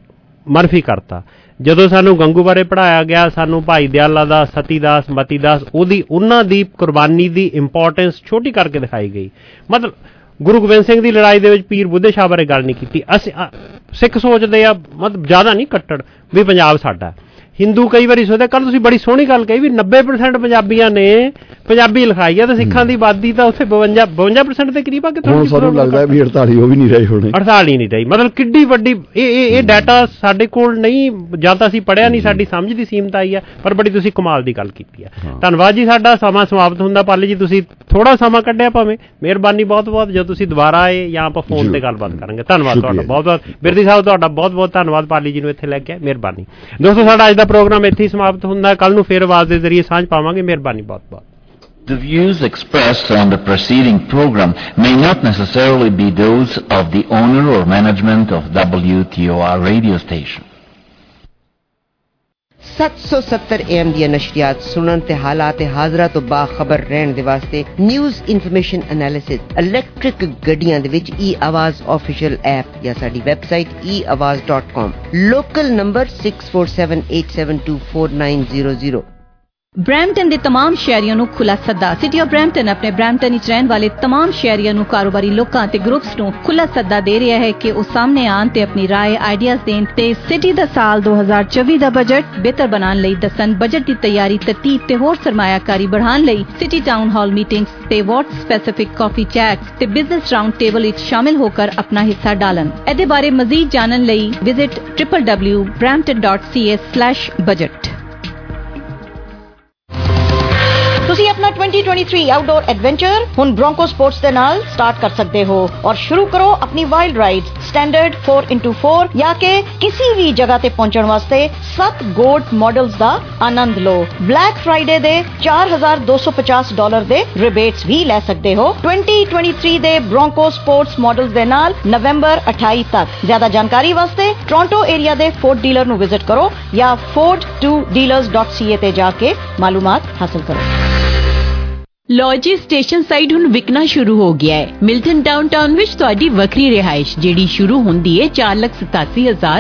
ਮਰਫੀ ਕਰਤਾ ਜਦੋਂ ਸਾਨੂੰ ਗੰਗੂ ਬਾਰੇ ਪੜਾਇਆ ਗਿਆ ਸਾਨੂੰ ਭਾਈ ਦਿਆਲਾ ਦਾ ਸਤੀਦਾਸ ਮਤੀਦਾਸ ਉਹਦੀ ਉਹਨਾਂ ਦੀ ਕੁਰਬਾਨੀ ਦੀ ਇੰਪੋਰਟੈਂਸ ਛੋਟੀ ਕਰਕੇ ਦਿਖਾਈ ਗਈ ਮਤਲਬ ਗੁਰੂ ਗੋਬਿੰਦ ਸਿੰਘ ਦੀ ਲੜਾਈ ਦੇ ਵਿੱਚ ਪੀਰ ਬੁੱਧੇ ਸ਼ਾਹ ਬਾਰੇ ਗੱਲ ਨਹੀਂ ਕੀਤੀ ਅਸੀਂ ਅ, ਸਿੱਖ ਸੋਚਦੇ ਆ ਮਤਲਬ ਜ਼ਿਆਦਾ ਨਹੀਂ ਕੱਟੜ ਵੀ ਪੰਜਾਬ ਸਾਡਾ ਹੈ। ਹਿੰਦੂ ਕਈ ਵਾਰੀ ਸੋਚਦੇ ਕੱਲ ਤੁਸੀਂ ਬੜੀ ਸੋਹਣੀ ਗੱਲ ਕਹੀ ਵੀ 90% ਪੰਜਾਬੀਆਂ ਨੇ ਪੰਜਾਬੀ ਲਿਖਾਈ ਆ ਤੇ ਸਿੱਖਾਂ ਦੀ ਆਬਾਦੀ ਤਾਂ ਉੱਥੇ 52 52% ਦੇ ਕਰੀਬ ਆ ਕਿ ਹੁਣ ਸਾਨੂੰ ਲੱਗਦਾ ਵੀ 48 ਉਹ ਵੀ ਨਹੀਂ ਰਹੇ ਹੋਣੇ। 48 ਨਹੀਂ ਰਹੀ। ਮਤਲਬ ਕਿੱਡੀ ਵੱਡੀ ਇਹ ਇਹ ਇਹ ਡਾਟਾ ਸਾਡੇ ਕੋਲ ਨਹੀਂ ਜਾਂ ਤਾਂ ਅਸੀਂ ਪੜਿਆ ਨਹੀਂ ਸਾਡੀ ਸਮਝ ਦੀ ਸੀਮਤ ਆਈ ਹੈ ਪਰ ਬੜੀ ਤੁਸੀਂ ਕਮਾਲ ਦੀ ਗੱਲ ਕੀਤੀ ਹੈ। ਧੰਨਵਾਦ ਜੀ ਸਾਡਾ ਸਮਾਂ ਸਮਾਪਤ ਹੁੰਦਾ। ਪਾਲੀ ਜੀ ਤੁਸੀਂ ਥੋੜਾ ਸਮਾਂ ਕੱਢਿਆ ਭਾਵੇਂ। ਮਿਹਰਬਾਨੀ ਬਹੁਤ ਬਹੁਤ ਜਦੋਂ ਤੁਸੀਂ ਦੁਬਾਰਾ ਆਏ ਜਾਂ ਆਪਾਂ ਫੋਨ ਤੇ ਗੱਲਬਾਤ ਕਰਾਂਗੇ। ਧੰਨਵਾਦ ਤੁਹਾਡਾ। ਬਹੁਤ ਬਹੁਤ ਬਿਰਦੀ ਸਾਹਿਬ ਤੁਹਾਡਾ ਬਹੁਤ ਬਹੁਤ ਧੰਨਵਾਦ ਪਾਲੀ ਜੀ ਨੂੰ ਇੱਥੇ ਲੈ ਕੇ ਮਿਹਰਬਾਨੀ। ਦੋਸਤੋ ਸਾਡਾ ਅੱਜ ਦਾ ਪ੍ਰੋਗਰਾਮ ਇੱਥੇ ਹੀ ਸਮਾਪਤ ਹੁੰਦਾ ਕੱਲ ਨੂੰ ਫੇਰ ਆਵਾਜ਼ ਦੇ ਜ਼ਰੀਏ ਸਾਂਝ ਪਾਵਾਂਗੇ ਮਿਹਰਬਾਨੀ ਬਹੁਤ ਬਹੁਤ The views expressed on the preceding program may not necessarily be those of the owner or management of WTOR radio station. 770 AM ਦੀਆਂ ਨਸ਼ਰੀਆਤ ਸੁਣਨ ਤੇ ਹਾਲਾਤ ਹਾਜ਼ਰਾ ਤੋਂ ਬਾਖਬਰ ਰਹਿਣ ਦੇ ਵਾਸਤੇ ਨਿਊਜ਼ ਇਨਫੋਰਮੇਸ਼ਨ ਐਨਾਲਿਸਿਸ ਇਲੈਕਟ੍ਰਿਕ ਗੱਡੀਆਂ ਦੇ ਵਿੱਚ ਈ ਆਵਾਜ਼ ਆਫੀਸ਼ੀਅਲ ਐਪ ਜਾਂ ਸਾਡੀ website eawaz.com local number 6478724900 Brampton ਦੇ तमाम ਸ਼ਹਿਰੀਆਂ ਨੂੰ ਖੁੱਲਾ ਸੱਦਾ ਸਿਟੀ ਆਫ ਬ੍ਰੈਂਪਟਨ ਆਪਣੇ ਬ੍ਰੈਂਪਟਨ ਵਿੱਚ ਰਹਿਣ ਵਾਲੇ तमाम ਸ਼ਹਿਰੀਆਂ ਨੂੰ ਕਾਰੋਬਾਰੀ ਲੋਕਾਂ ਤੇ ਗਰੁੱਪਸ ਨੂੰ ਖੁੱਲਾ ਸੱਦਾ ਦੇ ਰਿਹਾ ਹੈ ਕਿ ਉਹ ਸਾਹਮਣੇ ਆਣ ਤੇ ਆਪਣੀ رائے ਆਈਡੀਆਜ਼ ਦੇਣ ਤੇ ਸਿਟੀ ਦਾ ਸਾਲ 2024 ਦਾ ਬਜਟ ਬਿਹਤਰ ਬਣਾਉਣ ਲਈ ਦੱਸਣ ਬਜਟ ਦੀ ਤਿਆਰੀ ਤਰਤੀਬ ਤੇ ਹੋਰ ਸਰਮਾਇਆਕਾਰੀ ਵਧਾਉਣ ਲਈ ਸਿਟੀ ਟਾਊਨ ਹਾਲ ਮੀਟਿੰਗਸ ਤੇ ਵਾਟ ਸਪੈਸੀਫਿਕ ਕਾਫੀ ਚੈਟਸ ਤੇ ਬਿਜ਼ਨਸ ਰਾਉਂਡ ਟੇਬਲ ਵਿੱਚ ਸ਼ਾਮਿਲ ਹੋ ਕਰ ਆਪਣਾ ਹਿੱਸਾ ਡਾਲਣ ਇਹਦੇ ਬਾਰੇ ਮਜ਼ੀਦ ਜਾਣਨ ਲਈ ਵਿਜ਼ਿਟ www.brampton.ca/budget ਤੁਸੀਂ ਆਪਣਾ 2023 ਆਊਟਡੋਰ ਐਡਵੈਂਚਰ ਹੁਣ ਬ੍ਰੋਂਕੋ ਸਪੋਰਟਸ ਦੇ ਨਾਲ ਸਟਾਰਟ ਕਰ ਸਕਦੇ ਹੋ ਔਰ ਸ਼ੁਰੂ ਕਰੋ ਆਪਣੀ ਵਾਈਲਡ ਰਾਈਡ ਸਟੈਂਡਰਡ 4x4 ਜਾਂ ਕਿ ਕਿਸੇ ਵੀ ਜਗ੍ਹਾ ਤੇ ਪਹੁੰਚਣ ਵਾਸਤੇ 7 ਗੋਲਡ ਮਾਡਲਸ ਦਾ ਆਨੰਦ ਲਓ। ਬਲੈਕ ਫਰਾਈਡੇ ਦੇ 4250 ਡਾਲਰ ਦੇ ਰਿਬੇਟਸ ਵੀ ਲੈ ਸਕਦੇ ਹੋ। 2023 ਦੇ ਬ੍ਰੋਂਕੋ ਸਪੋਰਟਸ ਮਾਡਲਸ ਦੇ ਨਾਲ ਨਵੰਬਰ 28 ਤੱਕ। ਜ਼ਿਆਦਾ ਜਾਣਕਾਰੀ ਵਾਸਤੇ ਟੋਰਾਂਟੋ ਏਰੀਆ ਦੇ ਫੋਰਡ ਡੀਲਰ ਨੂੰ ਵਿਜ਼ਿਟ ਕਰੋ ਜਾਂ ford2dealers.ca ਤੇ ਜਾ ਕੇ ਮਾਲੂਮਾਤ ਹਾਸਲ ਕਰੋ। ਲੌਜੀ ਸਟੇਸ਼ਨ ਸਾਈਡ ਹੁਣ ਵਿਕਣਾ ਸ਼ੁਰੂ ਹੋ ਗਿਆ ਹੈ। ਮਿਲਟਨ ਡਾਊਨਟਾਊਨ ਵਿੱਚ ਤੁਹਾਡੀ ਵੱਖਰੀ ਰਿਹਾਇਸ਼, ਜਿਹੜੀ ਸ਼ੁਰੂ ਹੁੰਦੀ ਹੈ 487000